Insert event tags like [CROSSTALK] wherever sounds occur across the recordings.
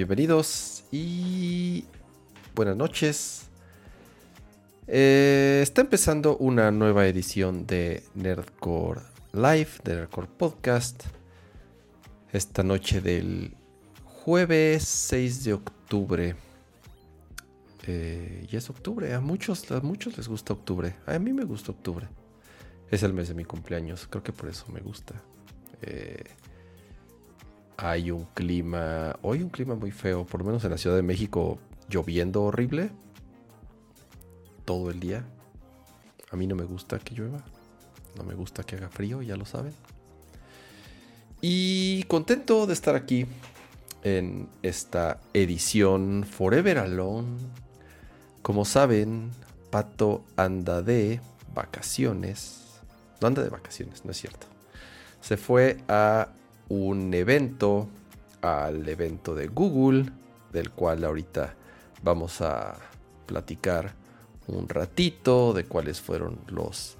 bienvenidos y buenas noches. Eh, está empezando una nueva edición de Nerdcore Live, de Nerdcore Podcast. Esta noche del jueves 6 de octubre. Eh, y es octubre, a muchos, a muchos les gusta octubre. A mí me gusta octubre. Es el mes de mi cumpleaños, creo que por eso me gusta. Eh, hay un clima, hoy un clima muy feo, por lo menos en la Ciudad de México, lloviendo horrible todo el día. A mí no me gusta que llueva, no me gusta que haga frío, ya lo saben. Y contento de estar aquí en esta edición Forever Alone. Como saben, Pato anda de vacaciones. No anda de vacaciones, no es cierto. Se fue a un evento, al evento de Google, del cual ahorita vamos a platicar un ratito de cuáles fueron los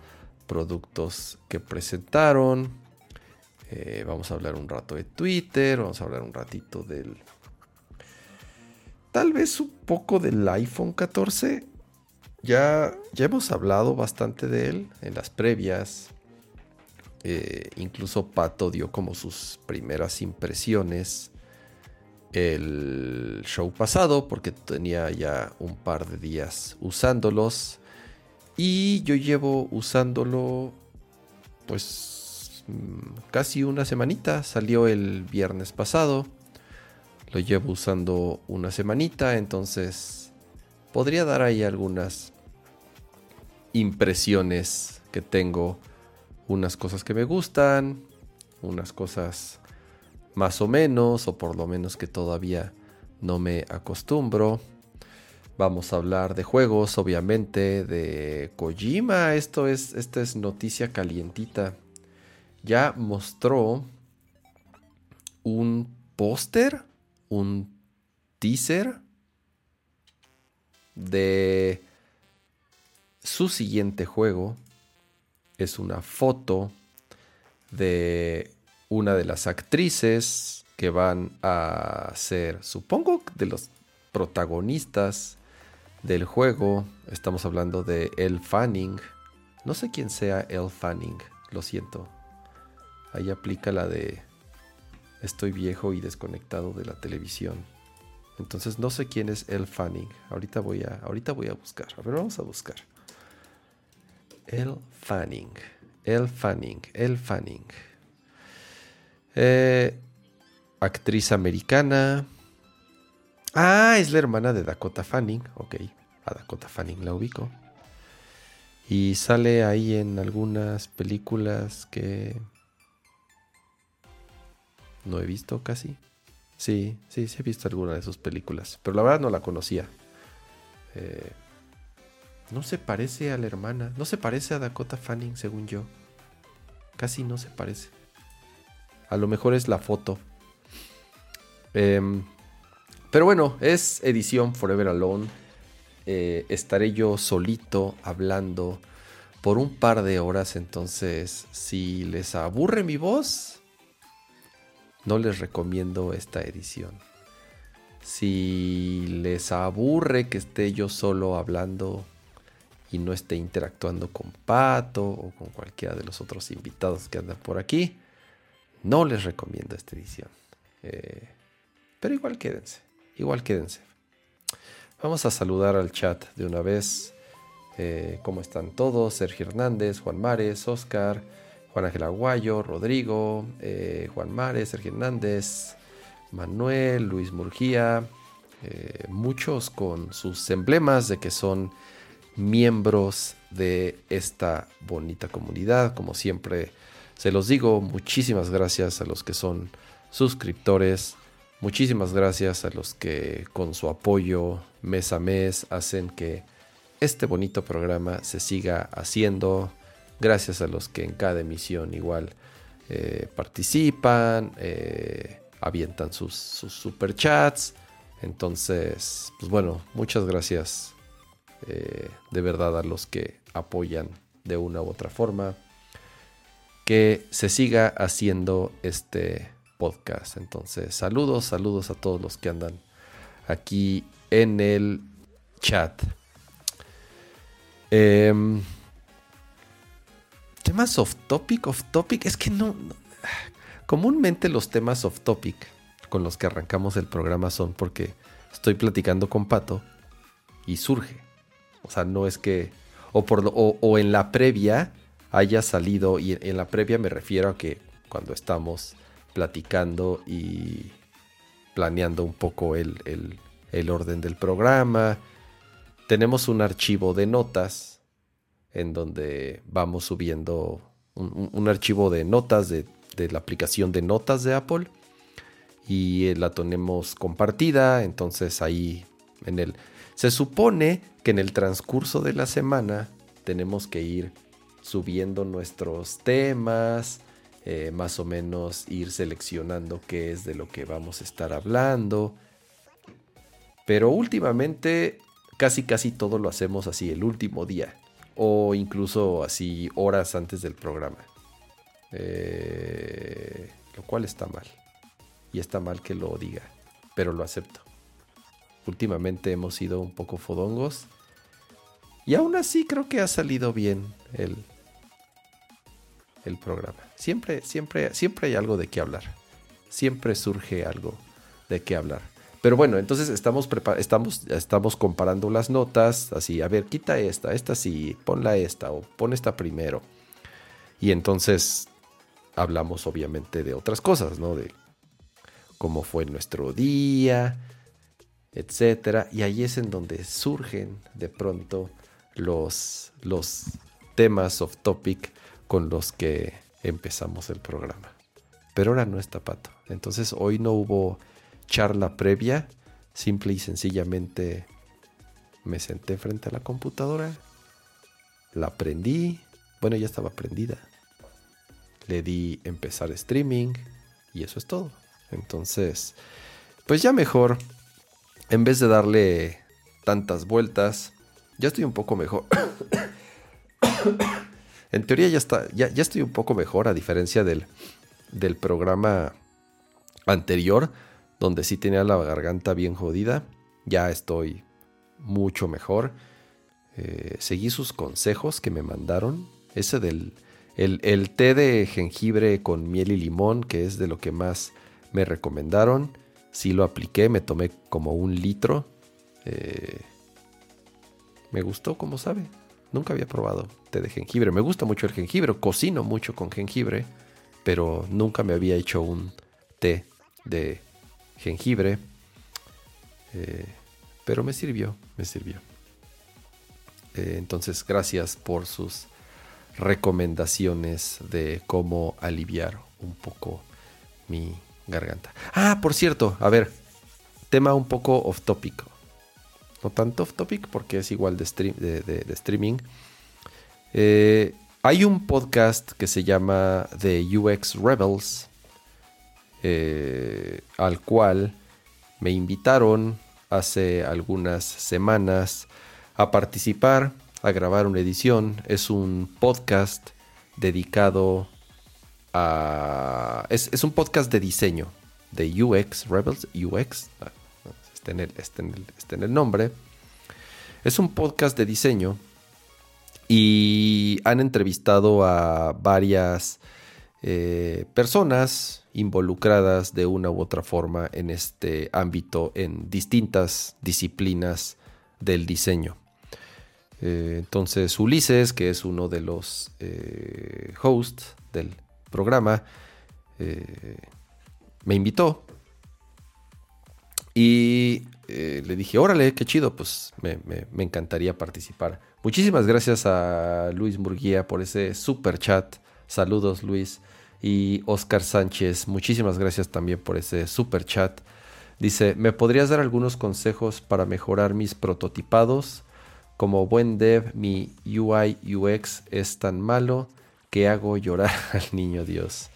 productos que presentaron. Eh, vamos a hablar un rato de Twitter, vamos a hablar un ratito del... Tal vez un poco del iPhone 14. Ya, ya hemos hablado bastante de él en las previas. Eh, incluso Pato dio como sus primeras impresiones el show pasado porque tenía ya un par de días usándolos. Y yo llevo usándolo pues mm, casi una semanita. Salió el viernes pasado. Lo llevo usando una semanita. Entonces podría dar ahí algunas impresiones que tengo unas cosas que me gustan, unas cosas más o menos, o por lo menos que todavía no me acostumbro. Vamos a hablar de juegos, obviamente, de Kojima. Esto es, esta es noticia calientita. Ya mostró un póster, un teaser de su siguiente juego es una foto de una de las actrices que van a ser, supongo, de los protagonistas del juego. Estamos hablando de Elle Fanning. No sé quién sea Elle Fanning, lo siento. Ahí aplica la de estoy viejo y desconectado de la televisión. Entonces no sé quién es Elle Fanning. Ahorita voy a, ahorita voy a buscar. A ver, vamos a buscar. El Fanning. El Fanning. El Fanning. Eh, actriz americana. Ah, es la hermana de Dakota Fanning. Ok, a Dakota Fanning la ubico. Y sale ahí en algunas películas que no he visto casi. Sí, sí, sí he visto alguna de sus películas. Pero la verdad no la conocía. Eh, no se parece a la hermana. No se parece a Dakota Fanning, según yo. Casi no se parece. A lo mejor es la foto. Em, pero bueno, es edición Forever Alone. Eh, estaré yo solito hablando por un par de horas. Entonces, si les aburre mi voz, no les recomiendo esta edición. Si les aburre que esté yo solo hablando y no esté interactuando con Pato o con cualquiera de los otros invitados que andan por aquí, no les recomiendo esta edición. Eh, pero igual quédense, igual quédense. Vamos a saludar al chat de una vez. Eh, ¿Cómo están todos? Sergio Hernández, Juan Mares, Oscar, Juan Ángel Aguayo, Rodrigo, eh, Juan Mares, Sergio Hernández, Manuel, Luis Murgía, muchos con sus emblemas de que son miembros de esta bonita comunidad. Como siempre se los digo, muchísimas gracias a los que son suscriptores. Muchísimas gracias a los que con su apoyo mes a mes hacen que este bonito programa se siga haciendo. Gracias a los que en cada emisión igual eh, participan, eh, avientan sus, sus superchats. Entonces, pues bueno, muchas gracias eh, de verdad a los que apoyan de una u otra forma. que se siga haciendo este podcast. Entonces, saludos, saludos a todos los que andan aquí en el chat. Em, temas off topic, off topic, es que no, Comúnmente los temas off topic con los que arrancamos el programa son porque estoy platicando con Pato y surge. O sea, no es que. O, en la previa haya salido, y en la previa me refiero a que cuando estamos platicando y planeando un poco el, orden del programa, tenemos un archivo de notas en donde vamos subiendo un archivo de notas de de la aplicación de notas de Apple y eh, la tenemos compartida, entonces ahí en el se supone que en el transcurso de la semana tenemos que ir subiendo nuestros temas, eh, más o menos ir seleccionando qué es de lo que vamos a estar hablando. Pero últimamente casi casi todo lo hacemos así el último día o incluso así horas antes del programa. Eh, lo cual está mal. Y está mal que lo diga, pero lo acepto. Últimamente hemos sido un poco fodongos. Y aún así creo que ha salido bien el, el programa. Siempre, siempre, siempre hay algo de qué hablar. Siempre surge algo de qué hablar. Pero bueno, entonces estamos, estamos, estamos comparando las notas, así, a ver, quita esta, esta sí, ponla esta o pon esta primero. Y entonces hablamos obviamente de otras cosas, ¿no? De cómo fue nuestro día, etcétera. Y ahí es en donde surgen de pronto los, los temas of topic con los que empezamos el programa. Pero ahora no está Pato. Entonces hoy no hubo charla previa. Simple y sencillamente me senté frente a la computadora. La prendí. Bueno, ya estaba prendida le di empezar streaming y eso es todo. Entonces, pues ya mejor, en vez de darle tantas vueltas, ya estoy un poco mejor. [COUGHS] en teoría ya está, ya, ya, estoy un poco mejor a diferencia del, del programa anterior, donde sí tenía la garganta bien jodida. Ya estoy mucho mejor. Eh, seguí sus consejos que me mandaron. Ese del el, té de jengibre con miel y limón, que es de lo que más me recomendaron. Sí lo apliqué, me tomé como un litro. Eh, me gustó, como sabe. Nunca había probado té de jengibre. Me gusta mucho el jengibre, cocino mucho con jengibre, pero nunca me había hecho un té de jengibre. Eh, pero me sirvió, me sirvió. Eh, entonces, gracias por sus recomendaciones de cómo aliviar un poco mi garganta. Ah, por cierto, a ver, tema un poco off topic. No tanto off topic porque es igual de, stream, de, streaming. Eh, hay un podcast que se llama The UX Rebels, eh, al cual me invitaron hace algunas semanas a participar a grabar una edición. Es un podcast dedicado a... Es, un podcast de diseño, de UX, Rebels, UX, ah, está en, el, en el, nombre. Es un podcast de diseño y han entrevistado a varias eh, personas involucradas de una u otra forma en este ámbito en distintas disciplinas del diseño. Eh, entonces Ulises, que es uno de los eh, hosts del programa, eh, me invitó y le dije, órale, qué chido, pues me, encantaría participar. Muchísimas gracias a Luis Murguía por ese super chat. Saludos Luis. Y Oscar Sánchez, muchísimas gracias también por ese super chat. Dice, ¿me podrías dar algunos consejos para mejorar mis prototipados? Como buen dev, mi UI UX es tan malo que hago llorar [LAUGHS] al niño Dios.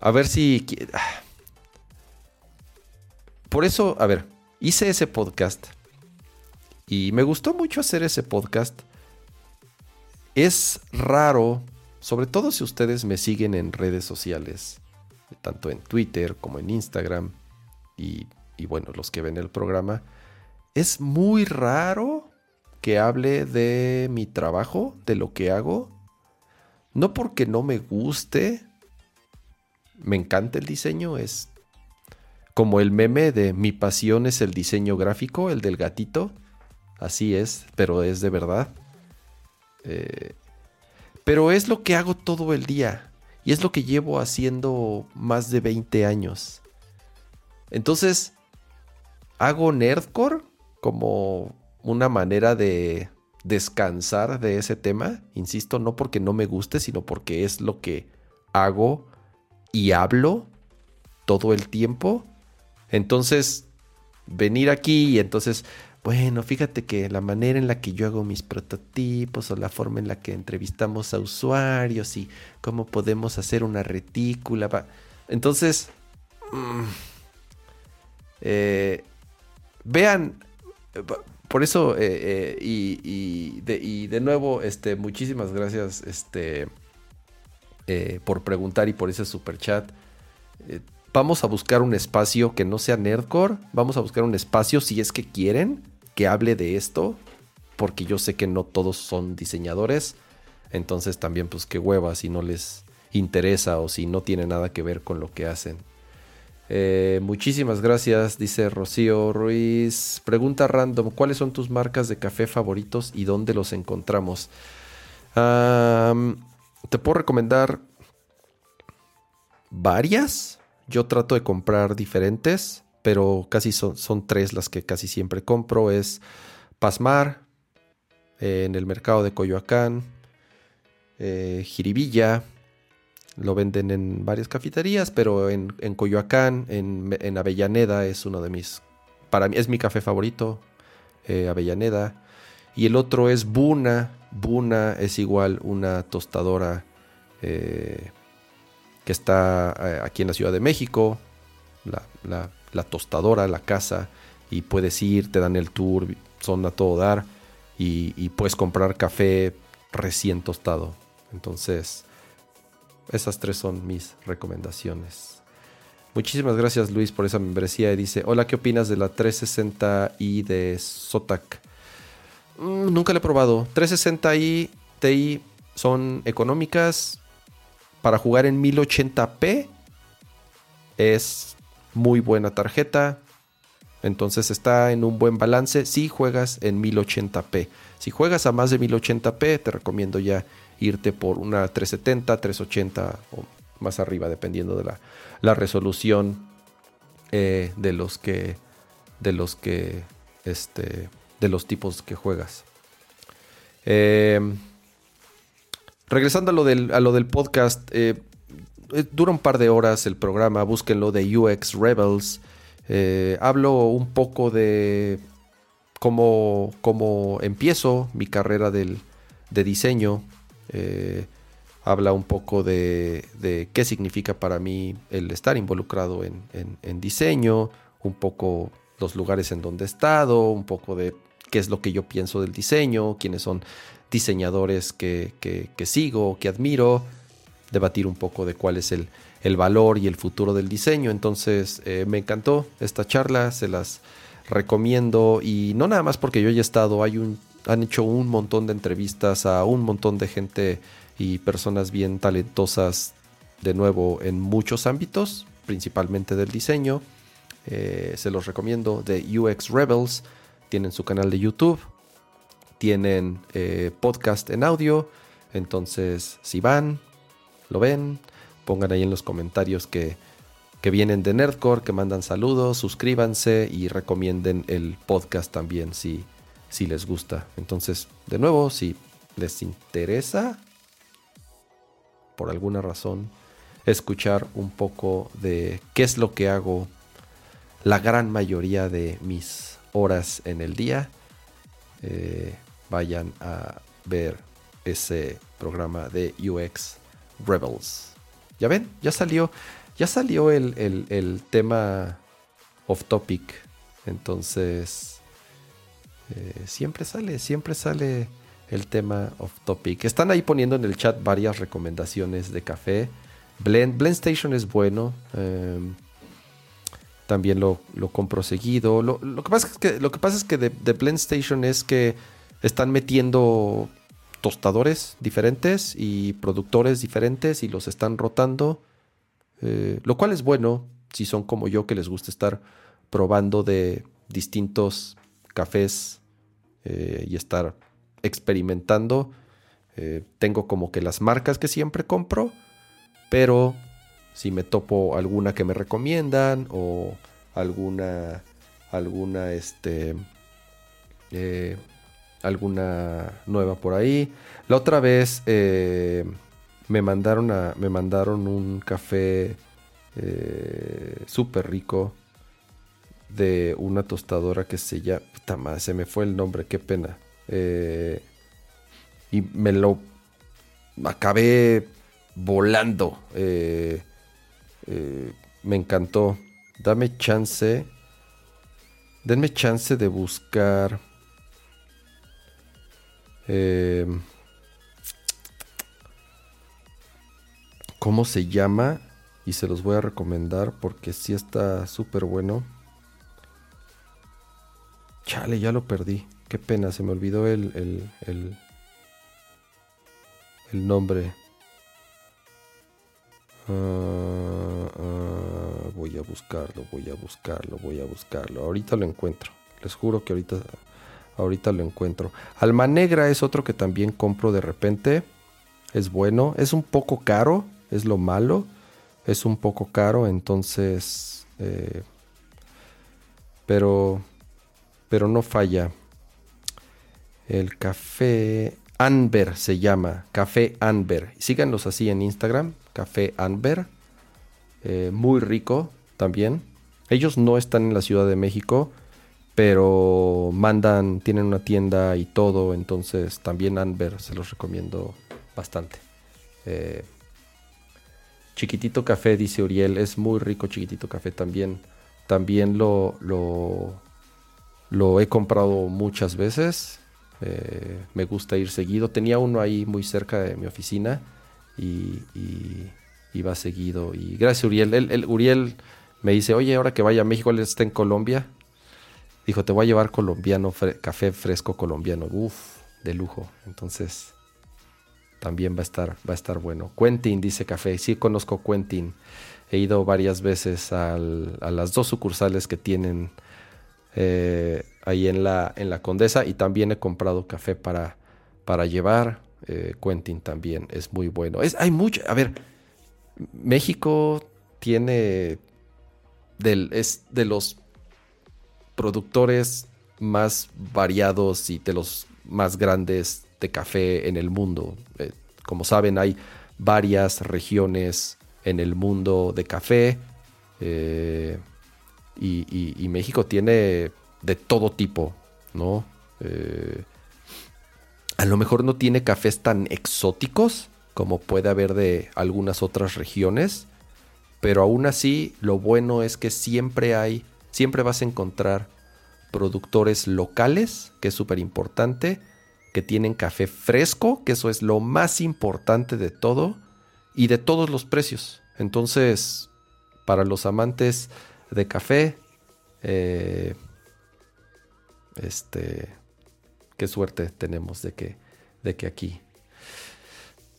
A ver si... [SIGHS] Por eso, a ver, hice ese podcast y me gustó mucho hacer ese podcast. es raro, sobre todo si ustedes me siguen en redes sociales, tanto en Twitter como en Instagram, y, y bueno, los que ven el programa, es muy raro que hable de mi trabajo, de lo que hago. No porque no me guste, me encanta el diseño, es como el meme de mi pasión es el diseño gráfico, el del gatito. Así es, pero es de verdad. Eh, pero es lo que hago todo el día. Y es lo que llevo haciendo más de 20 años. Entonces, hago nerdcore como una manera de descansar de ese tema. Insisto, no porque no me guste, sino porque es lo que hago y hablo todo el tiempo. Entonces, venir aquí y entonces, bueno, fíjate que la manera en la que yo hago mis prototipos o la forma en la que entrevistamos a usuarios y cómo podemos hacer una retícula. Entonces, mm, eh, vean, por eso, eh, eh, y, de, nuevo, este, muchísimas gracias este, eh, por preguntar y por ese super chat. vamos a buscar un espacio que no sea nerdcore. Vamos a buscar un espacio, si es que quieren, que hable de esto. Porque yo sé que no todos son diseñadores. Entonces también, pues qué hueva si no les interesa o si no tiene nada que ver con lo que hacen. Eh, muchísimas gracias, dice Rocío Ruiz. Pregunta random, ¿cuáles son tus marcas de café favoritos y dónde los encontramos? te puedo recomendar varias. Yo trato de comprar diferentes, pero casi son, tres las que casi siempre compro. Es Pasmar, eh, en el mercado de Coyoacán, eh, Jiribilla, lo venden en varias cafeterías, pero en, Coyoacán, en, Avellaneda, es uno de mis. Para mí es mi café favorito, eh, Avellaneda. Y el otro es Buna. Buna es igual una tostadora eh, que está eh, aquí en la Ciudad de México. La, tostadora, la casa. Y puedes ir, te dan el tour, son a todo dar. Y, y puedes comprar café recién tostado. Entonces, esas tres son mis recomendaciones. Muchísimas gracias Luis por esa membresía. Y dice, hola, ¿qué opinas de la 360i de Zotac? Mm, nunca la he probado. 360i Ti son económicas. Para jugar en 1080p es muy buena tarjeta. Entonces está en un buen balance si juegas en 1080p. Si juegas a más de 1080p, te recomiendo ya irte por una 370, 380 o más arriba, dependiendo de la, resolución eh, de los que. De los que. Este. De los tipos que juegas. Em, regresando a lo del, a lo del podcast. Eh, eh, dura un par de horas el programa. Búsquenlo de UX Rebels. hablo un poco de cómo, cómo empiezo mi carrera del, de diseño eh, habla un poco de, qué significa para mí el estar involucrado en, diseño, un poco los lugares en donde he estado, un poco de qué es lo que yo pienso del diseño, quiénes son diseñadores que, sigo, que admiro, debatir un poco de cuál es el, valor y el futuro del diseño. Entonces eh, me encantó esta charla, se las recomiendo y no nada más porque yo haya estado, hay un han hecho un montón de entrevistas a un montón de gente y personas bien talentosas de nuevo en muchos ámbitos, principalmente del diseño. Eh, se los recomiendo de UX Rebels. Tienen su canal de YouTube, tienen eh, podcast en audio. Entonces, si van, lo ven, pongan ahí en los comentarios que, que vienen de Nerdcore, que mandan saludos, suscríbanse y recomienden el podcast también si, si les gusta. Entonces, de nuevo, si les interesa, por alguna razón, escuchar un poco de qué es lo que hago la gran mayoría de mis horas en el día, eh, vayan a ver ese programa de UX Rebels. Ya ven, ya salió, ya salió el, el tema off topic. Entonces, eh, siempre sale, siempre sale el tema off topic. Están ahí poniendo en el chat varias recomendaciones de café. Blend, Blend Station es bueno. Em, también lo, compro seguido. Lo, que pasa es que, lo que, pasa es que de, Blend Station es que están metiendo tostadores diferentes y productores diferentes y los están rotando. Eh, lo cual es bueno si son como yo que les gusta estar probando de distintos cafés eh, y estar experimentando. Eh, tengo como que las marcas que siempre compro, pero si me topo alguna que me recomiendan o alguna, alguna, este, eh, alguna nueva por ahí. La otra vez me mandaron a, me mandaron un café súper rico de una tostadora que se llama. Puta madre, se me fue el nombre, qué pena. Eh, y me lo acabé volando. Eh, eh, me encantó. Dame chance. Denme chance de buscar. ¿Cómo se llama? Y se los voy a recomendar porque sí está súper bueno. Chale, ya lo perdí. Qué pena, se me olvidó el, el, el, el nombre. Ah, ah, voy a buscarlo, voy a buscarlo, voy a buscarlo. Ahorita lo encuentro. Les juro que ahorita, ahorita lo encuentro. Alma Negra es otro que también compro de repente. Es bueno. Es un poco caro, es lo malo. Es un poco caro, entonces... Eh, pero pero no falla. El café Anber se llama, Café Anber. Síganlos así en Instagram, Café Anber. Eh, muy rico también. Ellos no están en la Ciudad de México, pero mandan, tienen una tienda y todo, entonces también Anber se los recomiendo bastante. Eh, chiquitito café, dice Uriel, es muy rico chiquitito café también. También lo lo he comprado muchas veces. Eh, me gusta ir seguido. Tenía uno ahí muy cerca de mi oficina y, iba seguido. Y gracias, Uriel. El, Uriel me dice, oye, ahora que vaya a México, él está en Colombia. Dijo, te voy a llevar colombiano, café fresco colombiano. Uf, de lujo. Entonces, también va a estar, va a estar bueno. Quentin dice café. Sí, conozco Quentin. He ido varias veces a las dos sucursales que tienen eh, ahí en la, en la Condesa y también he comprado café para, para llevar. Eh, Quentin también es muy bueno. Es, hay mucho, a ver, México tiene, es de los productores más variados y de los más grandes de café en el mundo. Eh, como saben, hay varias regiones en el mundo de café. Y, México tiene de todo tipo, ¿no? Eh, a lo mejor no tiene cafés tan exóticos como puede haber de algunas otras regiones, pero aún así lo bueno es que siempre hay, siempre vas a encontrar productores locales, que es súper importante, que tienen café fresco, que eso es lo más importante de todo, y de todos los precios. Entonces, para los amantes de café. Eh, este, qué suerte tenemos de que, de que aquí.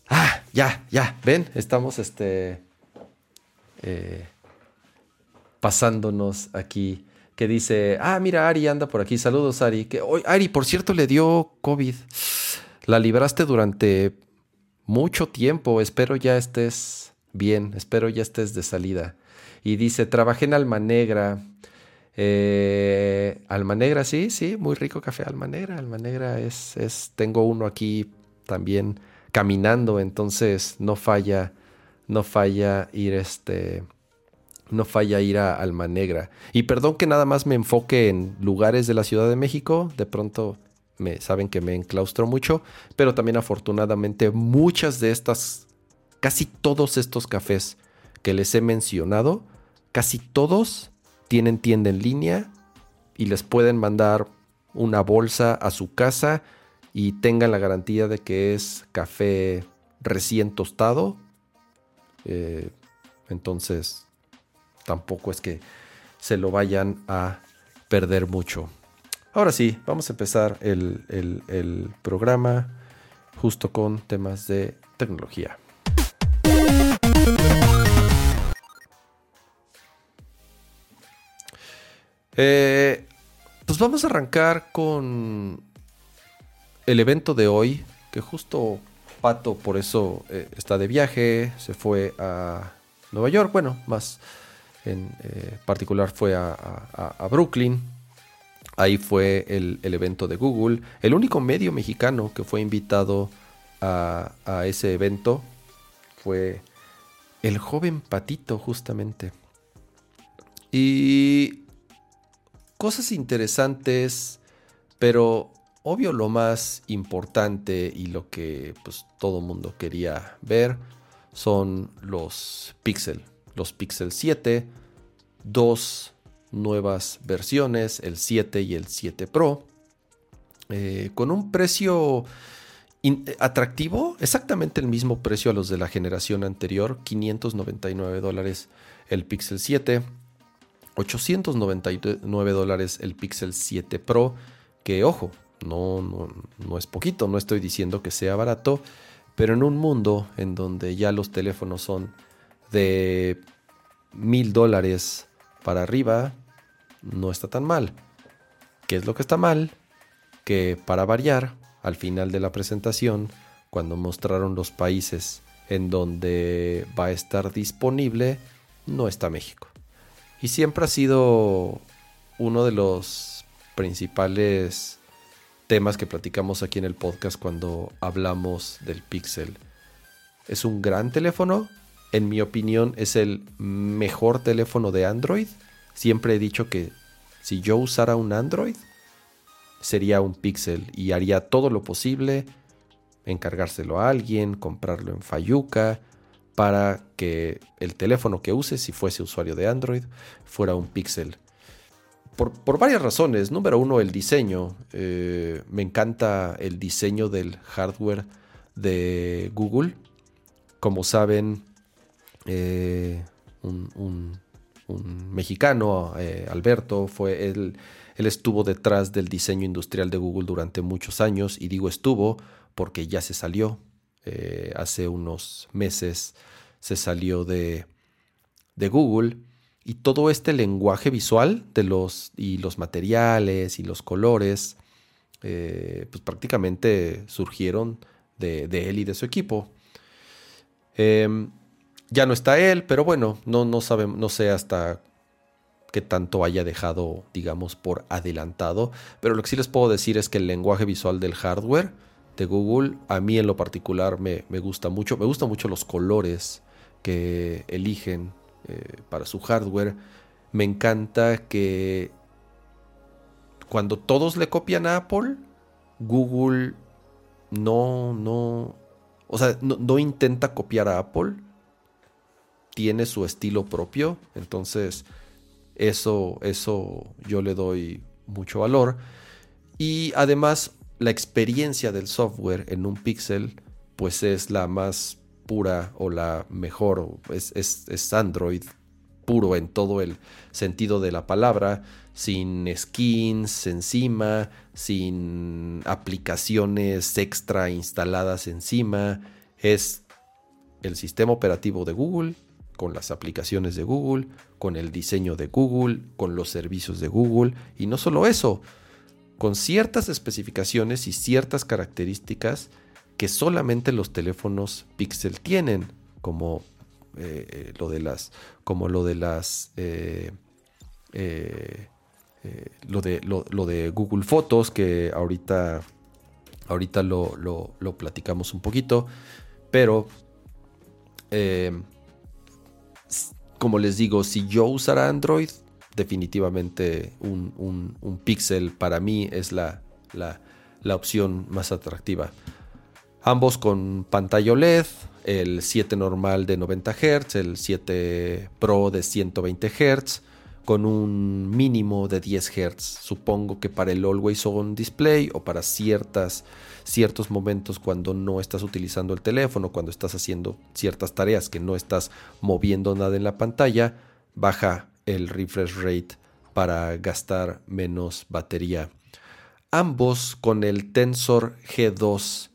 Ah, ya, ya, ven, estamos este, eh, pasándonos aquí. Que dice, ah, mira, Ari anda por aquí. Saludos, Ari. Que, Ari, por cierto, le dio COVID. La libraste durante mucho tiempo. Espero ya estés bien. Espero ya estés de salida. Y dice, trabajé en Alma Negra. Eh, Alma Negra, sí, sí, muy rico café Alma Negra. Alma Negra es, es, tengo uno aquí también caminando, entonces no falla, no falla ir este, no falla ir a Alma Negra. Y perdón que nada más me enfoque en lugares de la Ciudad de México, de pronto me saben que me enclaustro mucho, pero también afortunadamente muchas de estas, casi todos estos cafés que les he mencionado, casi todos tienen tienda en línea y les pueden mandar una bolsa a su casa y tengan la garantía de que es café recién tostado. Eh, entonces, tampoco es que se lo vayan a perder mucho. Ahora sí, vamos a empezar el, el programa justo con temas de tecnología. Eh, pues vamos a arrancar con el evento de hoy, que justo Pato por eso eh, está de viaje, se fue a Nueva York, bueno, más en eh, particular fue a, Brooklyn. Ahí fue el, evento de Google, el único medio mexicano que fue invitado a, a ese evento fue el joven Patito justamente. Y cosas interesantes, pero obvio lo más importante y lo que pues todo mundo quería ver son los Pixel, los Pixel 7, dos nuevas versiones, el 7 y el 7 Pro, eh, con un precio atractivo, exactamente el mismo precio a los de la generación anterior, 599 dólares el Pixel 7, 899 dólares el Pixel 7 Pro, que ojo, no, no, no es poquito, no estoy diciendo que sea barato, pero en un mundo en donde ya los teléfonos son de mil dólares para arriba, no está tan mal. ¿Qué es lo que está mal? Que para variar, al final de la presentación, cuando mostraron los países en donde va a estar disponible, no está México. Y siempre ha sido uno de los principales temas que platicamos aquí en el podcast cuando hablamos del Pixel. Es un gran teléfono, en mi opinión es el mejor teléfono de Android. Siempre he dicho que si yo usara un Android, sería un Pixel y haría todo lo posible, encargárselo a alguien, comprarlo en Fayuca, para que el teléfono que use, si fuese usuario de Android, fuera un Pixel. Por, varias razones. Número uno, el diseño. Eh, me encanta el diseño del hardware de Google. Como saben, eh, un, mexicano, eh, Alberto, fue él, él estuvo detrás del diseño industrial de Google durante muchos años. Y digo estuvo porque ya se salió hace unos meses se salió de, de, Google y todo este lenguaje visual de los, y los materiales y los colores, eh, pues prácticamente surgieron de, él y de su equipo. Em, ya no está él, pero bueno, no, no, no sé hasta qué tanto haya dejado, digamos, por adelantado. Pero lo que sí les puedo decir es que el lenguaje visual del hardware de Google. A mí en lo particular me, gusta mucho. Me gustan mucho los colores que eligen eh, para su hardware. Me encanta que cuando todos le copian a Apple, Google no, no, o sea, no, intenta copiar a Apple. Tiene su estilo propio. Entonces, eso, eso yo le doy mucho valor. Y además, la experiencia del software en un pixel pues es la más pura o la mejor, es, es, Android puro en todo el sentido de la palabra, sin skins encima, sin aplicaciones extra instaladas encima, es el sistema operativo de Google, con las aplicaciones de Google, con el diseño de Google, con los servicios de Google, y no solo eso, con ciertas especificaciones y ciertas características que solamente los teléfonos Pixel tienen, como eh, eh, lo de las, como lo de las, eh, lo, de, lo, de Google Fotos, que ahorita, ahorita lo, lo platicamos un poquito, pero como les digo, si yo usara Android, definitivamente un, un, Pixel para mí es la, la, opción más atractiva. Ambos con pantalla OLED, el 7 normal de 90 Hz, el 7 Pro de 120 Hz, con un mínimo de 10 Hz. Supongo que para el Always On Display o para ciertas ciertos momentos cuando no estás utilizando el teléfono, cuando estás haciendo ciertas tareas que no estás moviendo nada en la pantalla, baja el refresh rate para gastar menos batería. Ambos con el Tensor G2.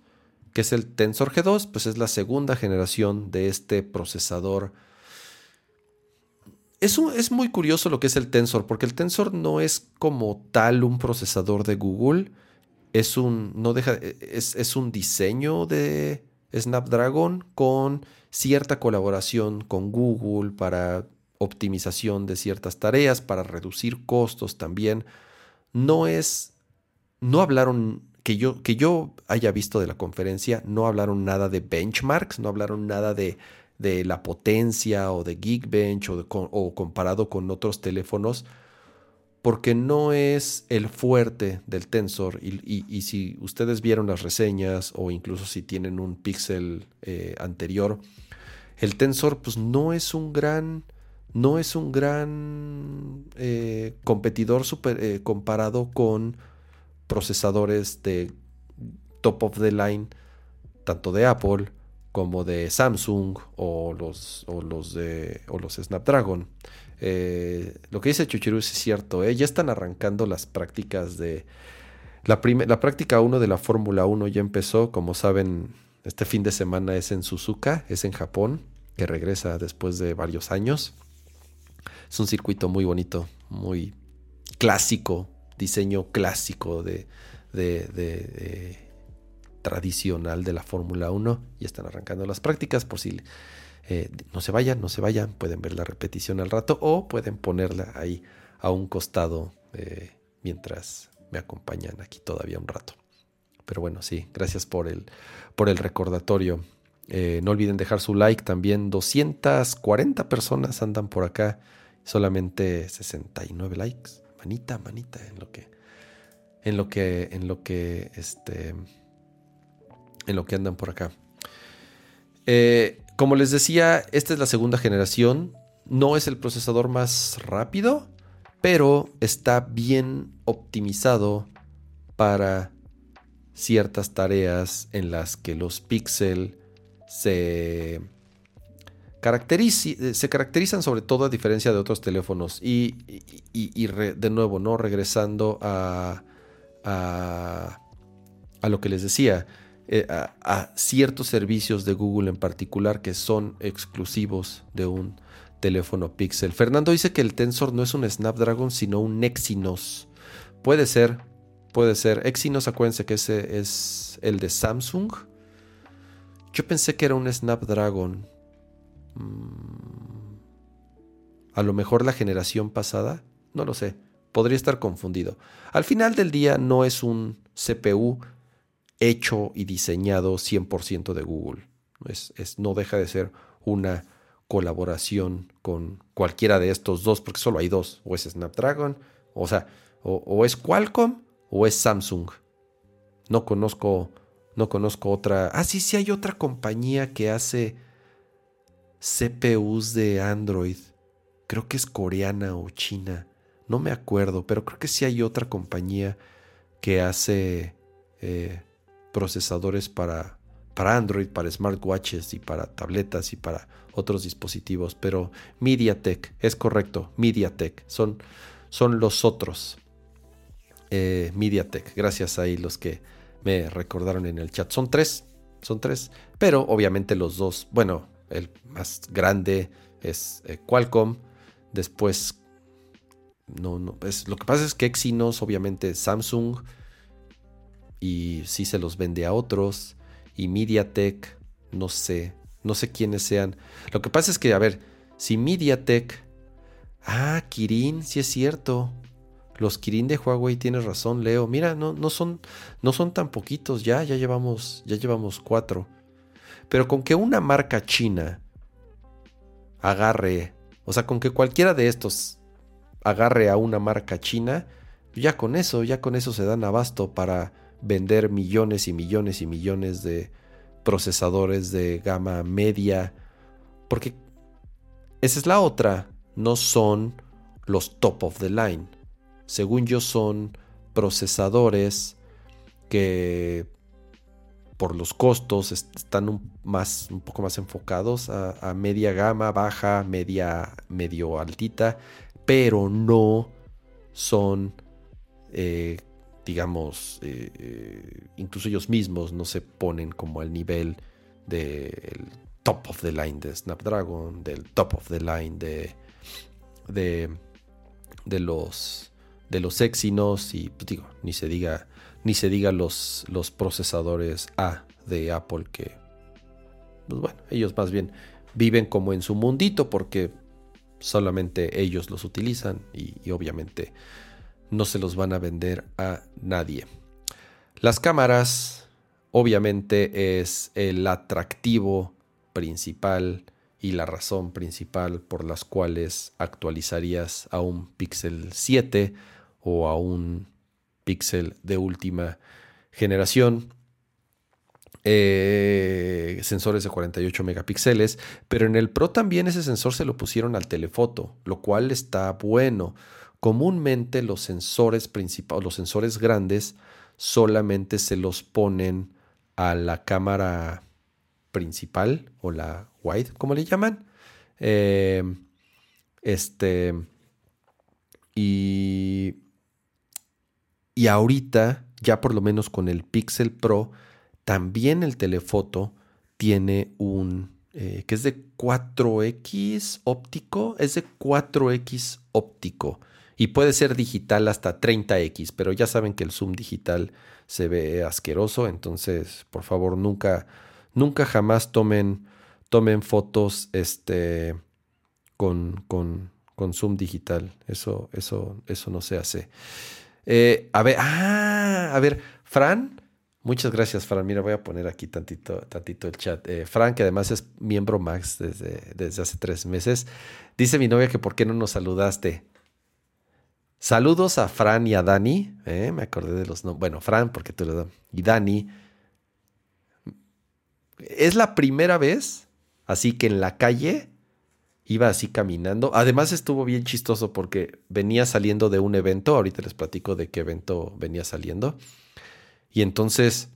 ¿Qué es el Tensor G2? Pues es la segunda generación de este procesador. Es, es muy curioso lo que es el Tensor, porque el Tensor no es como tal un procesador de Google. Es un, no deja, es, es un diseño de Snapdragon con cierta colaboración con Google para optimización de ciertas tareas, para reducir costos también. No es, no hablaron, que yo, que yo haya visto de la conferencia, no hablaron nada de benchmarks, no hablaron nada de, de la potencia o de Geekbench o, o comparado con otros teléfonos, porque no es el fuerte del Tensor. Y, si ustedes vieron las reseñas o incluso si tienen un Pixel eh, anterior, el Tensor pues no es un gran no es un gran eh, competidor eh, comparado con procesadores de top of the line, tanto de Apple como de Samsung o los, los, de, los Snapdragon. Eh, lo que dice Chuchiru es cierto, ya están arrancando las prácticas de... La, la práctica 1 de la Fórmula 1 ya empezó, como saben, este fin de semana es en Suzuka, es en Japón, que regresa después de varios años. Es un circuito muy bonito, muy clásico, diseño clásico de, tradicional de la Fórmula 1. Y están arrancando las prácticas por si eh, no se vayan, no se vayan, pueden ver la repetición al rato o pueden ponerla ahí a un costado eh, mientras me acompañan aquí todavía un rato. Pero bueno, sí, gracias por el, por el recordatorio. Eh, no olviden dejar su like también. 240 personas andan por acá solamente 69 likes. Manita, manita, en lo que. En lo que. En lo que. Este. En lo que andan por acá. Eh, como les decía, esta es la segunda generación. No es el procesador más rápido. Pero está bien optimizado para ciertas tareas en las que los píxeles se eh, se caracterizan sobre todo a diferencia de otros teléfonos. Y, de nuevo, ¿no? Regresando a, a, lo que les decía, eh, a, ciertos servicios de Google en particular que son exclusivos de un teléfono Pixel. Fernando dice que el Tensor no es un Snapdragon, sino un Exynos. Puede ser, puede ser. Exynos, acuérdense que ese es el de Samsung. Yo pensé que era un Snapdragon. Mm, a lo mejor la generación pasada, no lo sé, podría estar confundido. Al final del día no es un CPU hecho y diseñado 100% de Google. Es, no deja de ser una colaboración con cualquiera de estos dos, porque solo hay dos, o es Snapdragon, o sea, o, es Qualcomm o es Samsung. No conozco, no conozco otra. Ah, sí, sí hay otra compañía que hace CPUs de Android. Creo que es coreana o china. No me acuerdo, pero creo que sí hay otra compañía que hace eh, procesadores para, para Android, para smartwatches y para tabletas y para otros dispositivos. Pero MediaTek, es correcto, MediaTek, son, son los otros. Eh, MediaTek, gracias ahí los que me recordaron en el chat. Son tres, son tres, pero obviamente los dos, bueno, el más grande es eh, Qualcomm. Después, no, no, es, lo que pasa es que Exynos, obviamente Samsung, y sí se los vende a otros. Y MediaTek, no sé, no sé quiénes sean. Lo que pasa es que, a ver, si MediaTek. Ah, Kirin, sí es cierto. Los Kirin de Huawei, tienes razón, Leo. Mira, no, no, son, no son tan poquitos ya, ya llevamos, ya llevamos cuatro. Pero con que una marca china agarre, o sea, con que cualquiera de estos agarre a una marca china, ya con eso, ya con eso se dan abasto para vender millones y millones y millones de procesadores de gama media. Porque esa es la otra, no son los top of the line. Según yo son procesadores que por los costos, están un, más, un poco más enfocados a, media gama, baja, media, medio altita, pero no son, eh, digamos, eh, eh, incluso ellos mismos no se ponen como al nivel del top of the line de Snapdragon, del top of the line de, de, de los de los Exynos y pues, digo, ni se diga ni se diga los, los procesadores A de Apple que, pues bueno, ellos más bien viven como en su mundito porque solamente ellos los utilizan y, obviamente no se los van a vender a nadie. Las cámaras obviamente es el atractivo principal y la razón principal por las cuales actualizarías a un Pixel 7 o a un Pixel de última generación. Eh, sensores de 48 megapíxeles, pero en el Pro también ese sensor se lo pusieron al telefoto, lo cual está bueno. Comúnmente los sensores principales, los sensores grandes, solamente se los ponen a la cámara principal o la wide, como le llaman. Eh, este. Y y ahorita, ya por lo menos con el Pixel Pro, también el telefoto tiene un eh, que es de 4X óptico, es de 4X óptico y puede ser digital hasta 30X, pero ya saben que el zoom digital se ve asqueroso, entonces por favor nunca, nunca jamás tomen, tomen fotos este, con, con, con zoom digital, eso, eso, eso no se hace. Eh, a ver, ah, a ver, Fran. Muchas gracias, Fran. Mira, voy a poner aquí tantito, tantito el chat. Eh, Fran, que además es miembro Max desde, desde hace tres meses, dice mi novia que por qué no nos saludaste. Saludos a Fran y a Dani. Eh, me acordé de los nombres. Bueno, Fran, porque tú le das. Y Dani. Es la primera vez, así que en la calle iba así caminando. Además estuvo bien chistoso porque venía saliendo de un evento, ahorita les platico de qué evento venía saliendo. Y entonces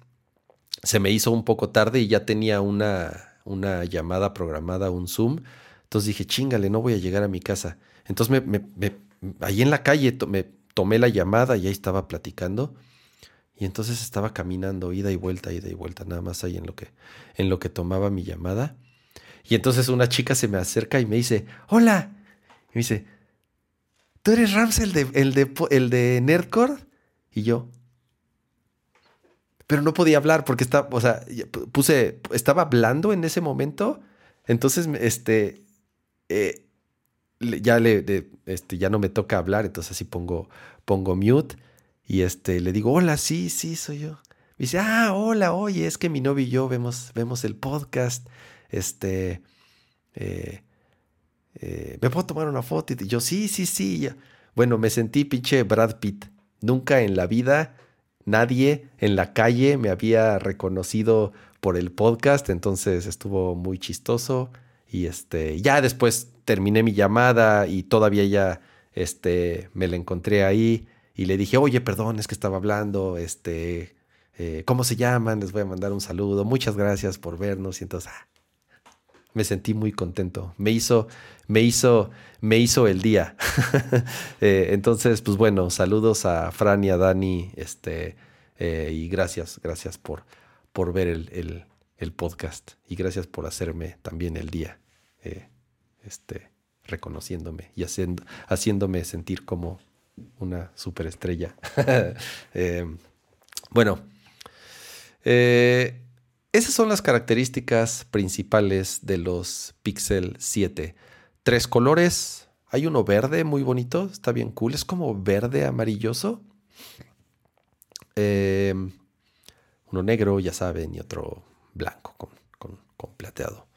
se me hizo un poco tarde y ya tenía una, una llamada programada, un Zoom. Entonces dije, chingale, no voy a llegar a mi casa. Entonces me, ahí en la calle me tomé la llamada y ahí estaba platicando. Y entonces estaba caminando, ida y vuelta, ida y vuelta, nada más ahí en lo que, en lo que tomaba mi llamada. Y entonces una chica se me acerca y me dice, hola. Y me dice, ¿tú eres Rams el de, el de, el de Nerdcore? Y yo, pero no podía hablar porque estaba, o sea, puse, estaba hablando en ese momento. Entonces, este, eh, ya le, este, ya no me toca hablar, entonces así pongo, pongo mute y este, le digo, hola, sí, sí, soy yo. Me dice, ah, hola, oye, es que mi novio y yo vemos, vemos el podcast este, eh, eh, ¿me puedo tomar una foto? Y yo, sí, sí, sí. Bueno, me sentí pinche Brad Pitt. Nunca en la vida nadie en la calle me había reconocido por el podcast, entonces estuvo muy chistoso. Y este, ya después terminé mi llamada y todavía ya este, me la encontré ahí y le dije, oye, perdón, es que estaba hablando, este, eh, ¿cómo se llaman? Les voy a mandar un saludo, muchas gracias por vernos. Y entonces, ah, me sentí muy contento. Me hizo, me hizo, me hizo el día. [LAUGHS] Eh, entonces, pues bueno, saludos a Fran y a Dani. Este, eh, y gracias, gracias por, por ver el, podcast. Y gracias por hacerme también el día. Eh, este, reconociéndome y haciendo, haciéndome sentir como una superestrella. [LAUGHS] bueno. Esas son las características principales de los Pixel 7. Tres colores. Hay uno verde muy bonito, está bien cool. Es como verde amarilloso. Eh, uno negro, ya saben, y otro blanco con, con plateado.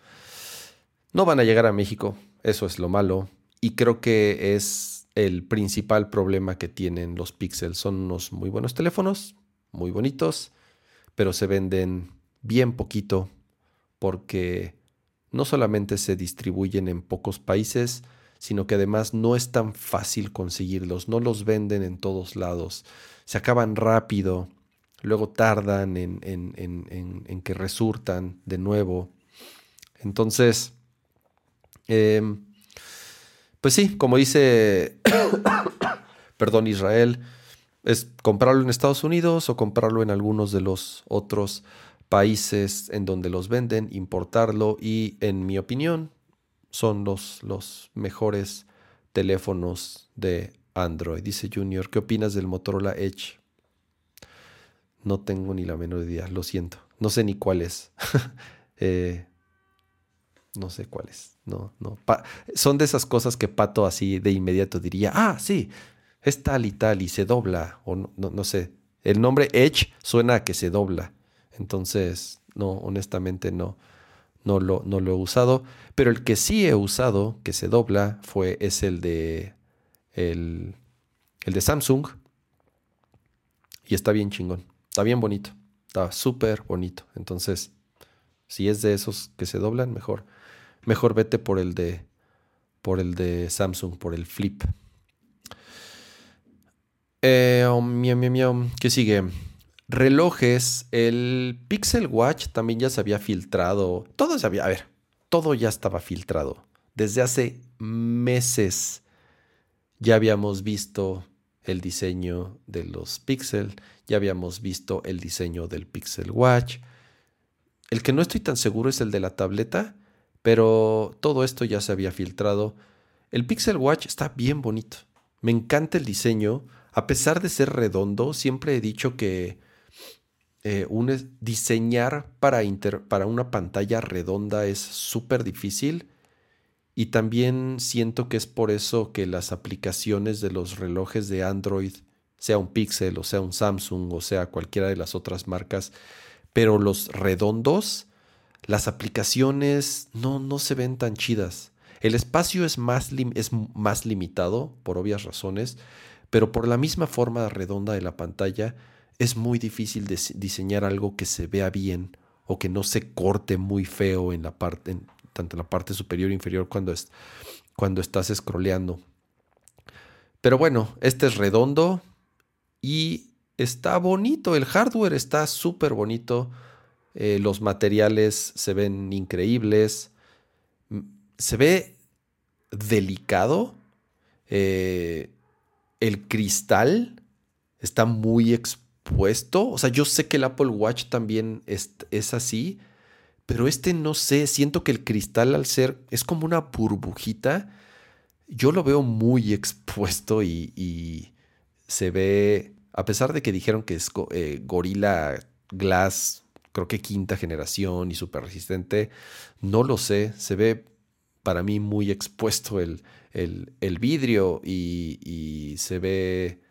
No van a llegar a México, eso es lo malo. Y creo que es el principal problema que tienen los Pixel. Son unos muy buenos teléfonos, muy bonitos, pero se venden bien poquito, porque no solamente se distribuyen en pocos países, sino que además no es tan fácil conseguirlos, no los venden en todos lados, se acaban rápido, luego tardan en, en, que resurtan de nuevo. Entonces, em, pues sí, como dice, [COUGHS] perdón, Israel, es comprarlo en Estados Unidos o comprarlo en algunos de los otros países en donde los venden, importarlo y en mi opinión son los, los mejores teléfonos de Android. Dice Junior, ¿qué opinas del Motorola Edge? No tengo ni la menor idea, lo siento. No sé ni cuál es. [LAUGHS] Eh, no sé cuál es. No, no. son de esas cosas que Pato así de inmediato diría, ah, sí, es tal y tal y se dobla, o no, no, sé. El nombre Edge suena a que se dobla. Entonces, no, honestamente no, no, lo, no lo he usado. Pero el que sí he usado, que se dobla, fue, es el de, el, el de Samsung. Y está bien chingón. Está bien bonito. Está súper bonito. Entonces, si es de esos que se doblan, mejor. Mejor vete por el de, por el de Samsung, por el Flip. Eh, um, ¿Qué sigue? Relojes. El Pixel Watch también ya se había filtrado. Todo se había. A ver, todo ya estaba filtrado. Desde hace meses ya habíamos visto el diseño de los Pixel. Ya habíamos visto el diseño del Pixel Watch. El que no estoy tan seguro es el de la tableta, pero todo esto ya se había filtrado. El Pixel Watch está bien bonito. Me encanta el diseño a pesar de ser redondo, siempre he dicho que eh, diseñar para, para una pantalla redonda es súper difícil. Y también siento que es por eso que las aplicaciones de los relojes de Android, sea un Pixel o sea un Samsung o sea cualquiera de las otras marcas, pero los redondos, las aplicaciones no, no se ven tan chidas. El espacio es más, es más limitado por obvias razones, pero por la misma forma redonda de la pantalla es muy difícil diseñar algo que se vea bien o que no se corte muy feo en la parte, tanto en la parte superior e inferior cuando, cuando estás scrolleando. Pero bueno, este es redondo y está bonito, el hardware está súper bonito, eh, los materiales se ven increíbles, se ve delicado. Eh, el cristal está muy expuesto. O sea, yo sé que el Apple Watch también es, así, pero este no sé, siento que el cristal al ser es como una burbujita, yo lo veo muy [LAUGHS] expuesto y, se ve, a pesar de que dijeron que es eh, Gorilla Glass, creo que quinta generación y súper resistente, no lo sé, se ve para mí muy expuesto el, el, vidrio y, se ve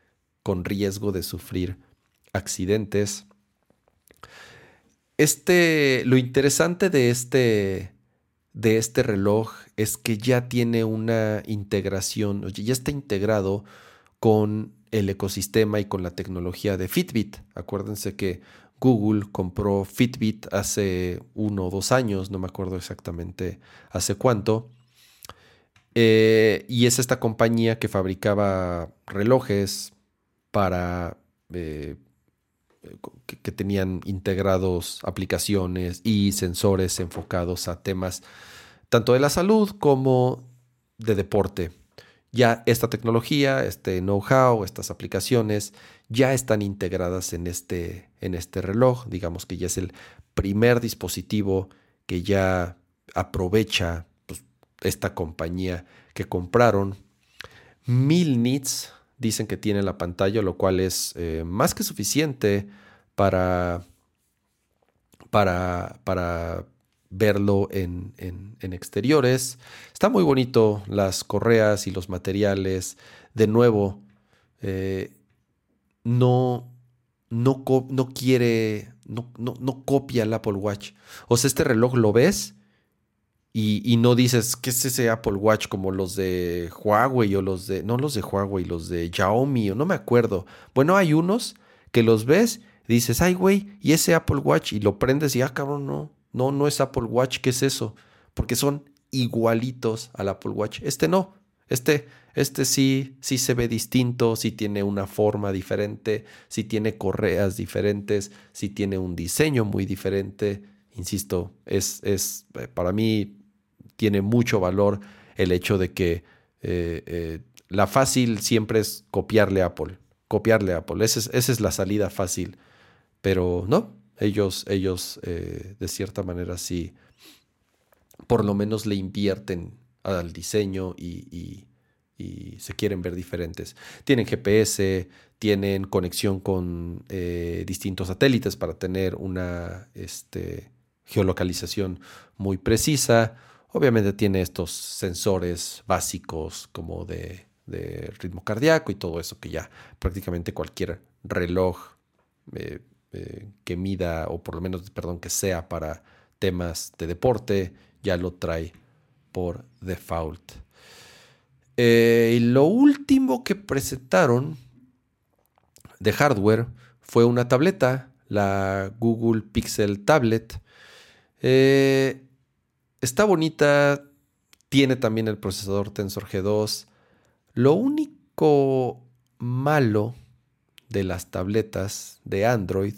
con riesgo de sufrir accidentes. Este, lo interesante de este, de este reloj es que ya tiene una integración, ya está integrado con el ecosistema y con la tecnología de Fitbit. Acuérdense que Google compró Fitbit hace uno o dos años, no me acuerdo exactamente hace cuánto, eh, y es esta compañía que fabricaba relojes para eh, que, tenían integrados aplicaciones y sensores enfocados a temas tanto de la salud como de deporte. Ya esta tecnología, este know-how, estas aplicaciones ya están integradas en este, en este reloj. Digamos que ya es el primer dispositivo que ya aprovecha esta compañía que compraron. Mil nits dicen que tiene la pantalla, lo cual es eh, más que suficiente para, para, para verlo en, exteriores. Está muy bonito las correas y los materiales. De nuevo, eh, no, no, no, quiere, no, no, no copia el Apple Watch. O sea, este reloj lo ves y, no dices, ¿qué es ese Apple Watch como los de Huawei o los de, no los de Huawei, los de Xiaomi o no me acuerdo. Bueno, hay unos que los ves, dices, ay güey, y ese Apple Watch y lo prendes y ah cabrón, no, no, no es Apple Watch, ¿qué es eso? Porque son igualitos al Apple Watch. Este no, Este, este sí, sí se ve distinto, sí tiene una forma diferente, sí tiene correas diferentes, sí tiene un diseño muy diferente. Insisto, es, es eh, para mí tiene mucho valor el hecho de que eh, eh, la fácil siempre es copiarle a Apple, copiarle a Apple. Esa es, la salida fácil. Pero no, ellos, ellos de cierta manera sí, por lo menos le invierten al diseño y, se quieren ver diferentes. Tienen GPS, tienen conexión con eh, distintos satélites para tener una este, geolocalización muy precisa. Obviamente tiene estos sensores básicos como de, ritmo cardíaco y todo eso que ya prácticamente cualquier reloj eh, eh, que mida o por lo menos, perdón, que sea para temas de deporte ya lo trae por default. Eh, y lo último que presentaron de hardware fue una tableta, la Google Pixel Tablet. Eh, está bonita, tiene también el procesador Tensor G2. Lo único malo de las tabletas de Android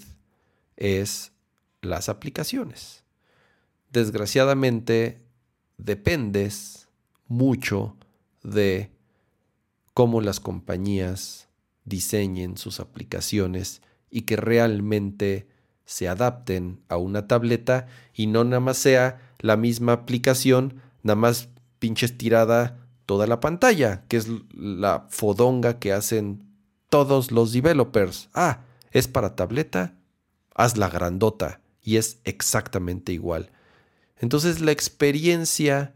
es las aplicaciones. Desgraciadamente, dependes mucho de cómo las compañías diseñen sus aplicaciones y que realmente se adapten a una tableta y no nada más sea la misma aplicación, nada más pinche estirada toda la pantalla, que es la fodonga que hacen todos los developers. Ah, es para tableta, hazla grandota y es exactamente igual. Entonces la experiencia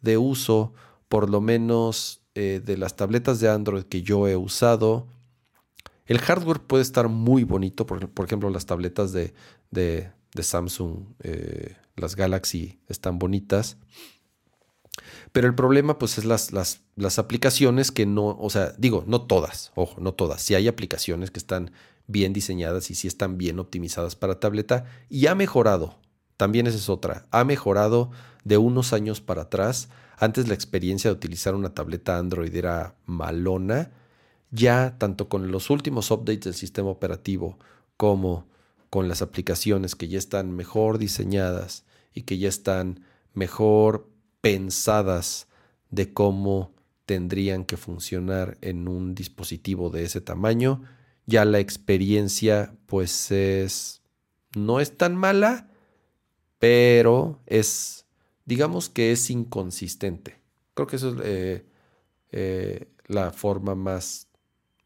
de uso, por lo menos eh, de las tabletas de Android que yo he usado, el hardware puede estar muy bonito, por, ejemplo las tabletas de, Samsung, eh, las Galaxy están bonitas. Pero el problema pues es las, las, las, aplicaciones que no, o sea, digo, no todas, ojo, no todas. Si hay aplicaciones que están bien diseñadas y si están bien optimizadas para tableta y ha mejorado, también esa es otra. Ha mejorado de unos años para atrás. Antes la experiencia de utilizar una tableta Android era malona. Ya tanto con los últimos updates del sistema operativo como con las aplicaciones que ya están mejor diseñadas y que ya están mejor pensadas de cómo tendrían que funcionar en un dispositivo de ese tamaño, ya la experiencia pues es no es tan mala, pero es, digamos que es inconsistente. Creo que eso es eh, eh, la forma más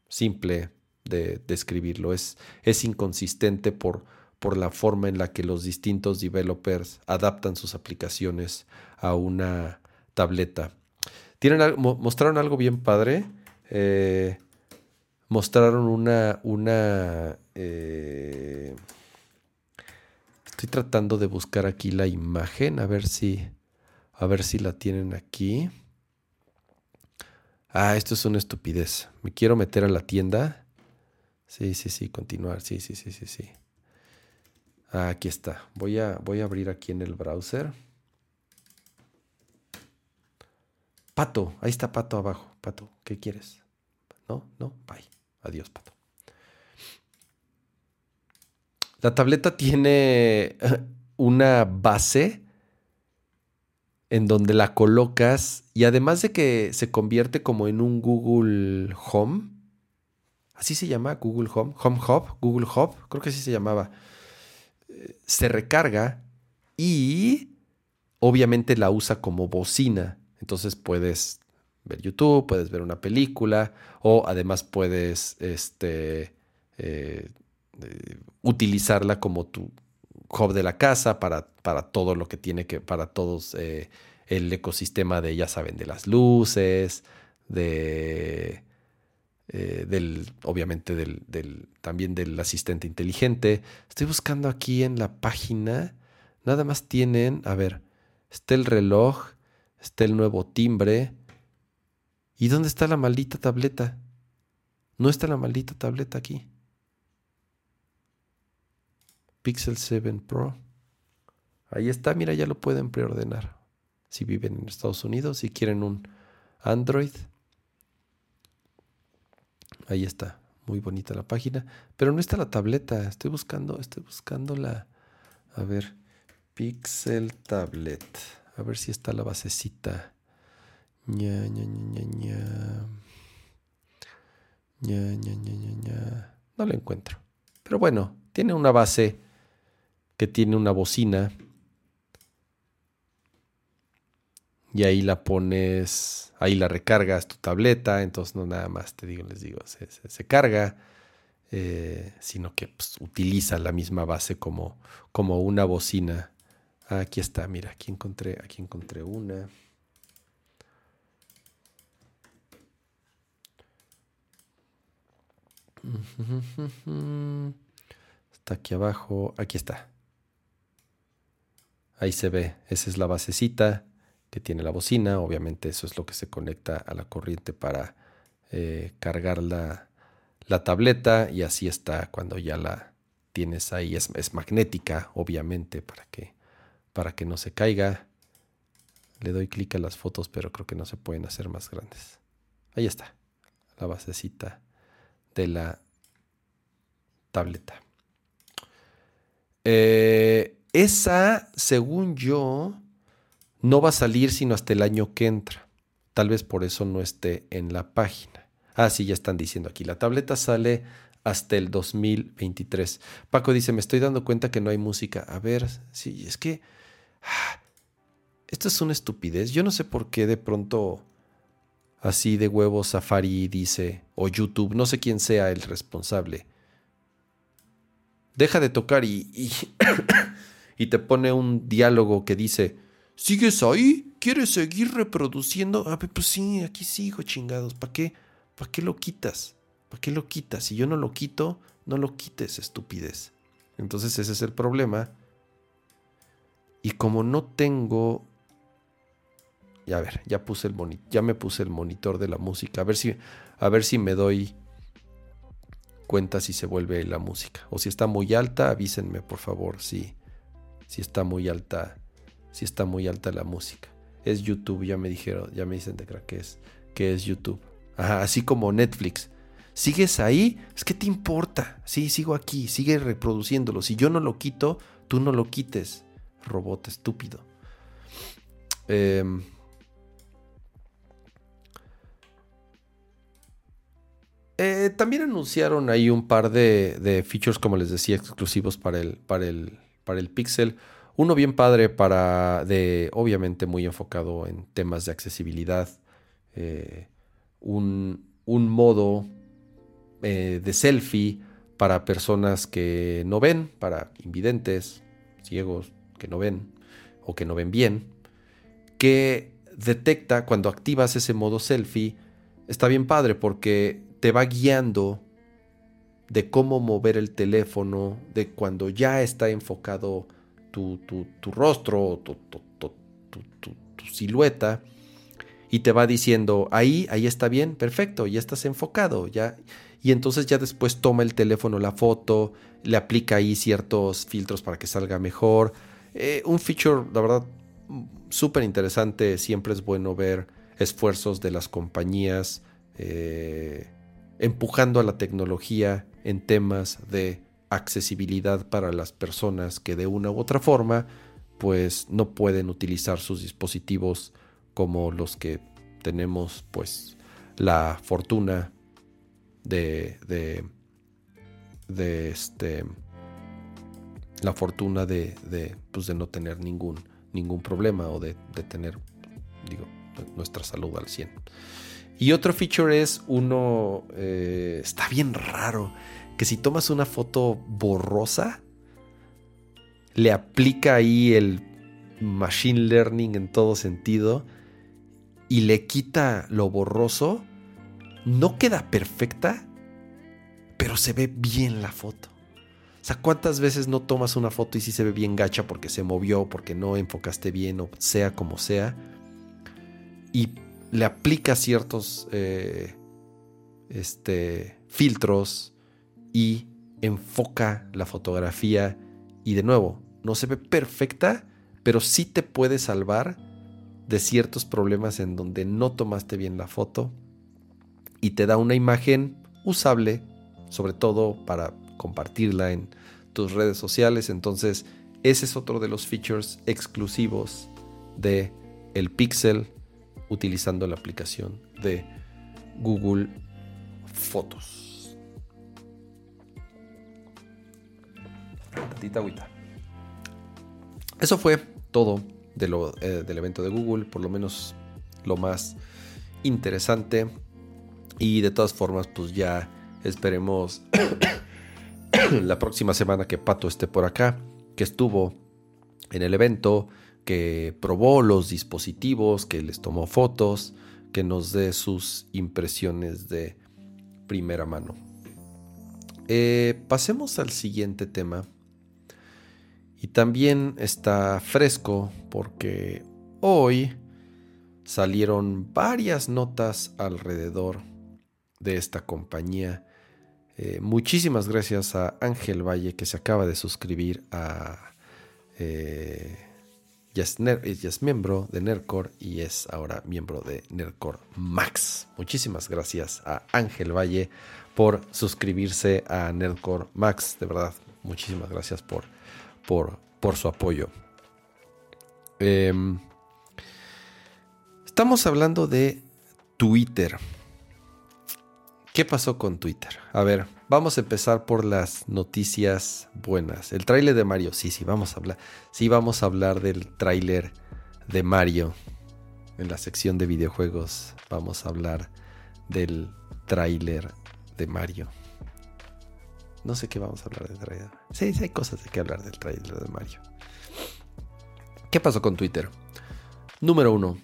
simple de describirlo. Es, es inconsistente por, por la forma en la que los distintos developers adaptan sus aplicaciones a una tableta. Tienen, mostraron algo bien padre. Eh, mostraron una, una Estoy tratando de buscar aquí la imagen, a ver si, a ver si la tienen aquí. Ah, esto es una estupidez. Me quiero meter a la tienda. Sí, sí, sí, continuar. Sí, sí, sí, sí, sí. Ah, aquí está. Voy a, voy a abrir aquí en el browser. Pato, ahí está Pato abajo. Pato, ¿qué quieres? No, no, bye. Adiós, Pato. La tableta tiene una base en donde la colocas y además de que se convierte como en un Google Home, así se llama Google Home, Home Hub, Google Hub, creo que así se llamaba, eh, se recarga y obviamente la usa como bocina. Entonces puedes ver YouTube, puedes ver una película o además puedes este, eh, utilizarla como tu hub de la casa para, para, todo lo que tiene que, para todos eh, el ecosistema de, ya saben, de las luces, de, eh, del, obviamente del, del, también del asistente inteligente. Estoy buscando aquí en la página, nada más tienen, a ver, está el reloj, está el nuevo timbre. ¿Y dónde está la maldita tableta? No está la maldita tableta aquí. Pixel 7 Pro. Ahí está, mira, ya lo pueden preordenar. Si viven en Estados Unidos, si quieren un Android, Ahí está, muy bonita la página. Pero no está la tableta. Estoy buscando, estoy buscando la. A ver, Pixel Tablet. A ver si está la basecita. ña, ña, ña, ña. ña, ña, ña. No la encuentro. Pero bueno, tiene una base que tiene una bocina. Y ahí la pones, ahí la recargas tu tableta, entonces no nada más te digo, les digo, se, carga, eh, sino que pues, utiliza la misma base como, como una bocina. aquí está, mira, aquí encontré, aquí encontré una. Está aquí abajo. Aquí está. Ahí se ve. Esa es la basecita que tiene la bocina. Obviamente eso es lo que se conecta a la corriente para eh, cargar la, tableta. Y así está cuando ya la tienes ahí. Es, es magnética, obviamente, para que, para que no se caiga. Le doy clic a las fotos, pero creo que no se pueden hacer más grandes. Ahí está. La basecita de la tableta. Eh, esa, según yo, no va a salir sino hasta el año que entra. Tal vez por eso no esté en la página. Ah, sí, ya están diciendo aquí. La tableta sale hasta el 2023. Paco dice, me estoy dando cuenta que no hay música. A ver, sí, es que... Ah, esto es una estupidez. Yo no sé por qué de pronto así de huevo Safari dice, o YouTube, no sé quién sea el responsable deja de tocar y, y, [COUGHS] te pone un diálogo que dice, ¿sigues ahí? ¿Quieres seguir reproduciendo? A ver, pues sí, aquí sigo, chingados. ¿Para qué? ¿Para qué lo quitas? ¿Para qué lo quitas? Si yo no lo quito, no lo quites, estupidez. Entonces ese es el problema. Y como no tengo... Ya ver, ya puse el ya me puse el monitor de la música. A ver si, a ver si me doy cuenta si se vuelve la música. O si está muy alta, avísenme por favor si, si está muy alta, si está muy alta la música. Es YouTube, ya me dijeron, ya me dicen de crack que es, que es YouTube. así como Netflix. ¿Sigues ahí? Es que te importa. Sí, sigo aquí, sigue reproduciéndolo. Si yo no lo quito, tú no lo quites. Robot estúpido. Eh, Eh, también anunciaron ahí un par de, features, como les decía, exclusivos para el, para el, para el Pixel. Uno bien padre para, de, obviamente muy enfocado en temas de accesibilidad. Eh, un, modo eh, de selfie para personas que no ven, para invidentes, ciegos, que no ven o que no ven bien, que detecta cuando activas ese modo selfie. Está bien padre porque te va guiando de cómo mover el teléfono, de cuando ya está enfocado tu, rostro, tu, tu, silueta, y te va diciendo, ahí, ahí está bien, perfecto, ya estás enfocado, ya. Y entonces ya después toma el teléfono la foto, le aplica ahí ciertos filtros para que salga mejor. Eh, un feature, la verdad, súper interesante. Siempre es bueno ver esfuerzos de las compañías. Eh, empujando a la tecnología en temas de accesibilidad para las personas que de una u otra forma pues no pueden utilizar sus dispositivos como los que tenemos pues la fortuna de, de, este la fortuna de, de, pues de no tener ningún, ningún problema o de, de tener digo nuestra salud al 100 y otro feature es uno, eh, está bien raro, que si tomas una foto borrosa, le aplica ahí el machine learning en todo sentido y le quita lo borroso, no queda perfecta, pero se ve bien la foto. O sea, ¿cuántas veces no tomas una foto y sí se ve bien gacha porque se movió, porque no enfocaste bien o sea como sea? Y le aplica ciertos eh, este, filtros y enfoca la fotografía y de nuevo, no se ve perfecta, pero sí te puede salvar de ciertos problemas en donde no tomaste bien la foto y te da una imagen usable, sobre todo para compartirla en tus redes sociales. Entonces, ese es otro de los features exclusivos de el Pixel utilizando la aplicación de Google Fotos. Eso fue todo eh, del evento de Google, por lo menos lo más interesante. Y de todas formas, pues ya esperemos [COUGHS] la próxima semana que Pato esté por acá, que estuvo en el evento, que probó los dispositivos, que les tomó fotos, que nos dé sus impresiones de primera mano. Eh, pasemos al siguiente tema. Y también está fresco porque hoy salieron varias notas alrededor de esta compañía. Eh, muchísimas gracias a Ángel Valle que se acaba de suscribir a... Eh, ya, es, miembro de Nercor y es ahora miembro de Nercor Max. Muchísimas gracias a Ángel Valle por suscribirse a Nercor Max. De verdad, muchísimas gracias por, por, por su apoyo. Em, estamos hablando de Twitter. ¿Qué pasó con Twitter? A ver, vamos a empezar por las noticias buenas. El tráiler de Mario, sí, sí, vamos a hablar. Sí, vamos a hablar del tráiler de Mario. En la sección de videojuegos vamos a hablar del tráiler de Mario. No sé qué vamos a hablar del tráiler. Sí, sí, hay cosas de qué hablar del tráiler de Mario. ¿Qué pasó con Twitter? Número uno.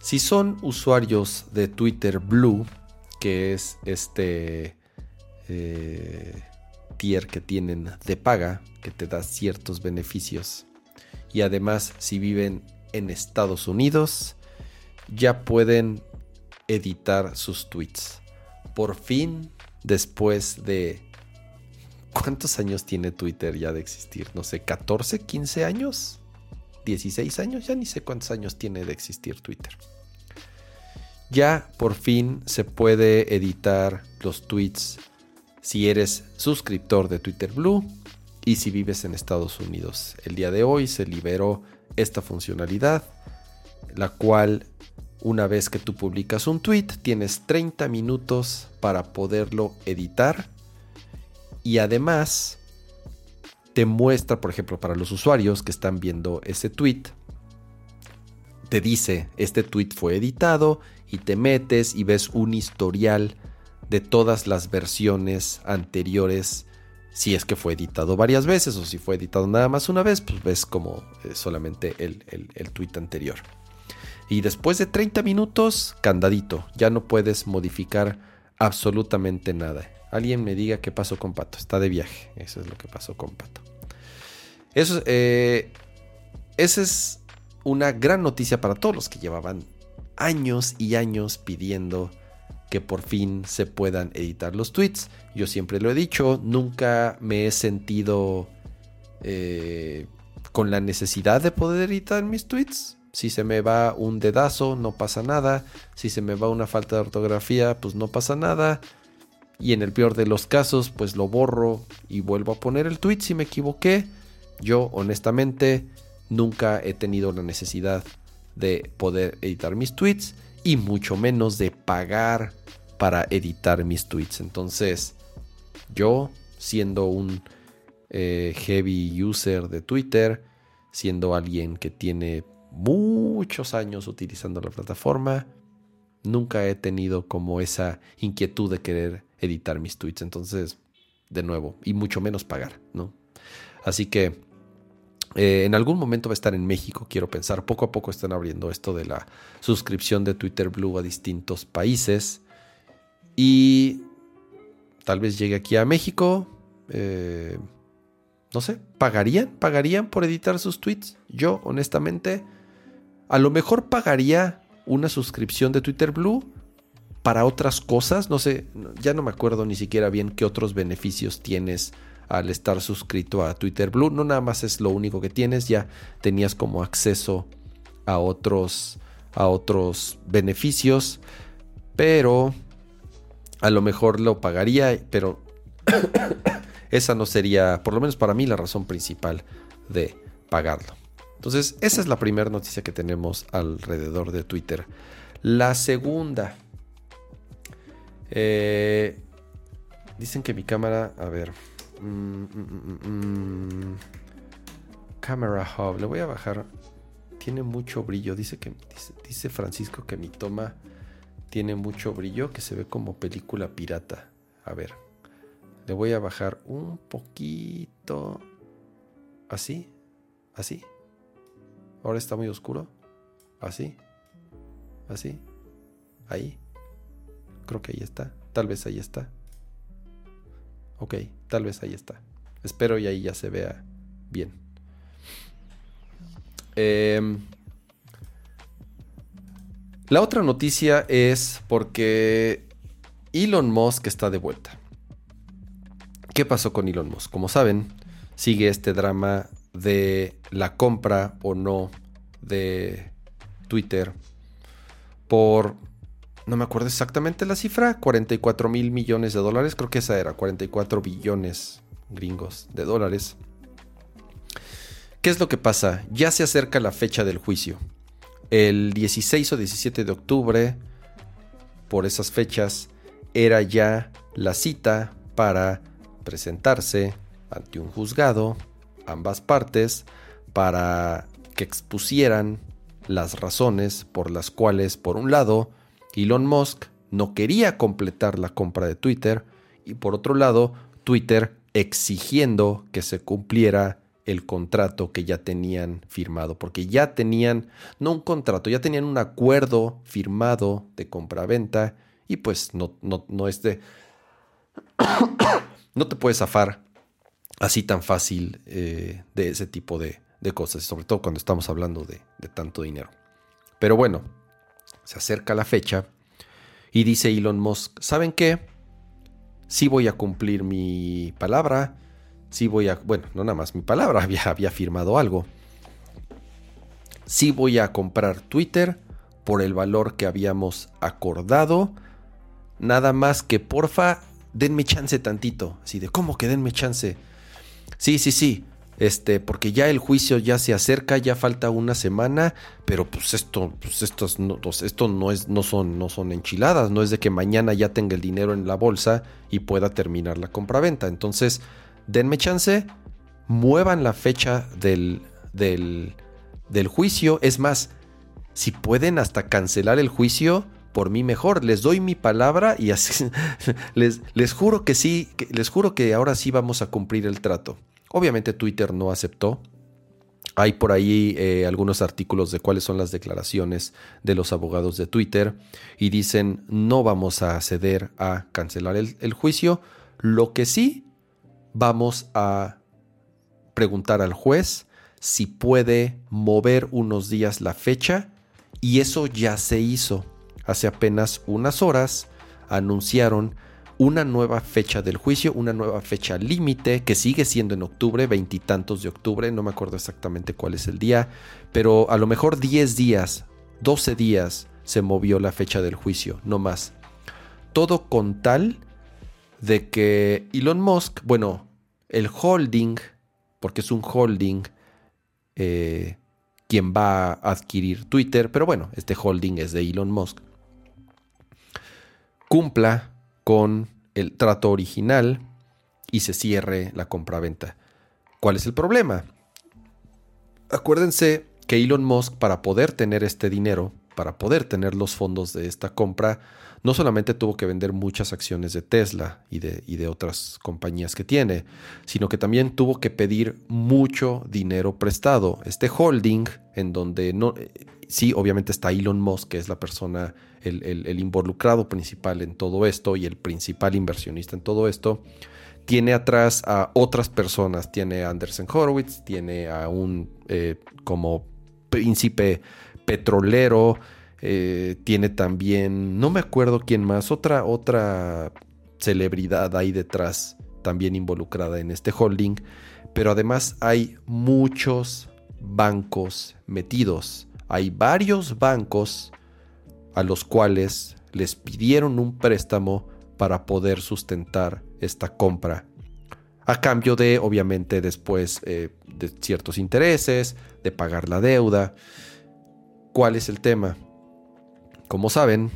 Si son usuarios de Twitter Blue, que es este eh, tier que tienen de paga, que te da ciertos beneficios. Y además, si viven en Estados Unidos, ya pueden editar sus tweets. Por fin, después de... ¿Cuántos años tiene Twitter ya de existir? No sé, 14, 15 años, 16 años, ya ni sé cuántos años tiene de existir Twitter ya por fin se puede editar los tweets si eres suscriptor de Twitter Blue y si vives en Estados Unidos. El día de hoy se liberó esta funcionalidad, la cual una vez que tú publicas un tweet tienes 30 minutos para poderlo editar y además te muestra, por ejemplo, para los usuarios que están viendo ese tweet, te dice, este tweet fue editado y te metes y ves un historial de todas las versiones anteriores. Si es que fue editado varias veces o si fue editado nada más una vez, pues ves como eh, solamente el, el, tweet anterior. Y después de 30 minutos, candadito, ya no puedes modificar absolutamente nada. Alguien me diga qué pasó con Pato, está de viaje, eso es lo que pasó con Pato. Eso, eh, esa es una gran noticia para todos los que llevaban años y años pidiendo que por fin se puedan editar los tweets. Yo siempre lo he dicho, nunca me he sentido eh, con la necesidad de poder editar mis tweets. Si se me va un dedazo, no pasa nada. Si se me va una falta de ortografía, pues no pasa nada. Y en el peor de los casos, pues lo borro y vuelvo a poner el tweet si me equivoqué. Yo, honestamente, nunca he tenido la necesidad de poder editar mis tweets y mucho menos de pagar para editar mis tweets. Entonces, yo siendo un eh, heavy user de Twitter, siendo alguien que tiene muchos años utilizando la plataforma, nunca he tenido como esa inquietud de querer editar mis tweets. Entonces, de nuevo, y mucho menos pagar, ¿no? Así que eh, en algún momento va a estar en México, quiero pensar. Poco a poco están abriendo esto de la suscripción de Twitter Blue a distintos países. Y tal vez llegue aquí a México. Eh, no sé, ¿pagarían? ¿Pagarían por editar sus tweets? Yo, honestamente, a lo mejor pagaría una suscripción de Twitter Blue para otras cosas. No sé, ya no me acuerdo ni siquiera bien qué otros beneficios tienes al estar suscrito a Twitter Blue. No nada más es lo único que tienes, ya tenías como acceso a otros, a otros beneficios. Pero a lo mejor lo pagaría, pero [COUGHS] esa no sería, por lo menos para mí, la razón principal de pagarlo. Entonces, esa es la primera noticia que tenemos alrededor de Twitter. La segunda. Eh, dicen que mi cámara. A ver. Mm, mm, mm, Camera Hub. Le voy a bajar. Tiene mucho brillo. Dice que. dice Francisco que mi toma tiene mucho brillo. Que se ve como película pirata. A ver. Le voy a bajar un poquito. Así. Así. Ahora está muy oscuro. Así. Así. Ahí. Creo que ahí está. Tal vez ahí está. Ok, tal vez ahí está. Espero y ahí ya se vea bien. Em, la otra noticia es porque Elon Musk está de vuelta. ¿Qué pasó con Elon Musk? Como saben, sigue este drama de la compra o no de Twitter por, no me acuerdo exactamente la cifra, 44 mil millones de dólares, creo que esa era, 44 billones gringos de dólares. ¿Qué es lo que pasa? Ya se acerca la fecha del juicio. El 16 o 17 de octubre, por esas fechas, era ya la cita para presentarse ante un juzgado ambas partes para que expusieran las razones por las cuales, por un lado, Elon Musk no quería completar la compra de Twitter y por otro lado, Twitter exigiendo que se cumpliera el contrato que ya tenían firmado, porque ya tenían, no un contrato, ya tenían un acuerdo firmado de compra-venta y pues no, no, no es de... [COUGHS] no te puedes zafar así tan fácil eh, de ese tipo de, cosas, sobre todo cuando estamos hablando de, tanto dinero. Pero bueno, se acerca la fecha y dice Elon Musk, ¿saben qué? Sí voy a cumplir mi palabra, sí voy a, bueno, no nada más mi palabra, [LAUGHS] había, había firmado algo. Sí voy a comprar Twitter por el valor que habíamos acordado. Nada más que porfa, denme chance tantito. Así de, ¿cómo que denme chance? Sí, sí, sí. Este, porque ya el juicio ya se acerca, ya falta una semana, pero pues esto, pues estos no, esto no es, no son, no son enchiladas, no es de que mañana ya tenga el dinero en la bolsa y pueda terminar la compraventa. Entonces, denme chance, muevan la fecha del, del, del juicio. Es más, si pueden hasta cancelar el juicio, por mí mejor. Les doy mi palabra y así [LAUGHS] les, les juro que sí, les juro que ahora sí vamos a cumplir el trato. Obviamente Twitter no aceptó. Hay por ahí eh, algunos artículos de cuáles son las declaraciones de los abogados de Twitter y dicen no vamos a ceder a cancelar el, juicio. Lo que sí vamos a preguntar al juez si puede mover unos días la fecha y eso ya se hizo. Hace apenas unas horas anunciaron una nueva fecha del juicio, una nueva fecha límite, que sigue siendo en octubre, veintitantos de octubre, no me acuerdo exactamente cuál es el día, pero a lo mejor 10 días, 12 días se movió la fecha del juicio, no más. Todo con tal de que Elon Musk, bueno, el holding, porque es un holding, eh, quien va a adquirir Twitter, pero bueno, este holding es de Elon Musk, cumpla con el trato original y se cierre la compraventa. ¿Cuál es el problema? Acuérdense que Elon Musk para poder tener este dinero, para poder tener los fondos de esta compra, no solamente tuvo que vender muchas acciones de Tesla y de, y de, otras compañías que tiene, sino que también tuvo que pedir mucho dinero prestado. Este holding, en donde no, sí, obviamente está Elon Musk, que es la persona, el, involucrado principal en todo esto y el principal inversionista en todo esto. Tiene atrás a otras personas, tiene a Anderson Horowitz, tiene a un eh, como príncipe petrolero, eh, tiene también, no me acuerdo quién más, otra, otra celebridad ahí detrás, también involucrada en este holding, pero además hay muchos bancos metidos hay varios bancos a los cuales les pidieron un préstamo para poder sustentar esta compra. A cambio de, obviamente, después eh, de ciertos intereses, de pagar la deuda. ¿Cuál es el tema? Como saben,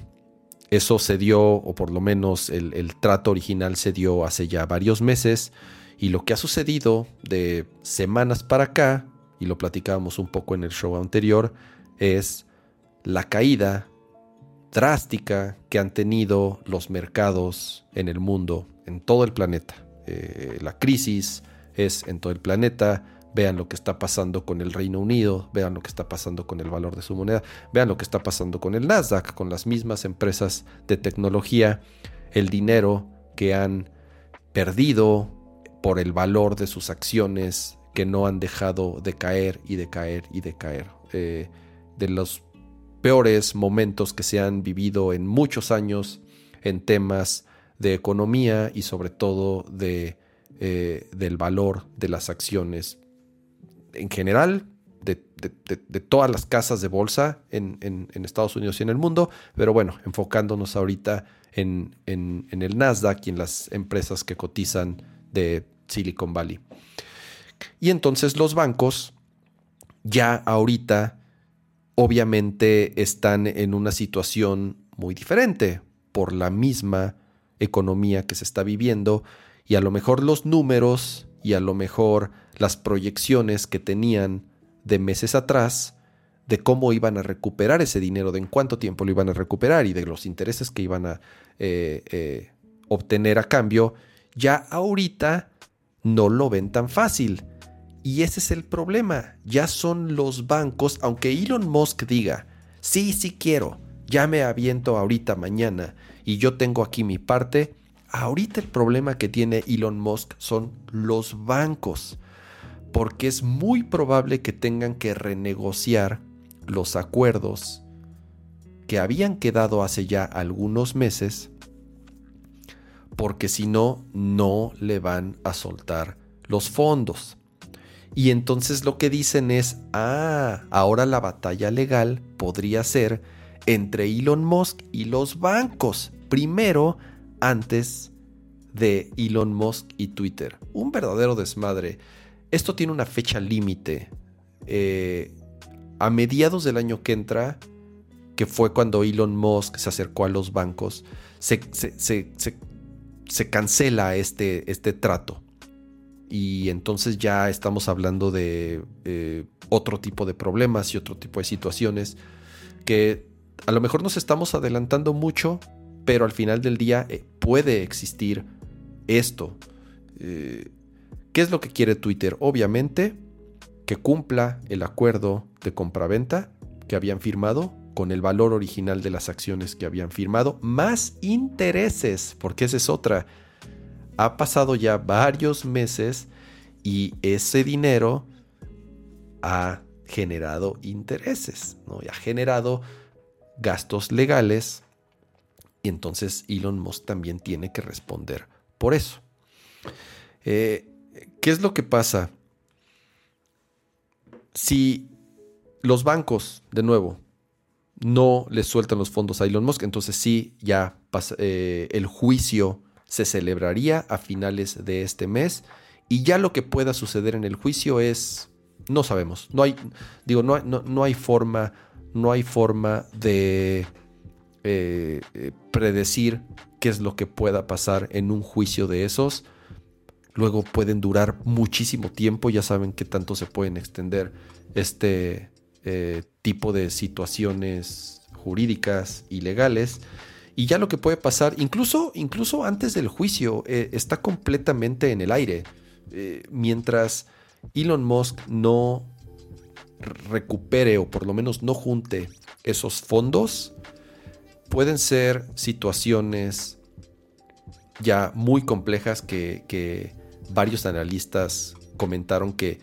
eso se dio, o por lo menos el, el trato original se dio hace ya varios meses. Y lo que ha sucedido de semanas para acá, y lo platicábamos un poco en el show anterior, es la caída drástica que han tenido los mercados en el mundo, en todo el planeta. Eh, la crisis es en todo el planeta. Vean lo que está pasando con el Reino Unido, vean lo que está pasando con el valor de su moneda, vean lo que está pasando con el Nasdaq, con las mismas empresas de tecnología, el dinero que han perdido por el valor de sus acciones que no han dejado de caer y de caer y de caer. Eh, de los peores momentos que se han vivido en muchos años en temas de economía y sobre todo de, eh, del valor de las acciones en general, de, todas las casas de bolsa en, Estados Unidos y en el mundo, pero bueno, enfocándonos ahorita en, en el Nasdaq y en las empresas que cotizan de Silicon Valley. Y entonces los bancos ya ahorita obviamente están en una situación muy diferente por la misma economía que se está viviendo y a lo mejor los números y a lo mejor las proyecciones que tenían de meses atrás de cómo iban a recuperar ese dinero, de en cuánto tiempo lo iban a recuperar y de los intereses que iban a eh, eh, obtener a cambio, ya ahorita no lo ven tan fácil. Y ese es el problema. Ya son los bancos, aunque Elon Musk diga, sí, sí quiero, ya me aviento ahorita mañana y yo tengo aquí mi parte, ahorita el problema que tiene Elon Musk son los bancos. Porque es muy probable que tengan que renegociar los acuerdos que habían quedado hace ya algunos meses, porque si no, no le van a soltar los fondos. Y entonces lo que dicen es, ah, ahora la batalla legal podría ser entre Elon Musk y los bancos. Primero, antes de Elon Musk y Twitter. Un verdadero desmadre. Esto tiene una fecha límite. Eh, a mediados del año que entra, que fue cuando Elon Musk se acercó a los bancos, se, cancela este, este trato y entonces ya estamos hablando de eh, otro tipo de problemas y otro tipo de situaciones que a lo mejor nos estamos adelantando mucho, pero al final del día eh, puede existir esto. ¿Qué es lo que quiere Twitter? Obviamente que cumpla el acuerdo de compraventa que habían firmado con el valor original de las acciones que habían firmado, más intereses, porque esa es otra ha pasado ya varios meses y ese dinero ha generado intereses, ¿no? Y ha generado gastos legales y entonces Elon Musk también tiene que responder por eso. Eh, ¿Qué es lo que pasa? Si los bancos, de nuevo, no les sueltan los fondos a Elon Musk, entonces sí, ya eh, el juicio se celebraría a finales de este mes y ya lo que pueda suceder en el juicio es no sabemos, no hay digo no, no, hay forma no hay forma de eh, eh, predecir qué es lo que pueda pasar en un juicio de esos. Luego pueden durar muchísimo tiempo, ya saben que tanto se pueden extender este eh, tipo de situaciones jurídicas y legales. Y ya lo que puede pasar, incluso, incluso antes del juicio, eh, está completamente en el aire. Eh, mientras Elon Musk no recupere o por lo menos no junte esos fondos, pueden ser situaciones ya muy complejas que, varios analistas comentaron que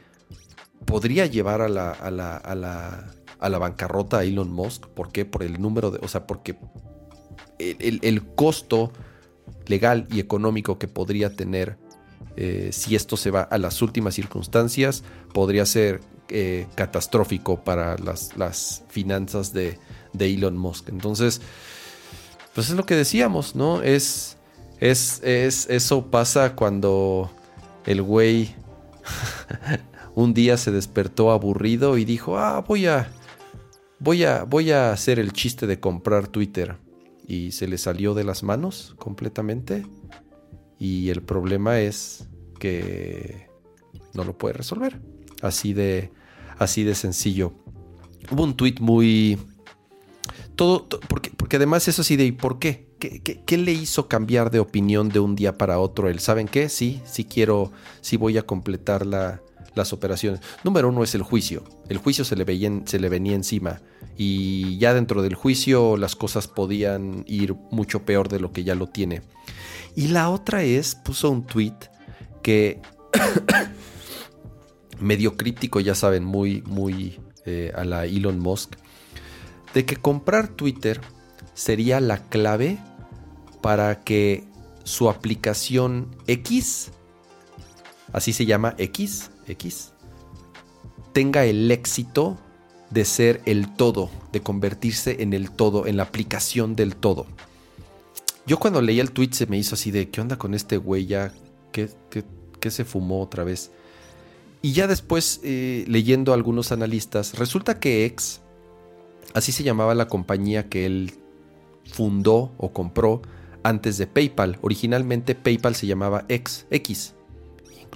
podría llevar a la, a la, a la, a la bancarrota a Elon Musk. ¿Por qué? Por el número de, o sea, porque el, costo legal y económico que podría tener eh, si esto se va a las últimas circunstancias podría ser eh, catastrófico para las, finanzas de, Elon Musk. Entonces, pues es lo que decíamos, ¿no? Es, Es, es, eso pasa cuando el güey [LAUGHS] un día se despertó aburrido y dijo, ah, voy a, voy a, voy a hacer el chiste de comprar Twitter. Y se le salió de las manos completamente. Y el problema es que no lo puede resolver. Así de, así de sencillo. Hubo un tweet muy... Todo, porque, además eso sí de ¿y por qué? ¿Qué, le hizo cambiar de opinión de un día para otro? Él, ¿saben qué? Sí, sí quiero, sí voy a completar las operaciones. Número uno es el juicio. El juicio se le, se le venía encima. Y ya dentro del juicio las cosas podían ir mucho peor de lo que ya lo tiene. Y la otra es, puso un tweet que [COUGHS] medio críptico, ya saben, muy, muy eh, a la Elon Musk, de que comprar Twitter sería la clave para que su aplicación X, así se llama X, X, tenga el éxito de ser el todo, de convertirse en el todo, en la aplicación del todo. Yo cuando leí el tweet se me hizo así de, ¿qué onda con este güey ya? ¿Qué, se fumó otra vez? Y ya después, eh, leyendo a algunos analistas, resulta que X, así se llamaba la compañía que él fundó o compró antes de PayPal. Originalmente PayPal se llamaba X. X.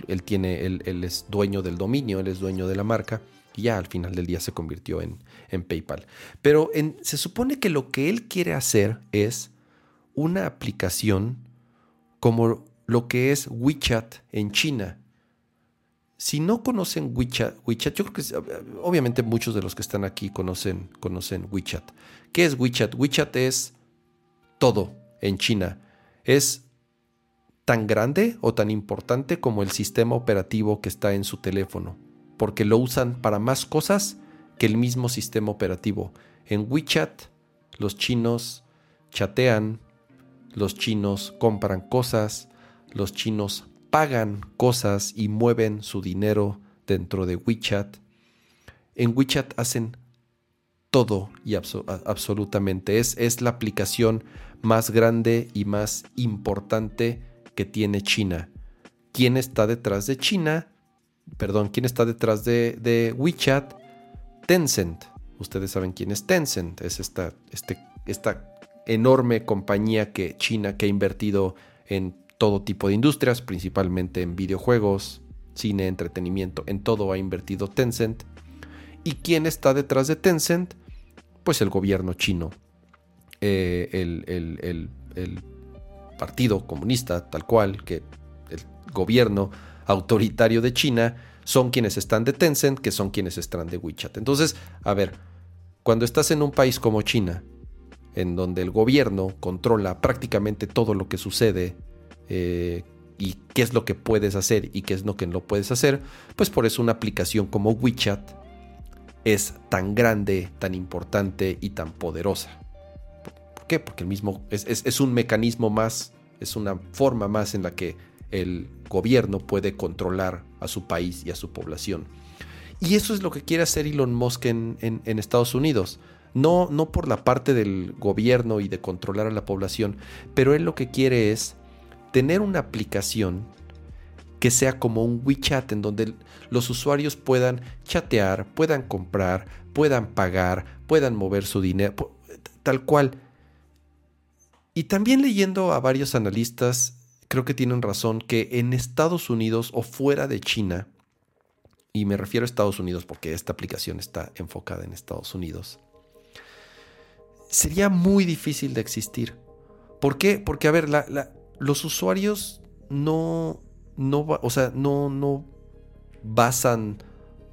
Él, tiene, él, es dueño del dominio, él es dueño de la marca y ya al final del día se convirtió en, en PayPal. Pero se supone que lo que él quiere hacer es una aplicación como lo que es WeChat en China. Si no conocen WeChat, WeChat, yo creo que obviamente muchos de los que están aquí conocen, conocen WeChat. ¿Qué es WeChat? WeChat es todo en China. Es tan grande o tan importante como el sistema operativo que está en su teléfono, porque lo usan para más cosas que el mismo sistema operativo. En WeChat los chinos chatean, los chinos compran cosas, los chinos pagan cosas y mueven su dinero dentro de WeChat. En WeChat hacen todo y absolutamente. Es, es la aplicación más grande y más importante que tiene China. ¿Quién está detrás de China? Perdón, ¿quién está detrás de, WeChat? Tencent. Ustedes saben quién es Tencent. Es esta, este, esta enorme compañía que China que ha invertido en todo tipo de industrias, principalmente en videojuegos, cine, entretenimiento, en todo ha invertido Tencent. ¿Y quién está detrás de Tencent? Pues el gobierno chino, eh, el, el Partido Comunista, tal cual, que el gobierno autoritario de China son quienes están de Tencent, que son quienes están de WeChat. Entonces, a ver, cuando estás en un país como China, en donde el gobierno controla prácticamente todo lo que sucede eh, y qué es lo que puedes hacer y qué es lo que no puedes hacer, pues por eso una aplicación como WeChat es tan grande, tan importante y tan poderosa. ¿Por qué? Porque el mismo es, un mecanismo más, es una forma más en la que el gobierno puede controlar a su país y a su población. Y eso es lo que quiere hacer Elon Musk en, en Estados Unidos. No, no por la parte del gobierno y de controlar a la población, pero él lo que quiere es tener una aplicación que sea como un WeChat en donde los usuarios puedan chatear, puedan comprar, puedan pagar, puedan mover su dinero, tal cual. Y también leyendo a varios analistas, creo que tienen razón que en Estados Unidos o fuera de China, y me refiero a Estados Unidos porque esta aplicación está enfocada en Estados Unidos, sería muy difícil de existir. ¿Por qué? Porque, a ver, los usuarios no, no, o sea, no, no basan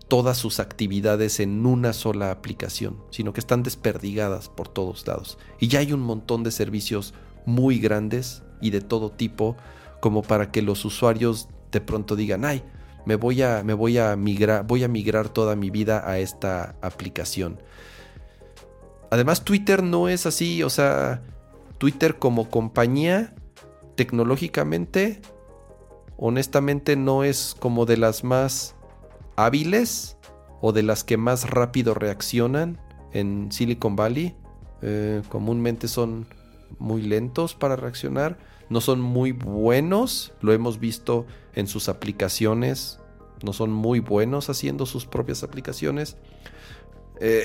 todas sus actividades en una sola aplicación, sino que están desperdigadas por todos lados. Y ya hay un montón de servicios muy grandes y de todo tipo como para que los usuarios de pronto digan, ay, me voy a, me voy a migrar, voy a migrar toda mi vida a esta aplicación. Además, Twitter no es así, o sea, Twitter como compañía, tecnológicamente, honestamente no es como de las más hábiles o de las que más rápido reaccionan en Silicon Valley. Eh, comúnmente son muy lentos para reaccionar. no son muy buenos, lo hemos visto en sus aplicaciones, no son muy buenos haciendo sus propias aplicaciones. Eh,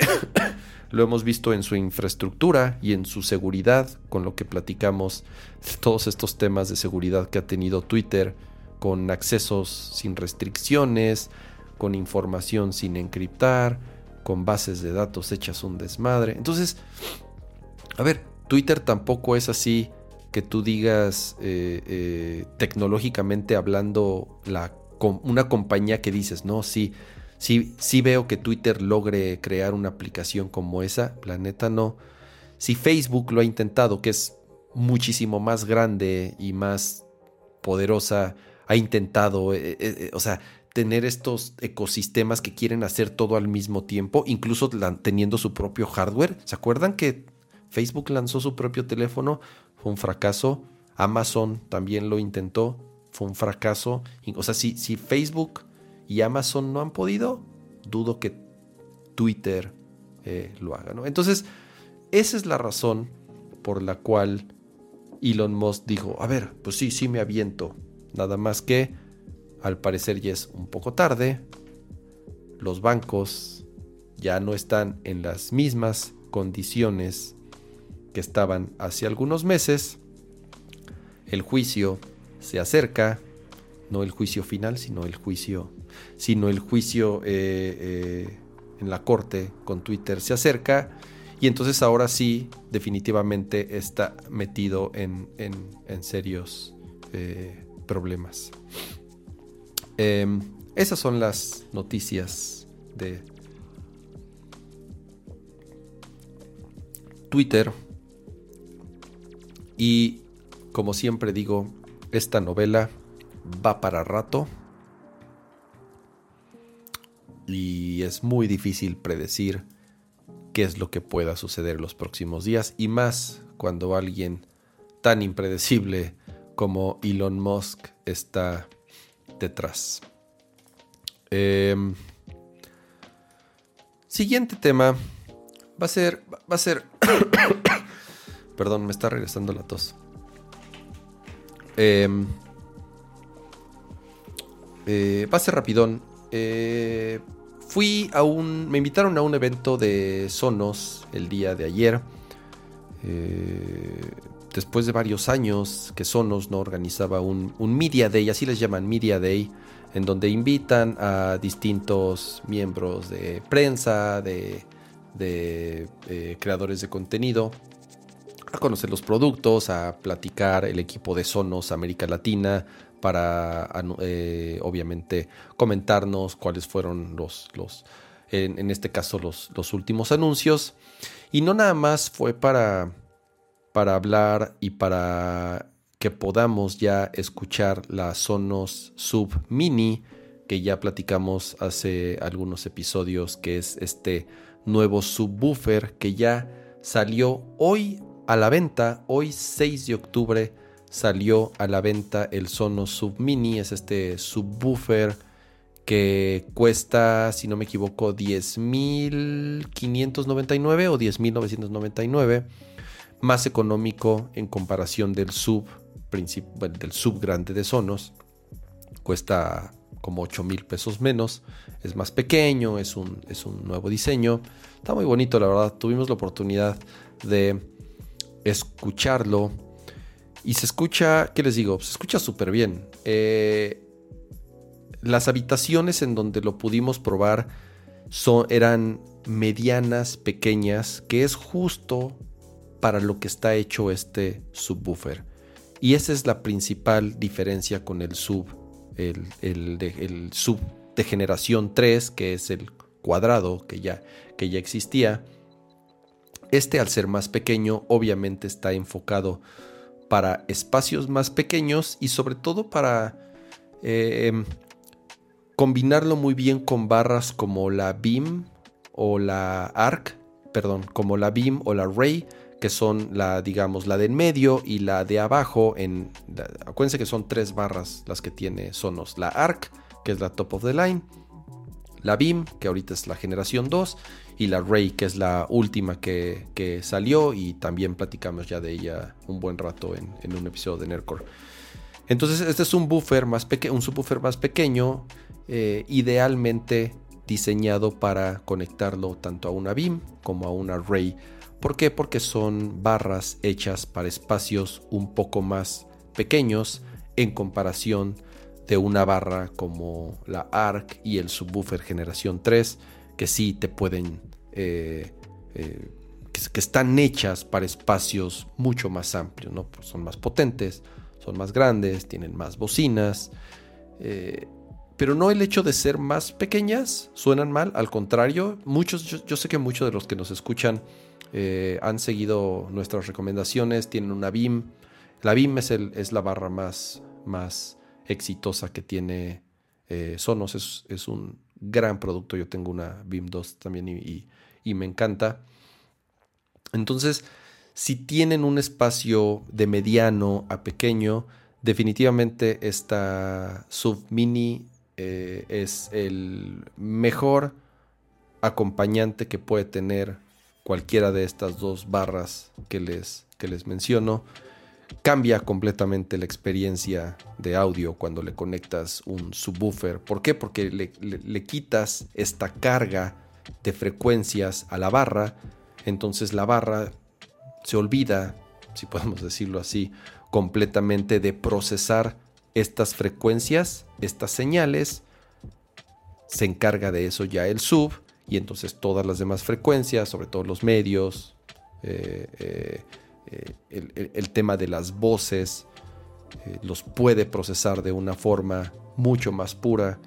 lo hemos visto en su infraestructura y en su seguridad, con lo que platicamos todos estos temas de seguridad que ha tenido Twitter, con accesos sin restricciones, con información sin encriptar, con bases de datos hechas un desmadre. Entonces, a ver, Twitter tampoco es así que tú digas eh, eh, tecnológicamente hablando la, una compañía que dices, no, sí, sí, sí veo que Twitter logre crear una aplicación como esa, la neta no. Si Facebook lo ha intentado, que es muchísimo más grande y más poderosa, ha intentado, eh, o sea, tener estos ecosistemas que quieren hacer todo al mismo tiempo, incluso teniendo su propio hardware. ¿Se acuerdan que Facebook lanzó su propio teléfono? Fue un fracaso. Amazon también lo intentó. Fue un fracaso. O sea, si, si Facebook y Amazon no han podido, dudo que Twitter eh, lo haga. ¿no? Entonces, esa es la razón por la cual Elon Musk dijo, a ver, pues sí, sí me aviento. Nada más que al parecer ya es un poco tarde. Los bancos ya no están en las mismas condiciones que estaban hace algunos meses. El juicio se acerca, no el juicio final, sino el juicio, sino el juicio eh, eh, en la corte con Twitter se acerca y entonces ahora sí definitivamente está metido en, serios eh, problemas. Em, esas son las noticias de Twitter. Y como siempre digo, esta novela va para rato. Y es muy difícil predecir qué es lo que pueda suceder los próximos días. Y más cuando alguien tan impredecible como Elon Musk está detrás. Em, siguiente tema va a ser, va a ser, [COUGHS] perdón, me está regresando la tos. Em, eh, va a ser rapidón. Eh, fui a un, me invitaron a un evento de Sonos el día de ayer. Eh, después de varios años que Sonos no organizaba un, Media Day, así les llaman Media Day, en donde invitan a distintos miembros de prensa, de, eh, creadores de contenido, a conocer los productos, a platicar el equipo de Sonos América Latina para eh, obviamente comentarnos cuáles fueron los, los en, este caso los, los últimos anuncios. Y no nada más fue para para hablar y para que podamos ya escuchar la Sonos Sub Mini que ya platicamos hace algunos episodios, que es este nuevo subwoofer que ya salió hoy a la venta, hoy 6 de octubre salió a la venta el Sonos Sub Mini, es este subwoofer que cuesta, si no me equivoco, 10.599 o 10.999 más económico en comparación del sub, del sub grande de Sonos. Cuesta como 8 mil pesos menos. Es más pequeño, es un, es un nuevo diseño. Está muy bonito, la verdad. Tuvimos la oportunidad de escucharlo. Y se escucha, ¿qué les digo? Se escucha súper bien. Eh, las habitaciones en donde lo pudimos probar son, eran medianas, pequeñas, que es justo para lo que está hecho este subwoofer. Y esa es la principal diferencia con el sub, el, sub de generación 3, que es el cuadrado que ya, que ya existía. Este al ser más pequeño obviamente está enfocado para espacios más pequeños y sobre todo para eh, combinarlo muy bien con barras como la Beam o la ARC, perdón, como la Beam o la Ray, que son la, digamos, la de en medio y la de abajo. En, acuérdense que son tres barras las que tiene Sonos. La ARC, que es la top of the line. la BIM, que ahorita es la generación 2, y la Ray, que es la última que, salió, y también platicamos ya de ella un buen rato en, un episodio de Nerdcore. Entonces, este es un buffer más pequeño, un subwoofer más pequeño, eh, idealmente diseñado para conectarlo tanto a una BIM como a una Ray. ¿Por qué? Porque son barras hechas para espacios un poco más pequeños en comparación de una barra como la ARC y el subwoofer generación 3, que sí te pueden, eh, eh, que, están hechas para espacios mucho más amplios, ¿no? Pues son más potentes, son más grandes, tienen más bocinas, eh, pero no el hecho de ser más pequeñas suenan mal, al contrario, muchos, yo, sé que muchos de los que nos escuchan han seguido nuestras recomendaciones, tienen una BIM, la BIM es, el, es la barra más, más exitosa que tiene Sonos. Es, un gran producto. Yo tengo una BIM 2 también y, me encanta. Entonces, si tienen un espacio de mediano a pequeño, definitivamente esta sub mini eh, es el mejor acompañante que puede tener cualquiera de estas dos barras que les, que les menciono cambia completamente la experiencia de audio cuando le conectas un subwoofer. ¿Por qué? Porque le, quitas esta carga de frecuencias a la barra, entonces la barra se olvida, si podemos decirlo así, completamente de procesar estas frecuencias, estas señales, se encarga de eso ya el sub y entonces todas las demás frecuencias, sobre todo los medios, eh, eh, eh, el, tema de las voces eh, los puede procesar de una forma mucho más pura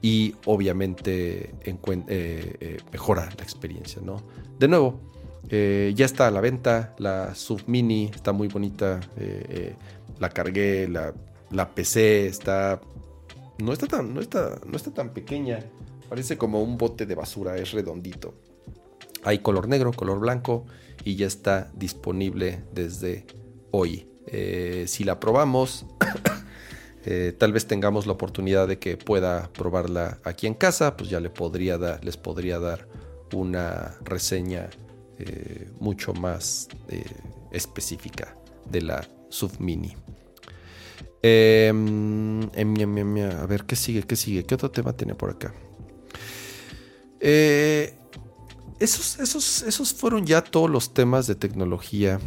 y obviamente eh, mejora la experiencia. ¿no? De nuevo, ya está a la venta, la Sub Mini está muy bonita, la cargué, la, la, PC está no está, tan, no, está, no está tan pequeña, parece como un bote de basura, es redondito. Hay color negro, color blanco y ya está disponible desde hoy. Eh, si la probamos, [COUGHS] eh, tal vez tengamos la oportunidad de que pueda probarla aquí en casa, pues ya le podría dar, les podría dar una reseña eh, mucho más específica de la Submini. Em, em, a ver, ¿qué sigue? ¿Qué sigue? ¿Qué otro tema tiene por acá? Eh, esos, esos, esos fueron ya todos los temas de tecnología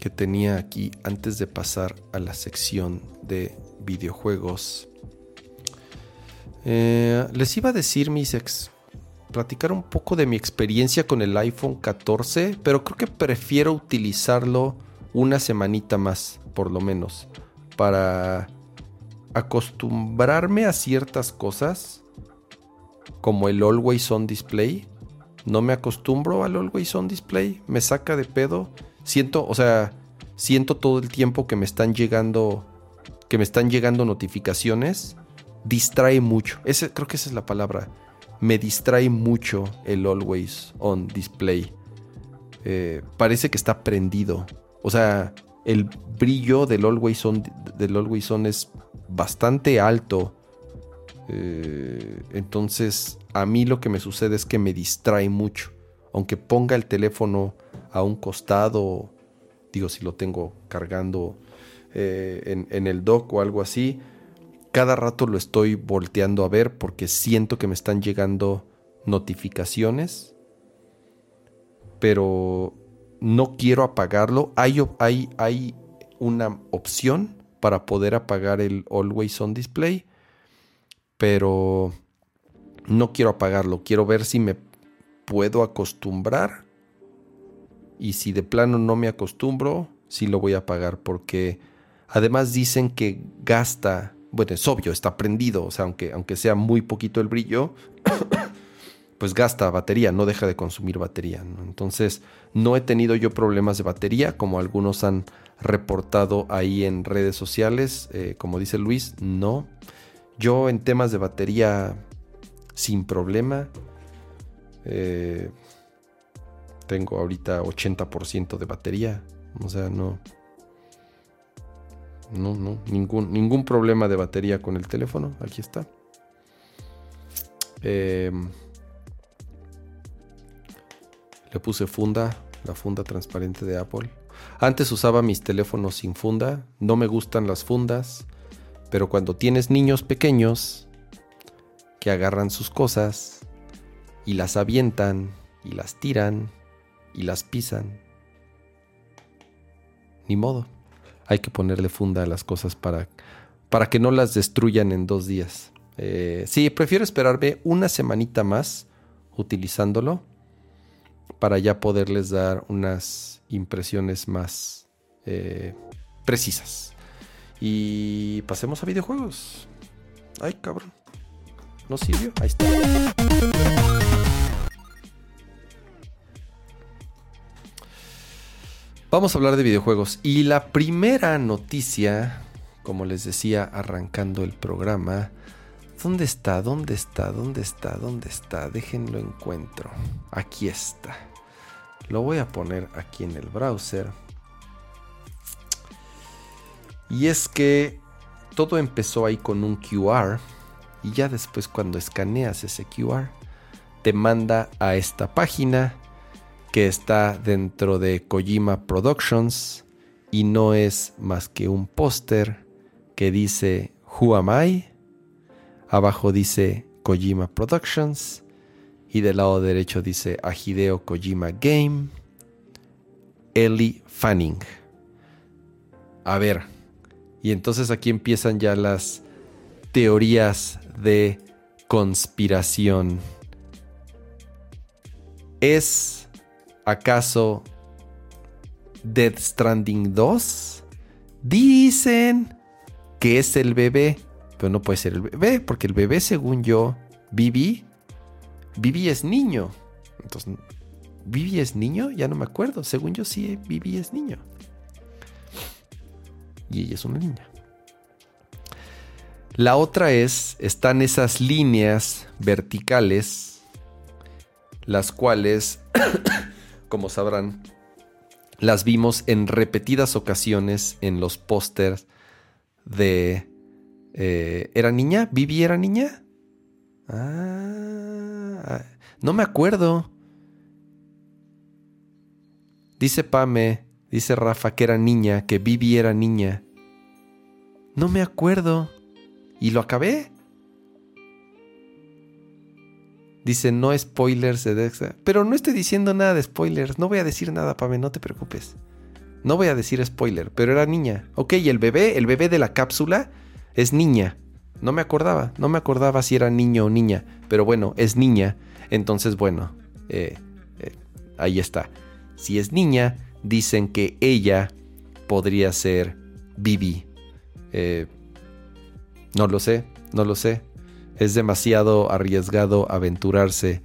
que tenía aquí antes de pasar a la sección de videojuegos. Eh, les iba a decir, mis ex, platicar un poco de mi experiencia con el iPhone 14, pero creo que prefiero utilizarlo una semanita más, por lo menos, para acostumbrarme a ciertas cosas, como el Always On Display no me acostumbro al Always On Display, me saca de pedo. Siento, o sea, siento todo el tiempo que me están llegando, que me están llegando notificaciones. Distrae mucho. Ese, creo que esa es la palabra. Me distrae mucho el Always On Display. Eh, parece que está prendido. O sea, el brillo del Always On, del Always On es bastante alto. Eh, entonces, a mí lo que me sucede es que me distrae mucho. Aunque ponga el teléfono a un costado, digo, si lo tengo cargando eh, en, el dock o algo así, cada rato lo estoy volteando a ver porque siento que me están llegando notificaciones, pero no quiero apagarlo. Hay, hay, hay una opción para poder apagar el Always On Display, pero no quiero apagarlo, quiero ver si me puedo acostumbrar y si de plano no me acostumbro, sí lo voy a apagar porque además dicen que gasta, bueno, es obvio, está prendido, o sea, aunque, aunque sea muy poquito el brillo, [COUGHS] pues gasta batería, no deja de consumir batería. Entonces, no he tenido yo problemas de batería, como algunos han reportado ahí en redes sociales, eh, como dice Luis, no. Yo en temas de batería sin problema. Eh, tengo ahorita 80% de batería. O sea, no. No, no. Ningún, ningún problema de batería con el teléfono. Aquí está. Em, le puse funda, la funda transparente de Apple. Antes usaba mis teléfonos sin funda. No me gustan las fundas. Pero cuando tienes niños pequeños que agarran sus cosas y las avientan y las tiran y las pisan, ni modo. Hay que ponerle funda a las cosas para, para que no las destruyan en dos días. Eh, sí, prefiero esperarme una semanita más utilizándolo para ya poderles dar unas impresiones más eh, precisas. Y pasemos a videojuegos. Ay, cabrón. ¿No sirvió? Ahí está. Vamos a hablar de videojuegos. Y la primera noticia, como les decía, arrancando el programa. ¿Dónde está? ¿Dónde está? ¿Dónde está? ¿Dónde está? Déjenlo encuentro. Aquí está. Lo voy a poner aquí en el browser. Y es que todo empezó ahí con un QR. Y ya después cuando escaneas ese QR, te manda a esta página que está dentro de Kojima Productions y no es más que un póster que dice Who am I? Abajo dice Kojima Productions y del lado derecho dice Hideo Kojima Game, Ellie Fanning. A ver, y entonces aquí empiezan ya las teorías de conspiración. ¿Es ¿Acaso Death Stranding 2? Dicen que es el bebé, pero no puede ser el bebé, porque el bebé, según yo, Vivi, Vivi es niño. Entonces, ¿Vivi es niño? Ya no me acuerdo. Según yo, sí, Vivi es niño. Y ella es una niña. La otra es, están esas líneas verticales, las cuales [COUGHS] como sabrán, las vimos en repetidas ocasiones en los pósters de... Eh, ¿Era niña? ¿Vivi era niña? Ah, no me acuerdo. Dice Pame, dice Rafa que era niña, que Vivi era niña. No me acuerdo. ¿Y lo acabé? Dice, no spoilers de Dexter. Pero no estoy diciendo nada de spoilers. No voy a decir nada, Pame, no te preocupes. No voy a decir spoiler, pero era niña. Ok, y el bebé, el bebé de la cápsula es niña. No me acordaba, no me acordaba si era niño o niña. Pero bueno, es niña. Entonces, bueno, eh, eh, ahí está. Si es niña, dicen que ella podría ser Bibi. Eh, no lo sé, no lo sé es demasiado arriesgado aventurarse.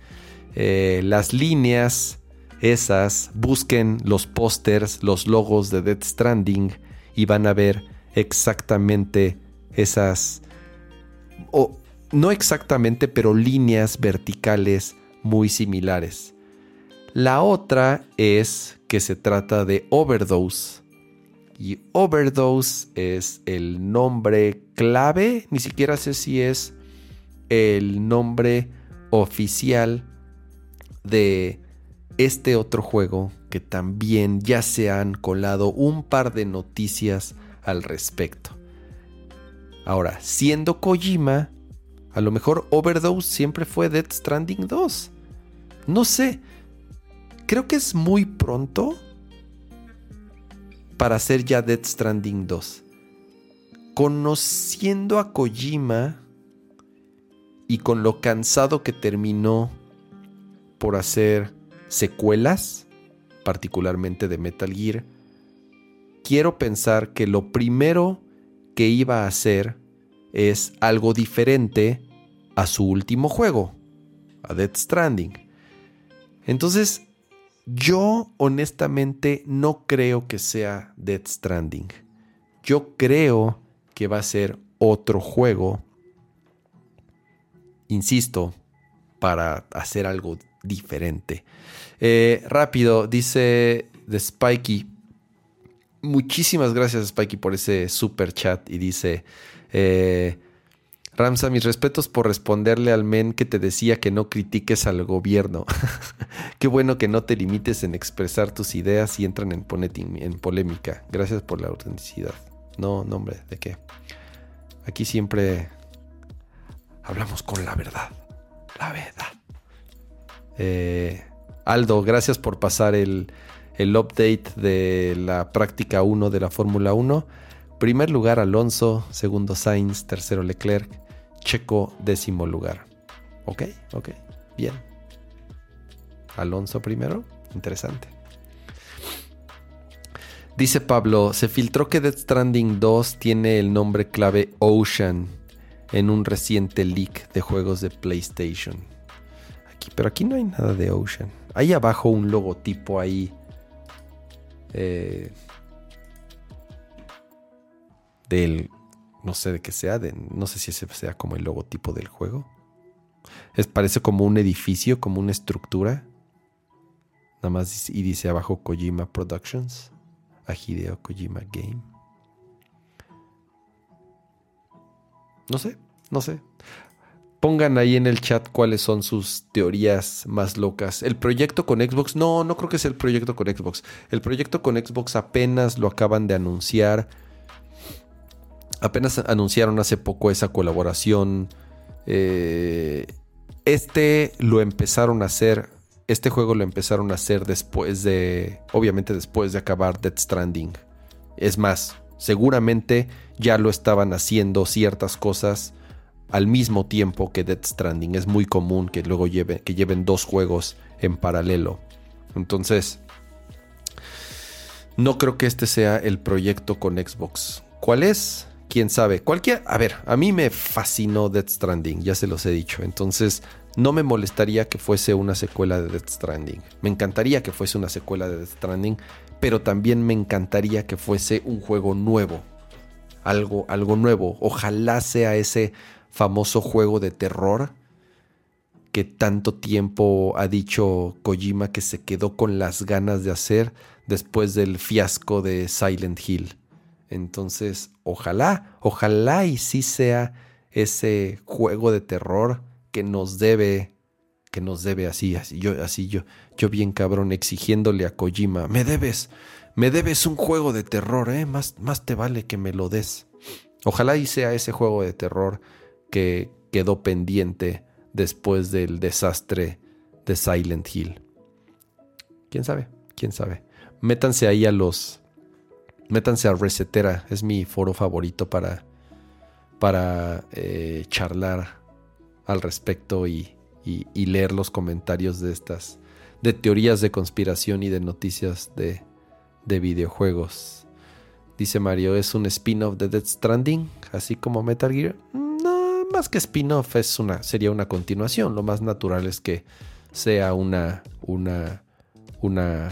Eh, las líneas esas, busquen los pósters, los logos de Death Stranding y van a ver exactamente esas, o no exactamente, pero líneas verticales muy similares. La otra es que se trata de Overdose. Y Overdose es el nombre clave, ni siquiera sé si es el nombre oficial de este otro juego que también ya se han colado un par de noticias al respecto. Ahora, siendo Kojima, a lo mejor Overdose siempre fue Death Stranding 2. No sé. Creo que es muy pronto para hacer ya Death Stranding 2. Conociendo a Kojima, y con lo cansado que terminó por hacer secuelas, particularmente de Metal Gear, quiero pensar que lo primero que iba a hacer es algo diferente a su último juego, a Death Stranding. Entonces, yo honestamente no creo que sea Death Stranding. Yo creo que va a ser otro juego insisto, para hacer algo diferente. Eh, rápido, dice de Spikey. Muchísimas gracias, Spikey, por ese super chat. Y dice: eh, Ramsa, mis respetos por responderle al men que te decía que no critiques al gobierno. [LAUGHS] Qué bueno que no te limites en expresar tus ideas y entran en, polémica. Gracias por la autenticidad. No, no, hombre, ¿de qué? Aquí siempre hablamos con la verdad. La verdad. Eh, Aldo, gracias por pasar el, el update de la práctica 1 de la Fórmula 1. Primer lugar Alonso, segundo Sainz, tercero Leclerc, Checo décimo lugar. Ok, ok, bien. Alonso primero, interesante. Dice Pablo, se filtró que Death Stranding 2 tiene el nombre clave Ocean en un reciente leak de juegos de PlayStation. Aquí, pero aquí no hay nada de Ocean. Hay abajo un logotipo ahí. Eh, del no sé de qué sea, no sé si ese sea como el logotipo del juego. Es, parece como un edificio, como una estructura. Nada más y dice abajo Kojima Productions, a Kojima Game. No sé, no sé. Pongan ahí en el chat cuáles son sus teorías más locas. El proyecto con Xbox, no, no creo que sea el proyecto con Xbox. El proyecto con Xbox apenas lo acaban de anunciar apenas anunciaron hace poco esa colaboración. Eh, este lo empezaron a hacer. Este juego lo empezaron a hacer después de. Obviamente después de acabar Dead Stranding. Es más, seguramente ya lo estaban haciendo ciertas cosas al mismo tiempo que Dead Stranding. Es muy común que luego que lleven dos juegos en paralelo. Entonces. No creo que este sea el proyecto con Xbox. ¿Cuál es? Quién sabe. Cualquier. A ver, a mí me fascinó Death Stranding, ya se los he dicho. Entonces, no me molestaría que fuese una secuela de Death Stranding. Me encantaría que fuese una secuela de Death Stranding, pero también me encantaría que fuese un juego nuevo. Algo, algo nuevo. Ojalá sea ese famoso juego de terror que tanto tiempo ha dicho Kojima que se quedó con las ganas de hacer después del fiasco de Silent Hill. Entonces, ojalá, ojalá y sí sea ese juego de terror que nos debe, que nos debe así, así yo, así yo, yo bien cabrón exigiéndole a Kojima, me debes, me debes un juego de terror, eh, más, más te vale que me lo des. Ojalá y sea ese juego de terror que quedó pendiente después del desastre de Silent Hill. ¿Quién sabe? ¿Quién sabe? Métanse ahí a los métanse a Resetera, es mi foro favorito para, para eh, charlar al respecto y, leer los comentarios de estas, de teorías de conspiración y de noticias de, de videojuegos. Dice Mario, ¿es un spin-off de Death Stranding? Así como Metal Gear. No, más que spin-off una, sería una continuación. Lo más natural es que sea una, una, una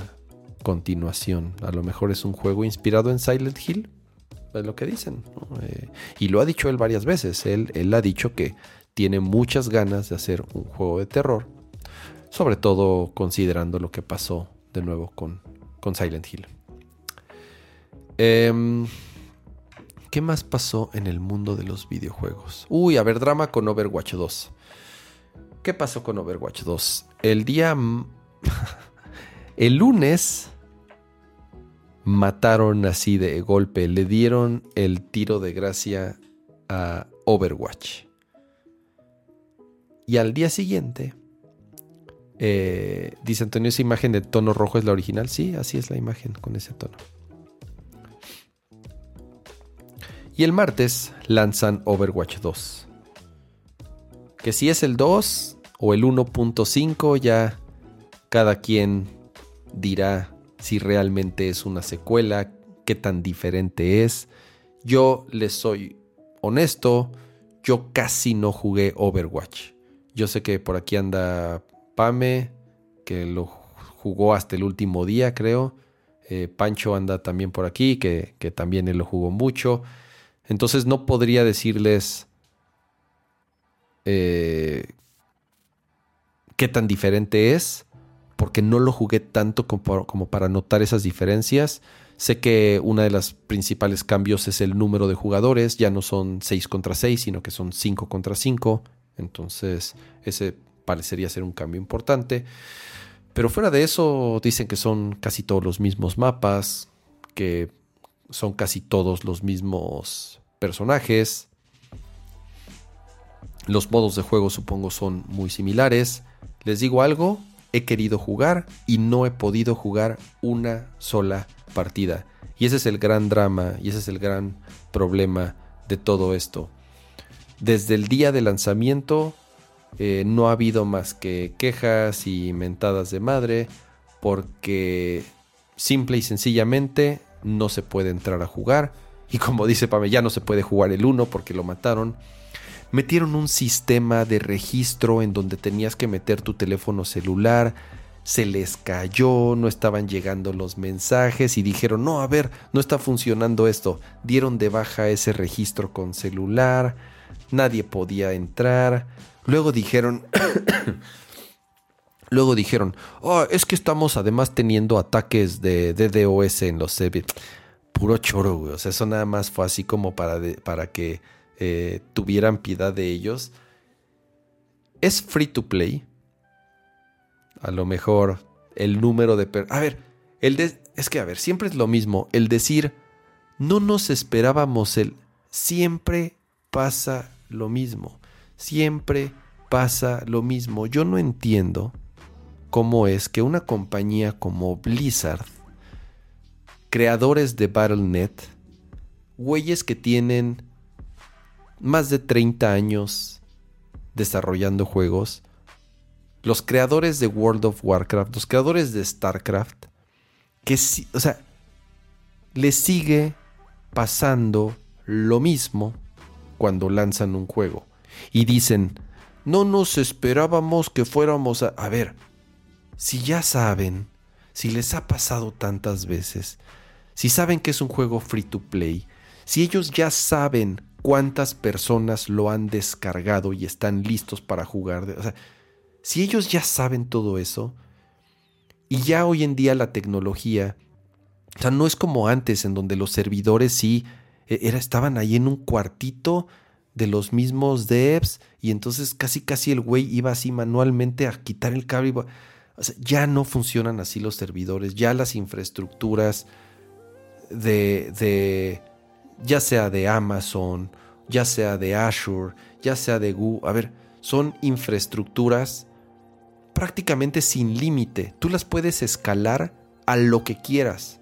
continuación. A lo mejor es un juego inspirado en Silent Hill. Es lo que dicen. Eh, y lo ha dicho él varias veces. Él, él ha dicho que tiene muchas ganas de hacer un juego de terror. Sobre todo considerando lo que pasó de nuevo con, con Silent Hill. Em, ¿Qué más pasó en el mundo de los videojuegos? Uy, a ver, drama con Overwatch 2. ¿Qué pasó con Overwatch 2? El día... [LAUGHS] el lunes mataron así de golpe, le dieron el tiro de gracia a Overwatch. Y al día siguiente, eh, dice Antonio, esa imagen de tono rojo es la original. Sí, así es la imagen con ese tono. Y el martes lanzan Overwatch 2. Que si es el 2 o el 1.5, ya cada quien dirá si realmente es una secuela, qué tan diferente es. Yo les soy honesto, yo casi no jugué Overwatch. Yo sé que por aquí anda Pame, que lo jugó hasta el último día, creo. Eh, Pancho anda también por aquí, que, que también él lo jugó mucho. Entonces no podría decirles eh, qué tan diferente es porque no lo jugué tanto como, para notar esas diferencias. Sé que uno de los principales cambios es el número de jugadores, ya no son 6 contra 6, sino que son 5 contra 5. Entonces, ese parecería ser un cambio importante. Pero fuera de eso, dicen que son casi todos los mismos mapas, que son casi todos los mismos personajes. Los modos de juego supongo son muy similares. Les digo algo, he querido jugar y no he podido jugar una sola partida. Y ese es el gran drama y ese es el gran problema de todo esto. Desde el día de lanzamiento eh, no ha habido más que quejas y mentadas de madre porque simple y sencillamente no se puede entrar a jugar. Y como dice Pame, ya no se puede jugar el 1 porque lo mataron. Metieron un sistema de registro en donde tenías que meter tu teléfono celular. Se les cayó, no estaban llegando los mensajes y dijeron, no, a ver, no está funcionando esto. Dieron de baja ese registro con celular, nadie podía entrar. Luego dijeron, [COUGHS] luego dijeron, oh, es que estamos además teniendo ataques de DDoS en los servidores. Puro choro, güey. O sea, eso nada más fue así como para, para que eh, tuvieran piedad de ellos. Es free to play. A lo mejor el número de... A ver, el es que, a ver, siempre es lo mismo. El decir, no nos esperábamos el... Siempre pasa lo mismo. Siempre pasa lo mismo. Yo no entiendo cómo es que una compañía como Blizzard, creadores de BattleNet, güeyes que tienen más de 30 años desarrollando juegos, los creadores de World of Warcraft, los creadores de StarCraft, que o sea, les sigue pasando lo mismo cuando lanzan un juego. Y dicen, no nos esperábamos que fuéramos a... A ver, si ya saben, si les ha pasado tantas veces, si saben que es un juego free to play, si ellos ya saben cuántas personas lo han descargado y están listos para jugar, o sea, si ellos ya saben todo eso, y ya hoy en día la tecnología, o sea, no es como antes en donde los servidores sí e, era, estaban ahí en un cuartito de los mismos devs y entonces casi casi el güey iba así manualmente a quitar el cable. ya no funcionan así los servidores, ya las infraestructuras de, de, ya sea de Amazon, ya sea de Azure, ya sea de Google, a ver, son infraestructuras prácticamente sin límite. Tú las puedes escalar a lo que quieras.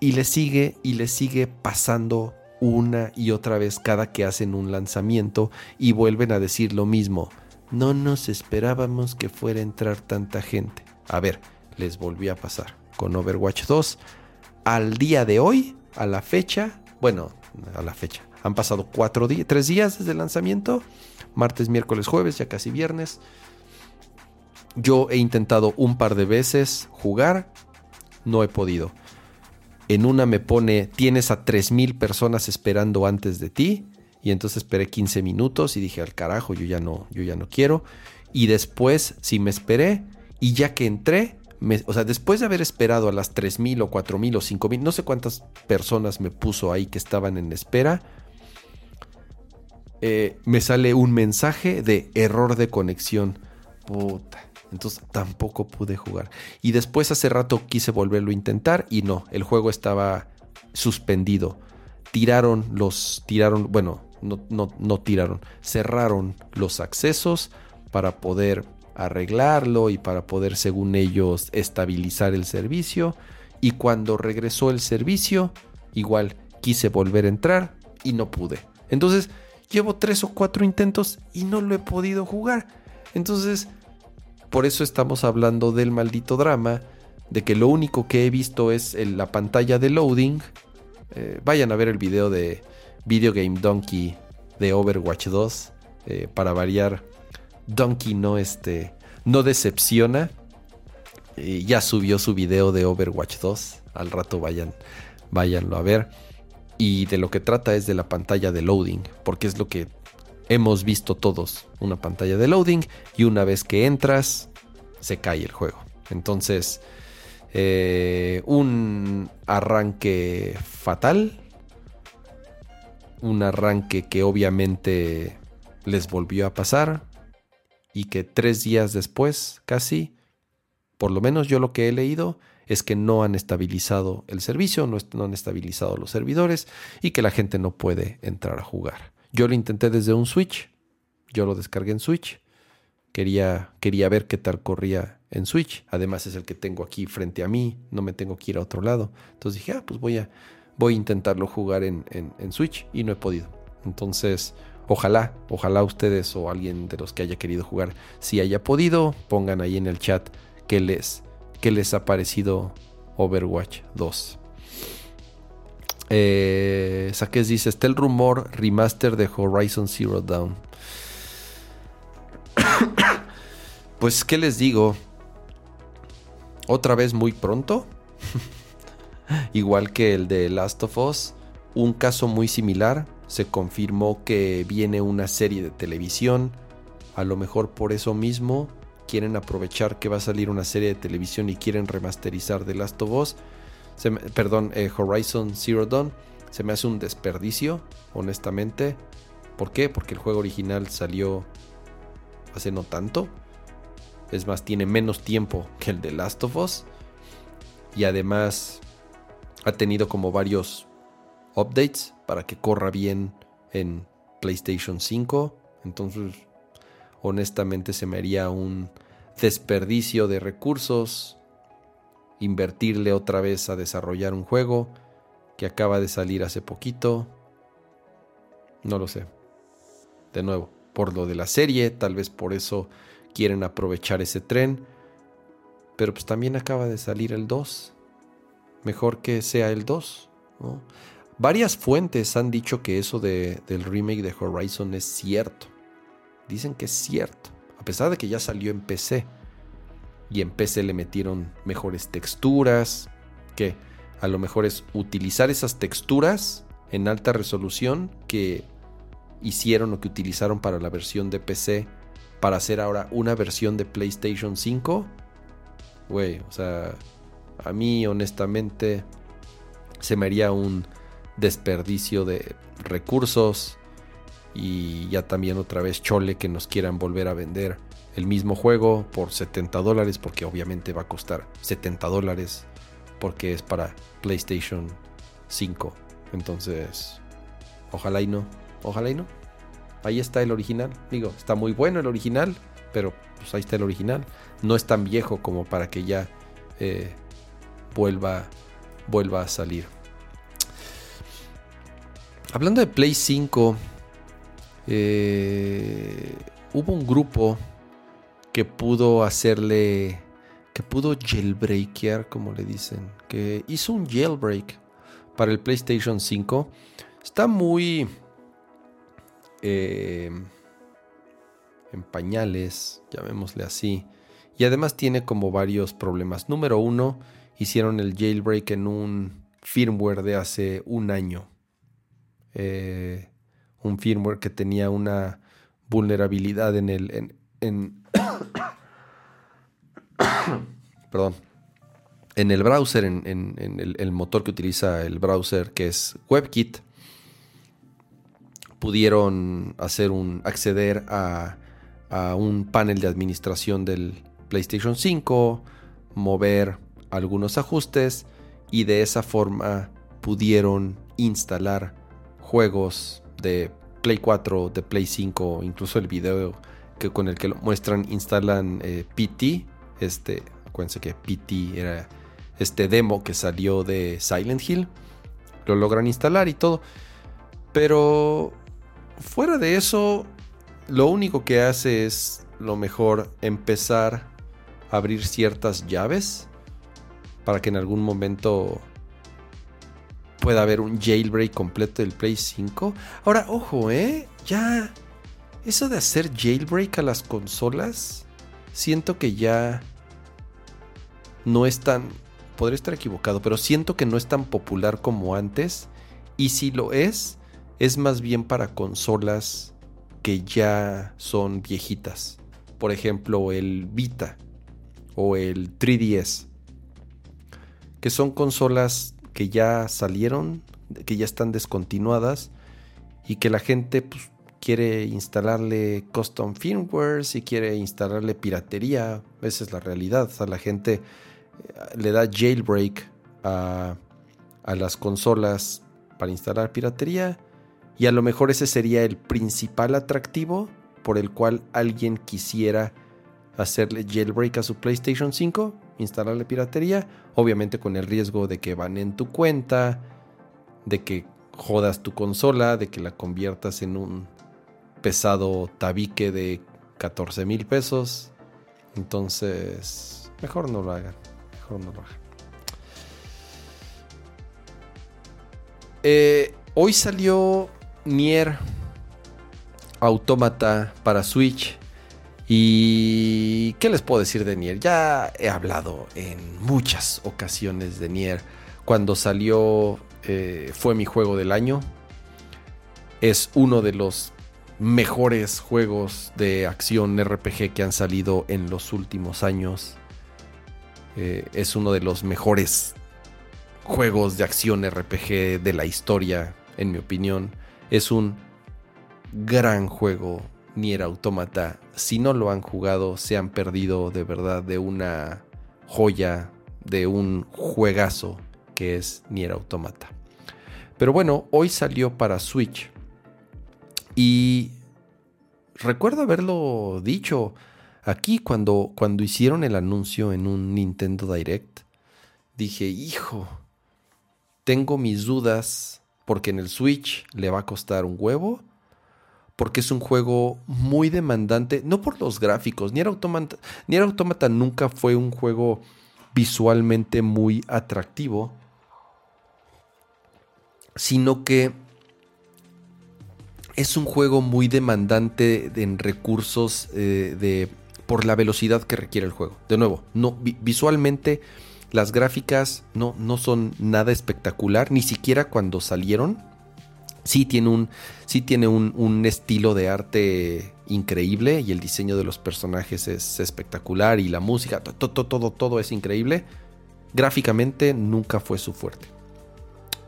Y le sigue y le sigue pasando una y otra vez cada que hacen un lanzamiento y vuelven a decir lo mismo. No nos esperábamos que fuera a entrar tanta gente. A ver, les volvió a pasar con Overwatch 2. Al día de hoy, a la fecha, bueno, a la fecha, han pasado cuatro días, tres días desde el lanzamiento, martes, miércoles, jueves, ya casi viernes. Yo he intentado un par de veces jugar, no he podido. En una me pone, tienes a 3.000 personas esperando antes de ti. Y entonces esperé 15 minutos y dije, al carajo, yo ya no, yo ya no quiero. Y después, si me esperé, y ya que entré, o sea, después de haber esperado a las 3.000 o 4.000 o 5.000, no sé cuántas personas me puso ahí que estaban en espera, eh, me sale un mensaje de error de conexión. Puta. Entonces tampoco pude jugar. Y después hace rato quise volverlo a intentar y no, el juego estaba suspendido. Tiraron los, tiraron, bueno, no, no, no tiraron, cerraron los accesos para poder arreglarlo y para poder, según ellos, estabilizar el servicio. Y cuando regresó el servicio, igual quise volver a entrar y no pude. Entonces, llevo tres o cuatro intentos y no lo he podido jugar. Entonces, por eso estamos hablando del maldito drama, de que lo único que he visto es la pantalla de loading. Eh, vayan a ver el video de Video Game Donkey de Overwatch 2. Eh, para variar, Donkey no, este, no decepciona. ya subió su video de Overwatch 2. Al rato vayan, váyanlo a ver. Y de lo que trata es de la pantalla de loading, porque es lo que hemos visto todos una pantalla de loading y una vez que entras se cae el juego. Entonces, eh, un arranque fatal. Un arranque que obviamente les volvió a pasar. Y que tres días después, casi, por lo menos yo lo que he leído, es que no han estabilizado el servicio, no, han estabilizado los servidores y que la gente no puede entrar a jugar. Yo lo intenté desde un Switch, yo lo descargué en Switch, quería, quería ver qué tal corría en Switch, además es el que tengo aquí frente a mí, no me tengo que ir a otro lado, entonces dije, ah, pues voy a, voy a intentarlo jugar en, en Switch y no he podido. Entonces, ojalá, ojalá ustedes o alguien de los que haya querido jugar, si haya podido, pongan ahí en el chat qué les, qué les ha parecido Overwatch 2. Eh, dice, está el rumor remaster de Horizon Zero Dawn. [COUGHS] pues, ¿qué les digo? Otra vez muy pronto. [LAUGHS] Igual que el de Last of Us. Un caso muy similar. Se confirmó que viene una serie de televisión. A lo mejor por eso mismo quieren aprovechar que va a salir una serie de televisión y quieren remasterizar The Last of Us perdón, eh, Horizon Zero Dawn, se me hace un desperdicio, honestamente. ¿Por qué? Porque el juego original salió hace no tanto. Es más, tiene menos tiempo que el de Last of Us. Y además ha tenido como varios updates para que corra bien en PlayStation 5. Entonces, honestamente se me haría un desperdicio de recursos invertirle otra vez a desarrollar un juego que acaba de salir hace poquito. No lo sé. De nuevo, por lo de la serie, tal vez por eso quieren aprovechar ese tren. Pero pues también acaba de salir el 2. Mejor que sea el 2. Varias fuentes han dicho que eso de, del remake de Horizon es cierto. Dicen que es cierto. A pesar de que ya salió en PC y en PC le metieron mejores texturas, que a lo mejor es utilizar esas texturas en alta resolución que hicieron o que utilizaron para la versión de PC para hacer ahora una versión de PlayStation 5. Güey, o sea, a mí honestamente se me haría un desperdicio de recursos y ya también otra vez chole que nos quieran volver a vender el mismo juego por 70 dólares, porque obviamente va a costar 70 dólares, porque es para PlayStation 5. Entonces, ojalá y no, ojalá y no. Ahí está el original. Digo, está muy bueno el original, pero pues ahí está el original. No es tan viejo como para que ya eh, vuelva, vuelva a salir. Hablando de Play 5, eh, hubo un grupo que pudo hacerle, que pudo jailbreakear, como le dicen, que hizo un jailbreak para el PlayStation 5. Está muy eh, en pañales, llamémosle así. Y además tiene como varios problemas. Número uno, hicieron el jailbreak en un firmware de hace un año. Eh, un firmware que tenía una vulnerabilidad en el, [COUGHS] perdón, en el browser, en, el, motor que utiliza el browser, que es WebKit, pudieron hacer un acceder a, a un panel de administración del PlayStation 5, mover algunos ajustes y de esa forma pudieron instalar juegos de Play 4, de Play 5, incluso el video que con el que lo muestran instalan eh, PT. Este, acuérdense que PT era este demo que salió de Silent Hill. Lo logran instalar y todo. Pero fuera de eso, lo único que hace es lo mejor empezar a abrir ciertas llaves para que en algún momento pueda haber un jailbreak completo del Play 5. Ahora, ojo, ¿eh? Ya eso de hacer jailbreak a las consolas, siento que ya no es tan... Podría estar equivocado, pero siento que no es tan popular como antes. Y si lo es, es más bien para consolas que ya son viejitas. Por ejemplo, el Vita. o el 3DS, que son consolas que ya salieron, que ya están descontinuadas y que la gente pues, quiere instalarle custom firmware, si quiere instalarle piratería, esa es la realidad. O sea, la gente eh, le da jailbreak a, a las consolas para instalar piratería y a lo mejor ese sería el principal atractivo por el cual alguien quisiera hacerle jailbreak a su PlayStation 5, instalarle piratería, obviamente con el riesgo de que van en tu cuenta, de que jodas tu consola, de que la conviertas en un pesado tabique de 14 mil pesos. Entonces, mejor no lo hagan. Mejor no lo hagan. Eh, hoy salió Nier Automata para Switch. ¿Y qué les puedo decir de Nier? Ya he hablado en muchas ocasiones de Nier. Cuando salió eh, fue mi juego del año. Es uno de los mejores juegos de acción RPG que han salido en los últimos años. Eh, es uno de los mejores juegos de acción RPG de la historia, en mi opinión. Es un gran juego, Nier Automata. Si no lo han jugado, se han perdido de verdad de una joya, de un juegazo que es Nier Automata. Pero bueno, hoy salió para Switch y recuerdo haberlo dicho aquí cuando, cuando hicieron el anuncio en un Nintendo Direct. Dije, hijo, tengo mis dudas porque en el Switch le va a costar un huevo. Porque es un juego muy demandante, no por los gráficos. Nier Automata, Automata nunca fue un juego visualmente muy atractivo, sino que es un juego muy demandante en recursos eh, de, por la velocidad que requiere el juego. De nuevo, no, visualmente las gráficas no, no son nada espectacular, ni siquiera cuando salieron. Sí tiene, un, sí tiene un, estilo de arte increíble y el diseño de los personajes es espectacular y la música, todo, todo, todo, todo es increíble. Gráficamente nunca fue su fuerte,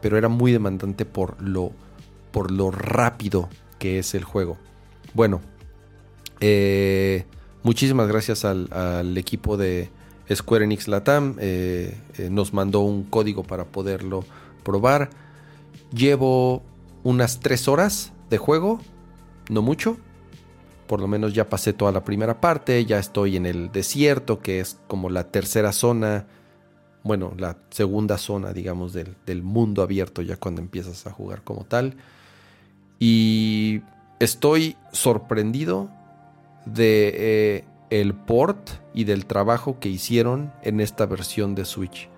pero era muy demandante por lo, por lo rápido que es el juego. Bueno, eh, muchísimas gracias al, equipo de Square Enix Latam. Eh, eh, nos mandó un código para poderlo probar. Llevo unas 3 horas de juego, no mucho. Por lo menos ya pasé toda la primera parte, ya estoy en el desierto, que es como la tercera zona, bueno, la segunda zona, digamos, del, del mundo abierto, ya cuando empiezas a jugar como tal. Y estoy sorprendido de eh, el port y del trabajo que hicieron en esta versión de Switch.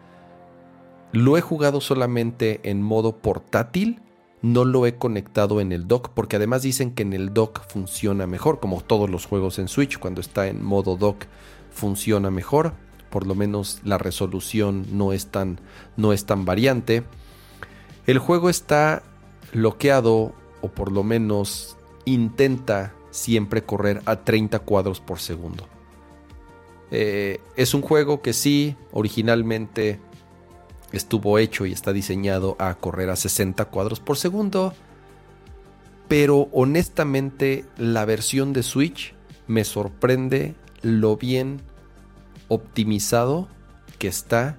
Lo he jugado solamente en modo portátil, no lo he conectado en el dock, porque además dicen que en el dock funciona mejor, como todos los juegos en Switch, cuando está en modo dock funciona mejor, por lo menos la resolución no es tan, no es tan variante. El juego está bloqueado o por lo menos intenta siempre correr a 30 cuadros por segundo. Eh, es un juego que sí, originalmente estuvo hecho y está diseñado a correr a 60 cuadros por segundo, pero honestamente la versión de Switch me sorprende lo bien optimizado que está.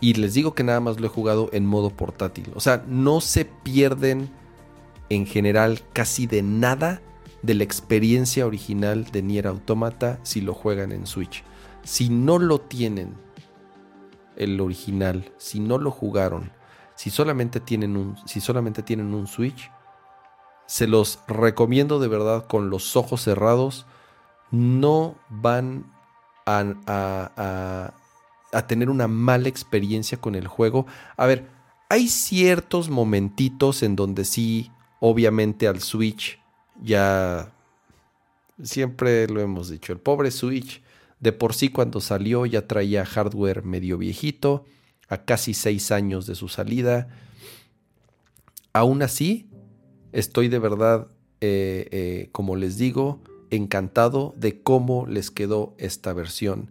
Y les digo que nada más lo he jugado en modo portátil. O sea, no se pierden en general casi de nada de la experiencia original de Nier Automata si lo juegan en Switch. Si no lo tienen, el original, si no lo jugaron, si solamente tienen un, si solamente tienen un Switch, se los recomiendo de verdad con los ojos cerrados. No van a, a, a tener una mala experiencia con el juego. A ver, hay ciertos momentitos en donde sí Obviamente al Switch ya siempre lo hemos dicho, el pobre Switch de por sí cuando salió ya traía hardware medio viejito, a casi seis años de su salida. Aún así, estoy de verdad, eh, eh, como les digo, encantado de cómo les quedó esta versión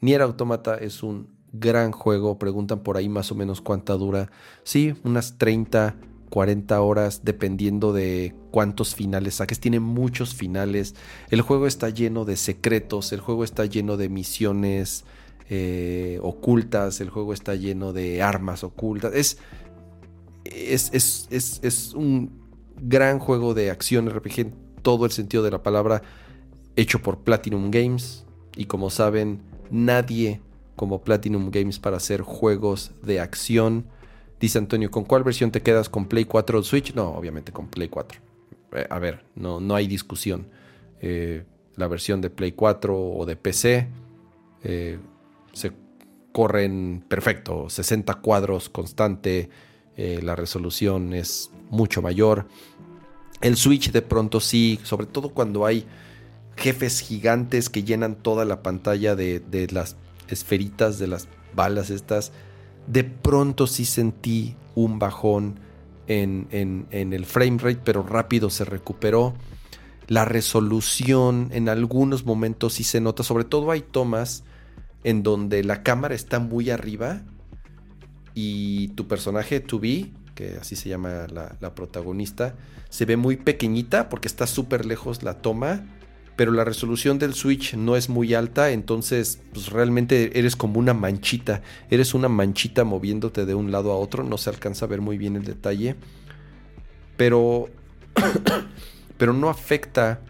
Nier Automata es un gran juego. Preguntan por ahí más o menos cuánta dura. Sí, unas 30, 40 horas, dependiendo de cuántos finales saques. Tiene muchos finales. El juego está lleno de secretos. El juego está lleno de misiones eh, ocultas. El juego está lleno de armas ocultas. Es, es, es, es, un gran juego de acción RPG en todo el sentido de la palabra. Hecho por Platinum Games. Y como saben, nadie como Platinum Games para hacer juegos de acción. Dice Antonio, ¿con cuál versión te quedas? ¿Con Play 4 o Switch? No, obviamente con Play 4. Eh, a ver, no, no hay discusión. Eh, la versión de Play 4 o de PC eh, se corren perfecto, 60 cuadros constante, la resolución es mucho mayor. El Switch de pronto sí, sobre todo cuando hay jefes gigantes que llenan toda la pantalla de, de las esferitas de las balas estas, de pronto sí sentí un bajón en, el frame rate, pero rápido se recuperó. La resolución en algunos momentos sí se nota, sobre todo hay tomas en donde la cámara está muy arriba y tu personaje, to be, que así se llama la, la protagonista, se ve muy pequeñita porque está súper lejos la toma pero la resolución del Switch no es muy alta, entonces pues, realmente eres como una manchita, eres una manchita moviéndote de un lado a otro, no se alcanza a ver muy bien el detalle, pero, [COUGHS] pero no afecta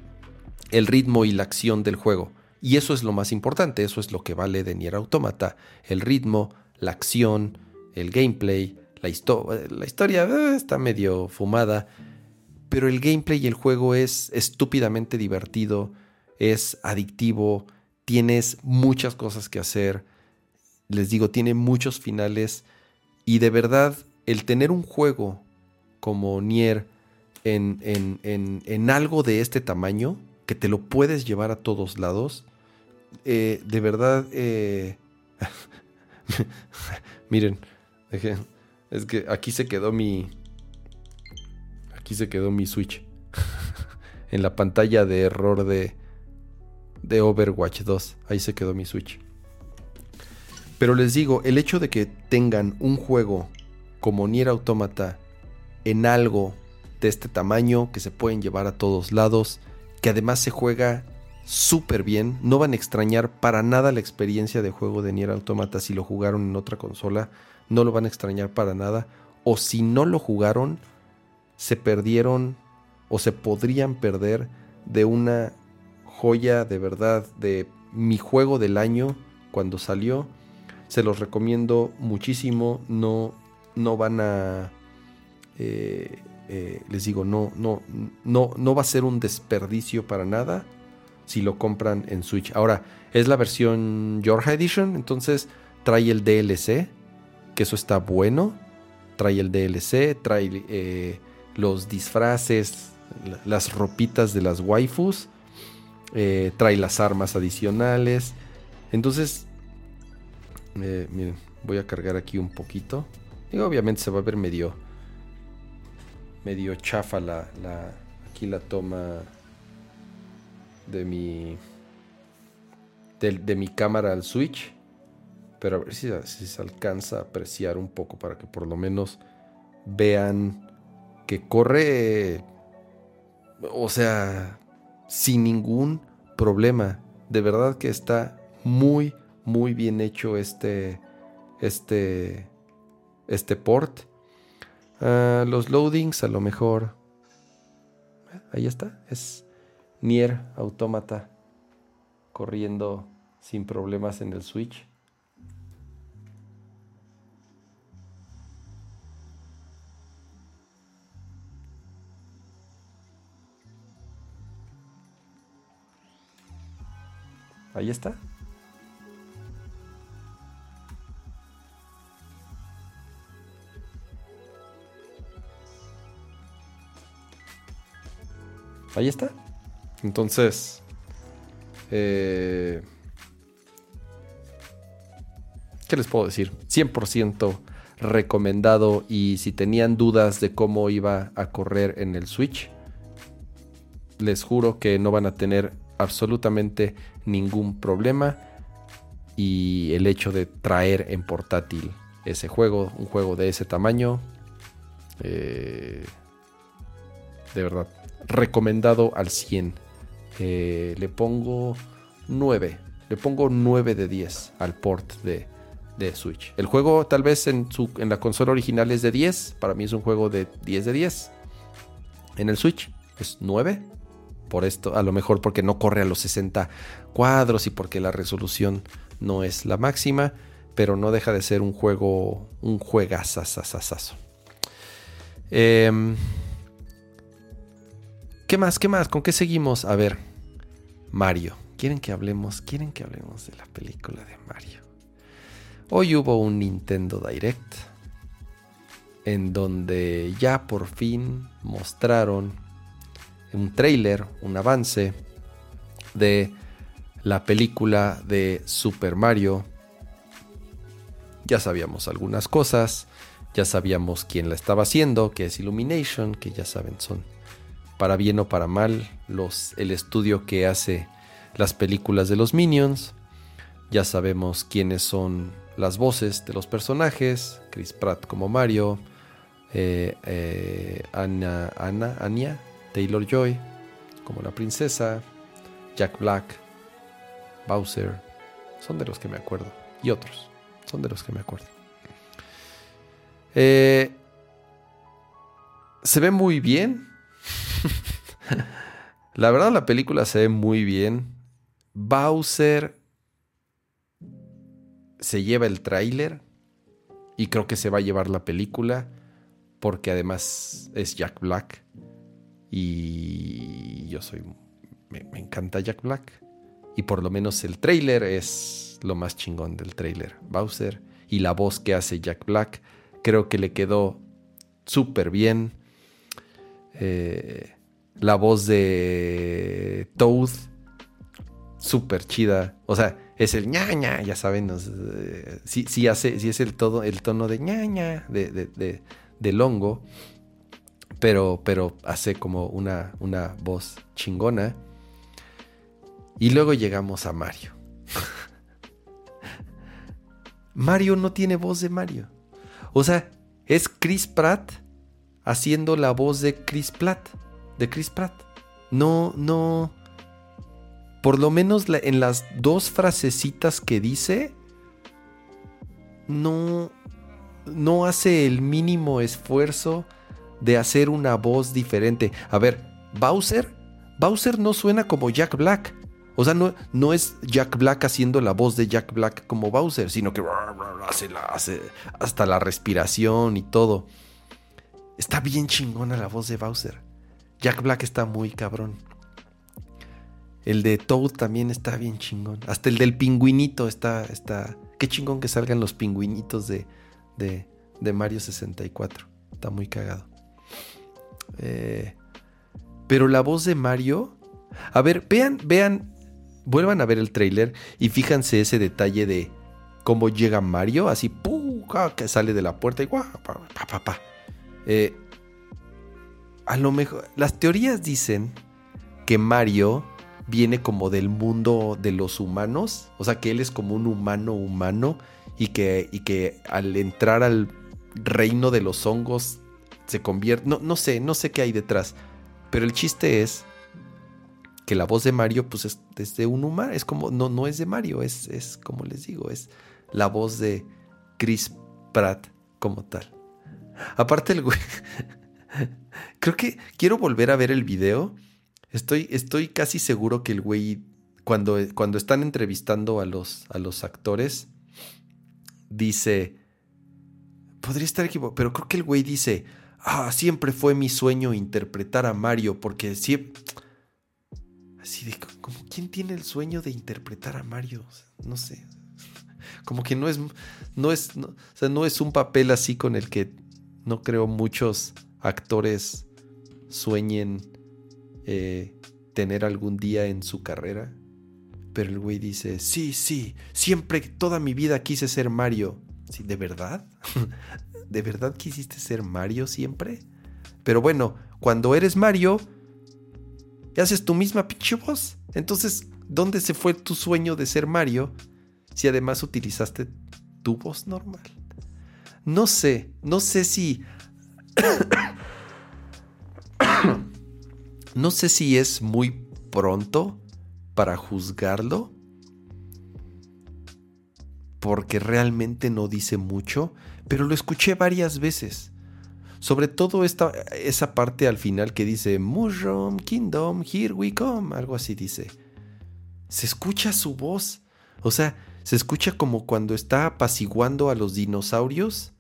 el ritmo y la acción del juego. Y eso es lo más importante, eso es lo que vale de Nier Automata, el ritmo, la acción, el gameplay, la, historia eh, está medio fumada, pero el gameplay y el juego es estúpidamente divertido, es adictivo, tienes muchas cosas que hacer, les digo, tiene muchos finales. Y de verdad el tener un juego como Nier en, en, algo de este tamaño, que te lo puedes llevar a todos lados, eh, de verdad, eh, [LAUGHS] miren, es que aquí se quedó mi, Aquí se quedó mi Switch. [LAUGHS] en la pantalla de error de, de Overwatch 2. Ahí se quedó mi Switch. Pero les digo, el hecho de que tengan un juego como Nier Automata en algo de este tamaño, que se pueden llevar a todos lados, que además se juega súper bien, no van a extrañar para nada la experiencia de juego de Nier Automata si lo jugaron en otra consola, no lo van a extrañar para nada, o si no lo jugaron, se perdieron o se podrían perder de una joya de verdad de mi juego del año cuando salió. Se los recomiendo muchísimo. No, no van a... Eh, eh, les digo, no, no, no, no va a ser un desperdicio para nada si lo compran en Switch. Ahora, es la versión Georgia Edition, entonces trae el DLC, que eso está bueno. Trae el DLC, trae eh, los disfraces, las ropitas de las waifus, eh, trae las armas adicionales. Entonces, eh, miren, voy a cargar aquí un poquito. Y obviamente se va a ver medio, medio chafa la, la aquí la toma de mi, de, mi cámara al switch. Pero a ver si, si se alcanza a apreciar un poco para que por lo menos vean que corre, o sea, sin ningún problema. De verdad que está muy, muy bien hecho este, este, este port. Ah, los loadings a lo mejor. Ahí está. Es Nier Automata corriendo sin problemas en el Switch. Ahí está. Ahí está. Entonces, eh, ¿qué les puedo decir? 100% recomendado y si tenían dudas de cómo iba a correr en el Switch, les juro que no van a tener absolutamente ningún problema. y el hecho de traer en portátil ese juego, un juego de ese tamaño, eh, de verdad, recomendado al 100. Eh, le pongo 9, le pongo 9 de 10 al port de, de Switch. El juego tal vez en, su, en la consola original es de 10, para mí es un juego de 10 de 10. En el Switch es 9, por esto, a lo mejor porque no corre a los 60 cuadros y porque la resolución no es la máxima, pero no deja de ser un juego, un juegazazazazo. Eh, ¿Qué más? ¿Qué más? ¿Con qué seguimos? A ver, Mario. ¿Quieren que hablemos? ¿Quieren que hablemos de la película de Mario? Hoy hubo un Nintendo Direct en donde ya por fin mostraron un trailer, un avance de la película de Super Mario. Ya sabíamos algunas cosas, ya sabíamos quién la estaba haciendo, que es Illumination, que ya saben son para bien o para mal los, el estudio que hace las películas de los Minions. Ya sabemos quiénes son las voces de los personajes, Chris Pratt como Mario, eh, eh, Anna, Anna, Anya, Taylor Joy como la princesa, Jack Black, Bowser, son de los que me acuerdo. Y otros, son de los que me acuerdo. Eh, se ve muy bien. [LAUGHS] la verdad la película se ve muy bien. Bowser se lleva el tráiler y creo que se va a llevar la película porque además es Jack Black y yo soy me, me encanta Jack Black. Y por lo menos el tráiler es lo más chingón del tráiler Bowser y la voz que hace Jack Black. Creo que le quedó súper bien eh, la voz de Toad súper chida. O sea es el ñaña ya saben eh, si, hace si es el todo el tono de ñaña de, de, de, longo pero pero hace como una una voz chingona y luego llegamos a Mario. [LAUGHS] Mario no tiene voz de Mario. O sea, es Chris Pratt haciendo la voz de Chris Pratt. De Chris Pratt. No, no. Por lo menos en las dos frasecitas que dice, no, no hace el mínimo esfuerzo de hacer una voz diferente. A ver, Bowser, Bowser no suena como Jack Black. O sea, no, no es Jack Black haciendo la voz de Jack Black como Bowser, sino que hace, hace hasta la respiración y todo. Está bien chingona la voz de Bowser. Jack Black está muy cabrón. El de Toad también está bien chingón. Hasta el del pingüinito está. está qué chingón que salgan los pingüinitos de, de, de Mario 64. Está muy cagado. Eh, pero la voz de Mario. A ver, vean, vean vuelvan a ver el trailer y fíjense ese detalle de cómo llega Mario, así, que sale de la puerta y guau, pa, pa, eh, a lo mejor, las teorías dicen que Mario viene como del mundo de los humanos, o sea que él es como un humano humano y que, y que al entrar al reino de los hongos se convierte, no, no sé, no sé qué hay detrás, pero el chiste es que la voz de Mario pues es, de un humano, es como, no, no es de Mario, es, es como les digo, es la voz de Chris Pratt como tal. Aparte el güey, [LAUGHS] creo que quiero volver a ver el video, estoy, estoy casi seguro que el güey, cuando, cuando están entrevistando a los, a los actores, dice, podría estar equivocado, pero creo que el güey dice, ah, siempre fue mi sueño interpretar a Mario porque siempre Así de como quién tiene el sueño de interpretar a Mario, no sé. [LAUGHS] Como que no es no es no, no es un papel así con el que no creo muchos actores sueñen eh, tener algún día en su carrera. Pero el güey dice, sí, sí, siempre, toda mi vida quise ser Mario. Sí, ¿De verdad? [LAUGHS] ¿De verdad quisiste ser Mario siempre? Pero bueno, cuando eres Mario, haces tu misma pinche voz. Entonces, ¿dónde se fue tu sueño de ser Mario? si además utilizaste tu voz normal? No sé, no sé si... [COUGHS] no sé si es muy pronto para juzgarlo. Porque realmente no dice mucho, pero lo escuché varias veces. Sobre todo esta, esa parte al final que dice Mushroom Kingdom, here we come, algo así dice. Se escucha su voz. O sea, se escucha como cuando está apaciguando a los dinosaurios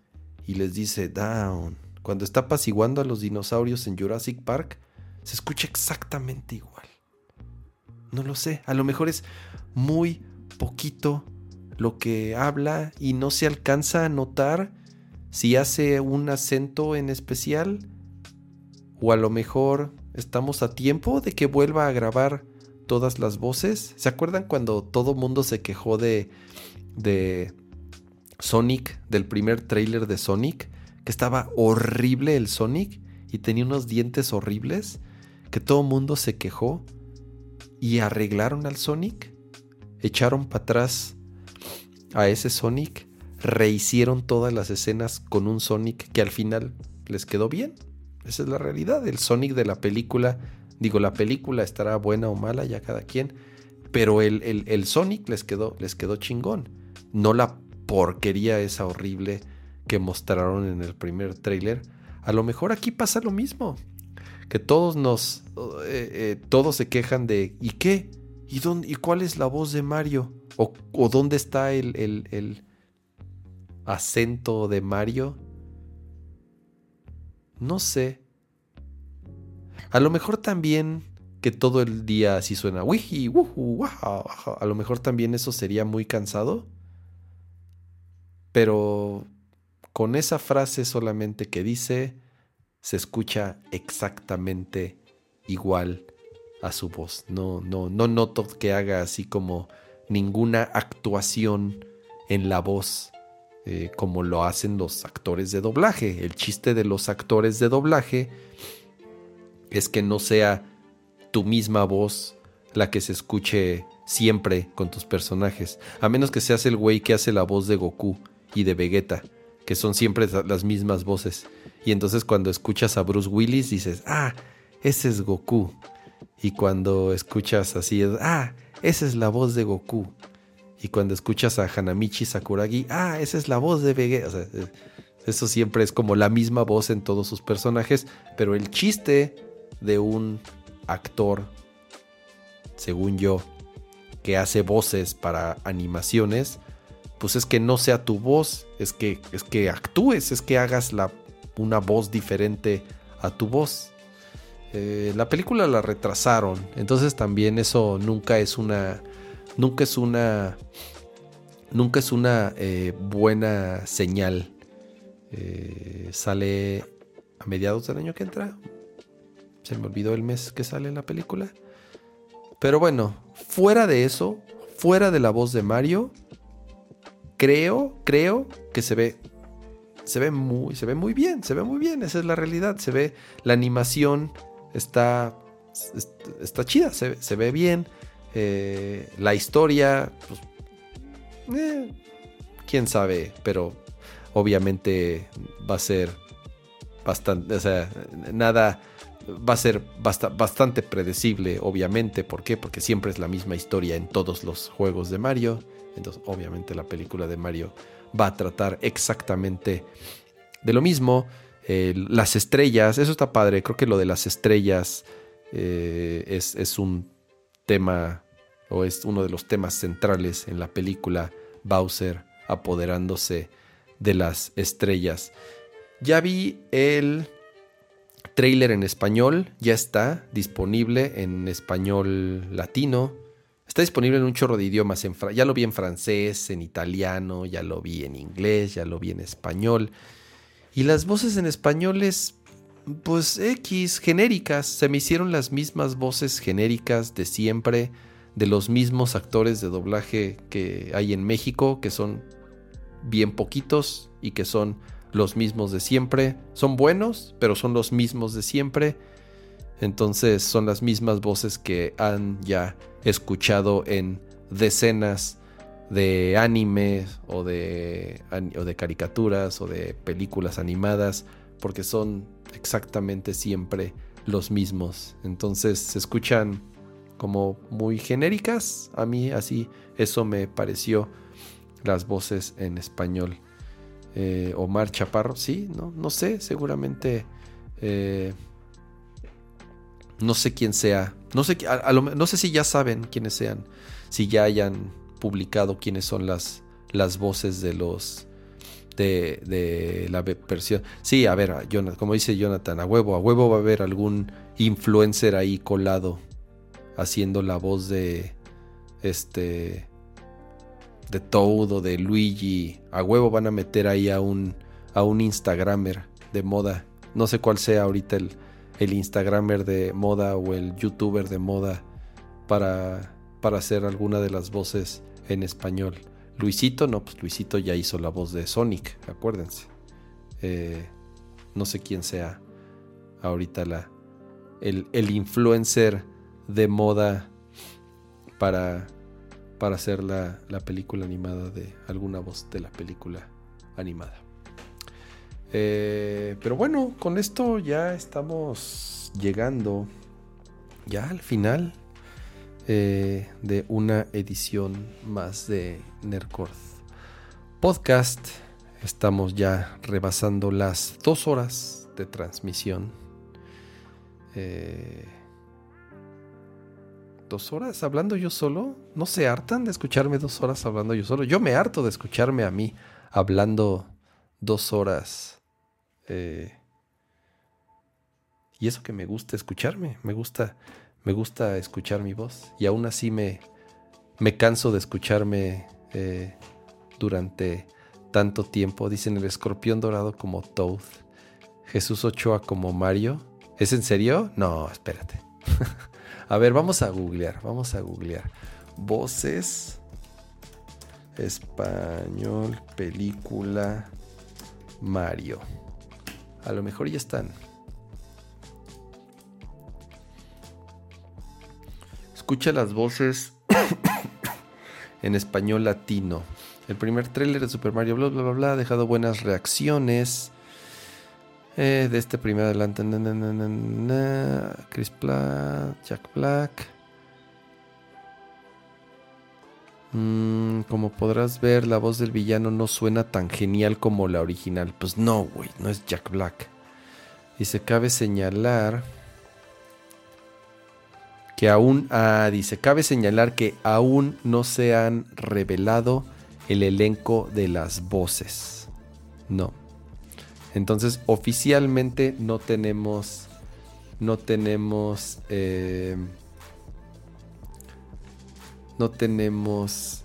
y les dice down. Cuando está apaciguando a los dinosaurios en Jurassic Park, se escucha exactamente igual. No lo sé, a lo mejor es muy poquito lo que habla y no se alcanza a notar si hace un acento en especial o a lo mejor estamos a tiempo de que vuelva a grabar todas las voces. ¿Se acuerdan cuando todo mundo se quejó de, de Sonic, del primer trailer de Sonic? Que estaba horrible el Sonic y tenía unos dientes horribles. Que todo mundo se quejó y arreglaron al Sonic. Echaron para atrás a ese Sonic rehicieron todas las escenas con un Sonic que al final les quedó bien. Esa es la realidad. El Sonic de la película, digo, la película estará buena o mala, ya cada quien, pero el, el, Sonic les quedó, les quedó chingón. No la porquería esa horrible que mostraron en el primer tráiler. A lo mejor aquí pasa lo mismo. Que todos nos. Eh, eh, todos se quejan de. ¿Y qué? ¿Y, dónde, ¿Y cuál es la voz de Mario? ¿O, dónde está el, el, acento de Mario? No sé. A lo mejor también que todo el día así suena. A lo mejor también eso sería muy cansado. Pero con esa frase solamente que dice, se escucha exactamente igual a su voz. No, no, no noto que haga así como ninguna actuación en la voz eh, como lo hacen los actores de doblaje. El chiste de los actores de doblaje es que no sea tu misma voz la que se escuche siempre con tus personajes. A menos que seas el güey que hace la voz de Goku y de Vegeta, que son siempre las mismas voces. Y entonces cuando escuchas a Bruce Willis dices, ah, ese es Goku. Y cuando escuchas así, ah, esa es la voz de Goku. Y cuando escuchas a Hanamichi Sakuragi, ah, esa es la voz de Vegeta. Eso siempre es como la misma voz en todos sus personajes. Pero el chiste de un actor, según yo, que hace voces para animaciones, pues es que no sea tu voz, es que, es que actúes, es que hagas la, una voz diferente a tu voz. Eh, la película la retrasaron, entonces también eso nunca es una nunca es una, nunca es una eh, buena señal. Eh, sale a mediados del año que entra. Se me olvidó el mes que sale la película. Pero bueno, fuera de eso, fuera de la voz de Mario, creo, creo que se ve se ve muy se ve muy bien, se ve muy bien, esa es la realidad, se ve la animación está está chida, se, se ve bien. Eh, la historia, pues, eh, quién sabe, pero obviamente va a ser bastante, o sea, nada, va a ser bastante predecible, obviamente. ¿Por qué? Porque siempre es la misma historia en todos los juegos de Mario. Entonces, obviamente, la película de Mario va a tratar exactamente de lo mismo. Las estrellas, eso está padre. Creo que lo de las estrellas eh, es, es un tema o es uno de los temas centrales en la película Bowser apoderándose de las estrellas. Ya vi el trailer en español, ya está disponible en español latino. Está disponible en un chorro de idiomas. En ya lo vi en francés, en italiano, ya lo vi en inglés, ya lo vi en español. Y las voces en español es, pues, X, genéricas. Se me hicieron las mismas voces genéricas de siempre de los mismos actores de doblaje que hay en México, que son bien poquitos y que son los mismos de siempre. Son buenos, pero son los mismos de siempre. Entonces son las mismas voces que han ya escuchado en decenas de animes o de, o de caricaturas o de películas animadas, porque son exactamente siempre los mismos. Entonces se escuchan como muy genéricas. A mí así eso me pareció las voces en español. Eh, Omar Chaparro, sí, no, no sé, seguramente eh, no sé quién sea. No sé, no sé si ya saben quiénes sean. Si ya hayan publicado quiénes son las, las voces de los de, de, la versión. Sí, a ver, como dice Jonathan, a huevo, a huevo va a haber algún influencer ahí colado haciendo la voz de este de Toad o de Luigi. A huevo van a meter ahí a un a un Instagramer de moda. No sé cuál sea ahorita el, el Instagramer de moda o el YouTuber de moda para, para hacer alguna de las voces en español. Luisito, no, pues Luisito ya hizo la voz de Sonic, acuérdense. Eh, no sé quién sea ahorita la, el, el influencer de moda para, para hacer la, la, película animada de alguna voz de la película animada. Eh, pero bueno, con esto ya estamos llegando ya al final eh, de una edición más de Nercord Podcast. Estamos ya rebasando las dos horas de transmisión. Eh, ¿Dos horas hablando yo solo? ¿No se hartan de escucharme dos horas hablando yo solo? Yo me harto de escucharme a mí hablando dos horas. Eh, y eso que me gusta escucharme, me gusta me gusta escuchar mi voz y aún así me, me canso de escucharme eh, durante tanto tiempo. Dicen el escorpión dorado como Toad, Jesús Ochoa como Mario. ¿Es en serio? No, espérate. [LAUGHS] a ver, vamos a googlear, vamos a googlear. Voces español, película Mario. A lo mejor ya están. Escucha las voces [COUGHS] en español latino. El primer tráiler de Super Mario bla bla bla bla ha dejado buenas reacciones. Eh, de este primer adelante. Chris Platt, Jack Black. Mm, como podrás ver, la voz del villano no suena tan genial como la original. Pues no, güey, no es Jack Black. Y se cabe señalar que aún, ah, dice, cabe señalar que aún no se han revelado el elenco de las voces. No. Entonces, oficialmente no tenemos, no tenemos, eh, no tenemos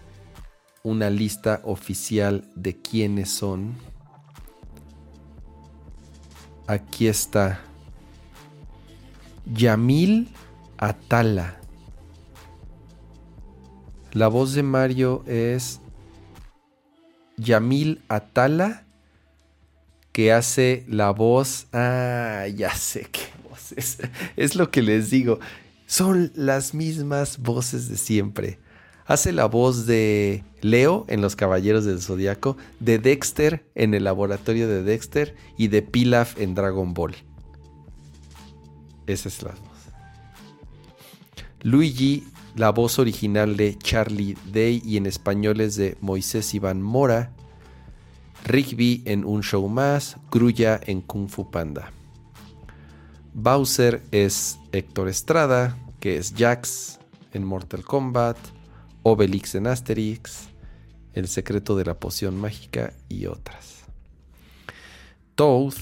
una lista oficial de quiénes son. Aquí está. Yamil Atala. La voz de Mario es Yamil Atala, que hace la voz. Ah, ya sé qué voz es. Es lo que les digo. Son las mismas voces de siempre. Hace la voz de Leo en Los Caballeros del Zodiaco, de Dexter en el laboratorio de Dexter y de Pilaf en Dragon Ball. Esa es la voz. Luigi, la voz original de Charlie Day y en español es de Moisés Iván Mora. Rigby en Un Show Más, Grulla en Kung Fu Panda. Bowser es Héctor Estrada, que es Jax en Mortal Kombat, Obelix en Asterix, El secreto de la poción mágica y otras. Toad,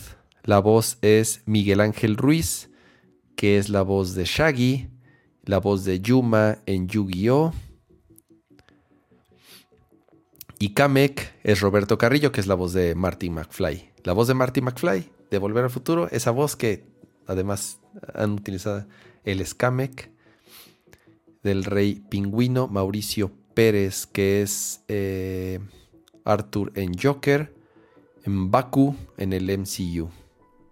la voz es Miguel Ángel Ruiz, que es la voz de Shaggy la voz de Yuma en Yu-Gi-Oh! Y Kamek es Roberto Carrillo, que es la voz de Marty McFly. La voz de Marty McFly de Volver al Futuro, esa voz que además han utilizado el Skamek del rey pingüino, Mauricio Pérez, que es eh, Arthur en Joker, en Baku en el MCU.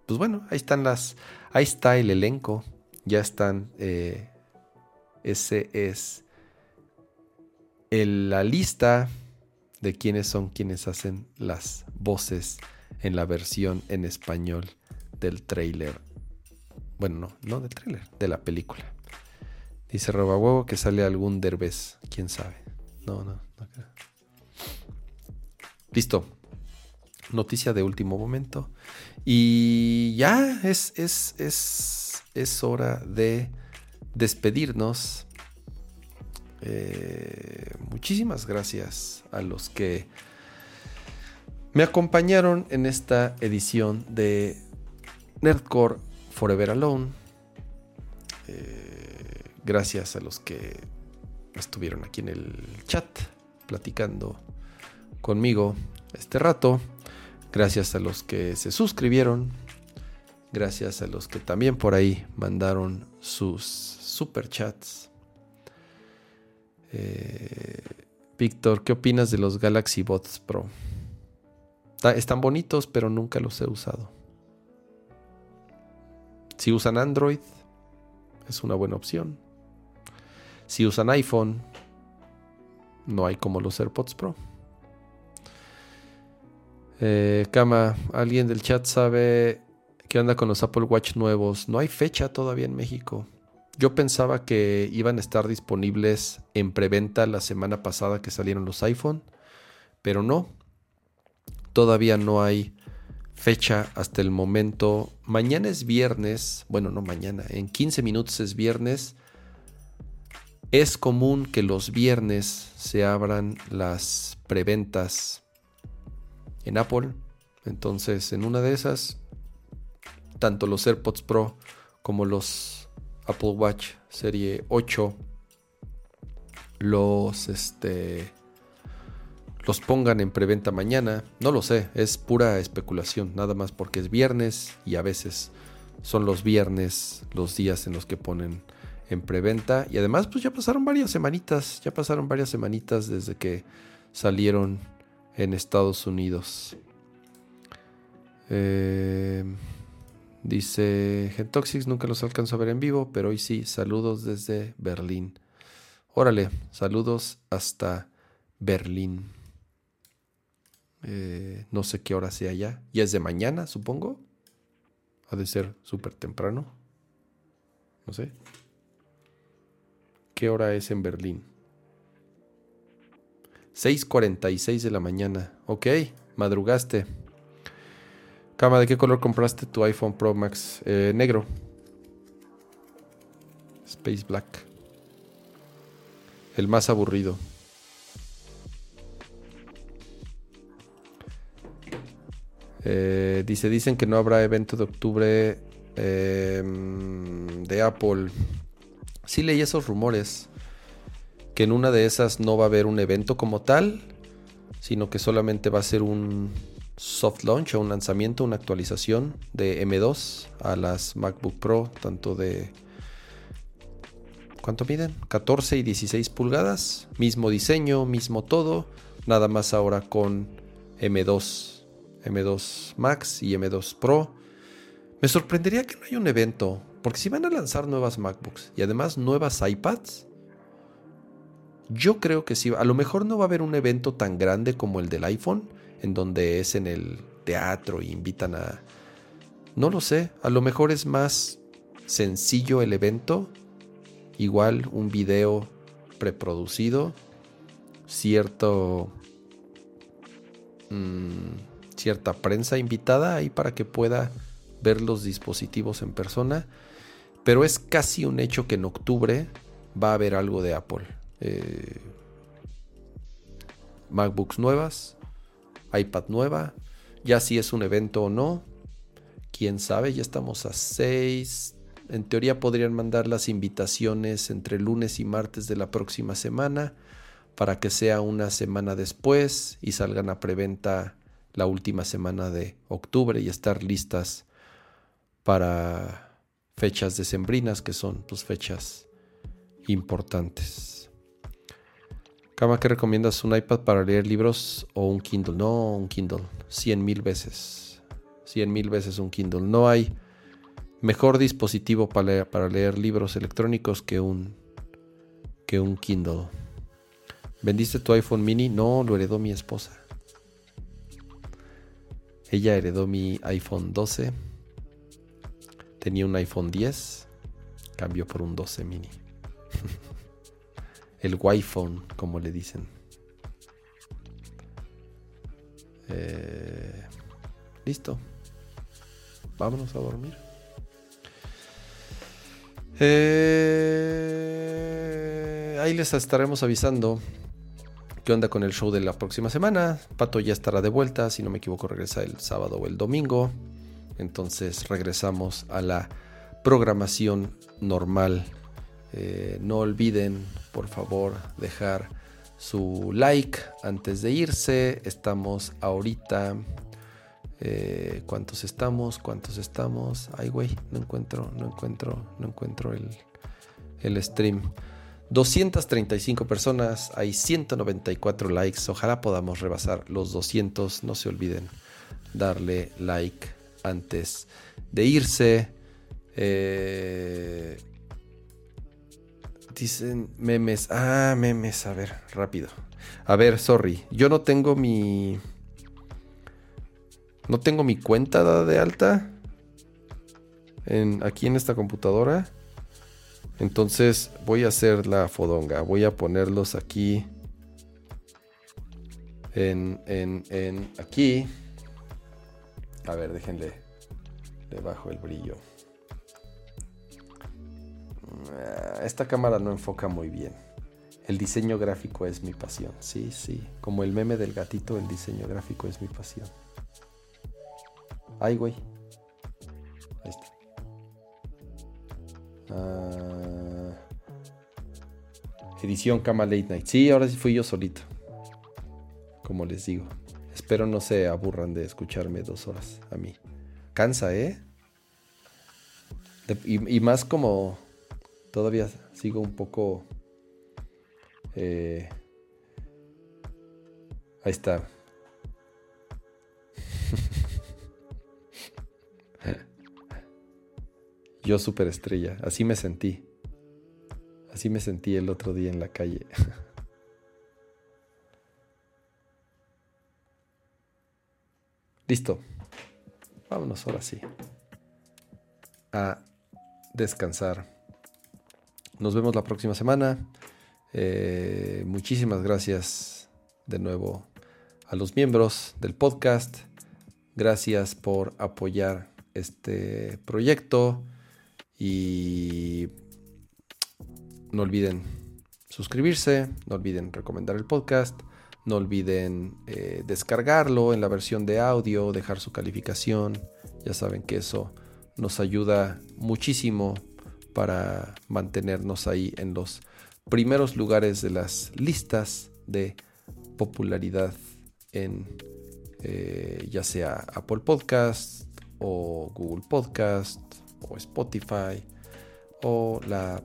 Pues bueno, ahí están las, ahí está el elenco, ya están eh, ese es la lista de quiénes son quienes hacen las voces en la versión en español del trailer. Bueno, no, no del trailer, de la película. Dice Roba que sale algún derbez, quién sabe. No, no, no. Listo. Noticia de último momento. Y ya es, es, es, es hora de despedirnos. Eh, muchísimas gracias a los que me acompañaron en esta edición de Nerdcore Forever Alone. Eh, gracias a los que estuvieron aquí en el chat platicando conmigo este rato. Gracias a los que se suscribieron. Gracias a los que también por ahí mandaron sus superchats. Eh, Víctor, ¿qué opinas de los Galaxy Bots Pro? están bonitos, pero nunca los he usado. Si usan Android, es una buena opción. Si usan iPhone, no hay como los AirPods Pro. Eh, ¿alguien del chat sabe qué onda con los Apple Watch nuevos? No hay fecha todavía en México. Yo pensaba que iban a estar disponibles en preventa la semana pasada que salieron los iPhone, pero no. Todavía no hay fecha hasta el momento. Mañana es viernes, bueno, no mañana, en 15 minutos es viernes. Es común que los viernes se abran las preventas en Apple. Entonces, en una de esas, tanto los AirPods Pro como los Apple Watch Serie 8 los este los pongan en preventa mañana, no lo sé, es pura especulación, nada más porque es viernes y a veces son los viernes los días en los que ponen en preventa. Y además pues ya pasaron varias semanitas, ya pasaron varias semanitas desde que salieron en Estados Unidos. Eh, dice Gentoxix, nunca los alcanzo a ver en vivo, pero hoy sí, saludos desde Berlín. Órale, saludos hasta Berlín. Eh, no sé qué hora sea ya. Ya es de mañana, supongo. Ha de ser súper temprano. No sé. ¿Qué hora es en Berlín? 6.46 de la mañana. Ok, madrugaste. Cama, ¿de qué color compraste tu iPhone Pro Max? Eh, negro. Space Black. El más aburrido. Eh, dice, dicen que no habrá evento de octubre em, de Apple. Sí leí esos rumores que en una de esas no va a haber un evento como tal, sino que solamente va a ser un soft launch o un lanzamiento, una actualización de M2 a las MacBook Pro, tanto de... ¿Cuánto miden? 14 y 16 pulgadas, mismo diseño, mismo todo, nada más ahora con M2, M2 Max y M2 Pro. Me sorprendería que no haya un evento, porque si van a lanzar nuevas MacBooks y además nuevas iPads, yo creo que sí, a lo mejor no va a haber un evento tan grande como el del iPhone, en donde es en el teatro y invitan a... No lo sé, a lo mejor es más sencillo el evento, igual un video preproducido, cierto... Mm, cierta prensa invitada ahí para que pueda ver los dispositivos en persona, pero es casi un hecho que en octubre va a haber algo de Apple. Eh, MacBooks nuevas, iPad nueva, ya si es un evento o no, quién sabe, ya estamos a 6. En teoría podrían mandar las invitaciones entre lunes y martes de la próxima semana para que sea una semana después y salgan a preventa la última semana de octubre y estar listas para fechas decembrinas que son pues fechas importantes. Cama, ¿qué recomiendas? ¿Un iPad para leer libros o un Kindle? No, un Kindle. Cien mil veces. Cien mil veces un Kindle. No hay mejor dispositivo para leer, para leer libros electrónicos que un, que un Kindle. ¿Vendiste tu iPhone mini? No, lo heredó mi esposa. Ella heredó mi iPhone 12. Tenía un iPhone 10. Cambió por un 12 mini. [LAUGHS] El Wi-Phone, como le dicen. Eh, listo. Vámonos a dormir. Eh, ahí les estaremos avisando qué onda con el show de la próxima semana. Pato ya estará de vuelta, si no me equivoco regresa el sábado o el domingo. Entonces regresamos a la programación normal. Eh, no olviden, por favor, dejar su like antes de irse. Estamos ahorita eh, ¿Cuántos estamos? ¿Cuántos estamos? Ay, güey, no encuentro, no encuentro, no encuentro el, el stream. 235 personas, hay 194 likes. Ojalá podamos rebasar los 200. No se olviden darle like antes de irse. Eh, dicen memes. Ah, memes. A ver, rápido. A ver, sorry. Yo no tengo mi no tengo mi cuenta de alta en, aquí en esta computadora. Entonces voy a hacer la fodonga. Voy a ponerlos aquí. En, en, en aquí. A ver, déjenle. Le bajo el brillo. Ah, esta cámara no enfoca muy bien. El diseño gráfico es mi pasión. Sí, sí. Como el meme del gatito, el diseño gráfico es mi pasión. Ay, güey. Ahí está. Ah, edición Cama Late Night. Sí, ahora sí fui yo solito. Como les digo. Espero no se aburran de escucharme dos horas a mí. Cansa, ¿eh? y, más como todavía sigo un poco... Eh, ahí está. [LAUGHS] Yo superestrella, así me sentí. Así me sentí el otro día en la calle. [LAUGHS] Listo. Vámonos ahora sí. A descansar. Nos vemos la próxima semana. Eh, muchísimas gracias de nuevo a los miembros del podcast. Gracias por apoyar este proyecto. Y no olviden suscribirse, no olviden recomendar el podcast, no olviden eh, descargarlo en la versión de audio, dejar su calificación. Ya saben que eso nos ayuda muchísimo para mantenernos ahí en los primeros lugares de las listas de popularidad en eh, ya sea Apple Podcast o Google Podcast o Spotify o la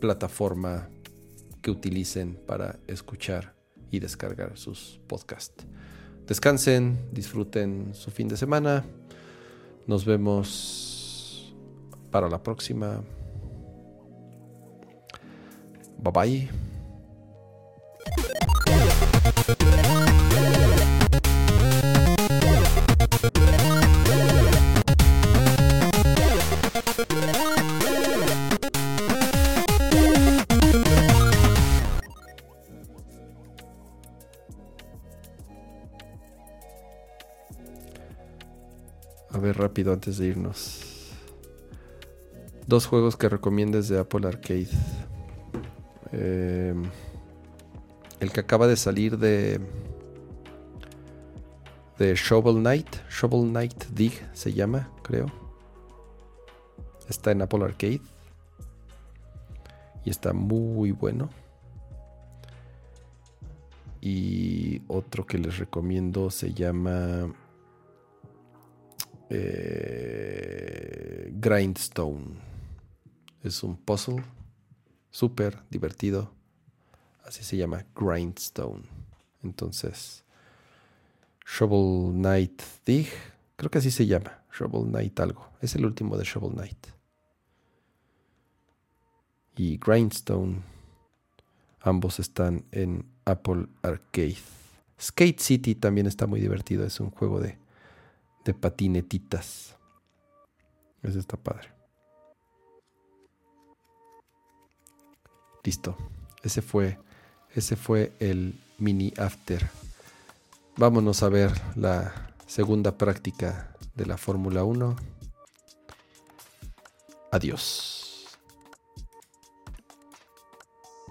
plataforma que utilicen para escuchar y descargar sus podcasts. Descansen, disfruten su fin de semana. Nos vemos para la próxima. Bye bye. rápido antes de irnos. Dos juegos que recomiendes de Apple Arcade. Em, el que acaba de salir de de Shovel Knight, Shovel Knight Dig se llama, creo. Está en Apple Arcade y está muy bueno. Y otro que les recomiendo se llama eh, Grindstone. Es un puzzle súper divertido. Así se llama Grindstone. Entonces, Shovel Knight Dig. Creo que así se llama. Shovel Knight algo. Es el último de Shovel Knight. Y Grindstone. Ambos están en Apple Arcade. Skate City también está muy divertido. Es un juego de, de patinetitas. Ese está padre. Listo. Ese fue, ese fue el mini after. Vámonos a ver la segunda práctica de la Fórmula 1. Adiós.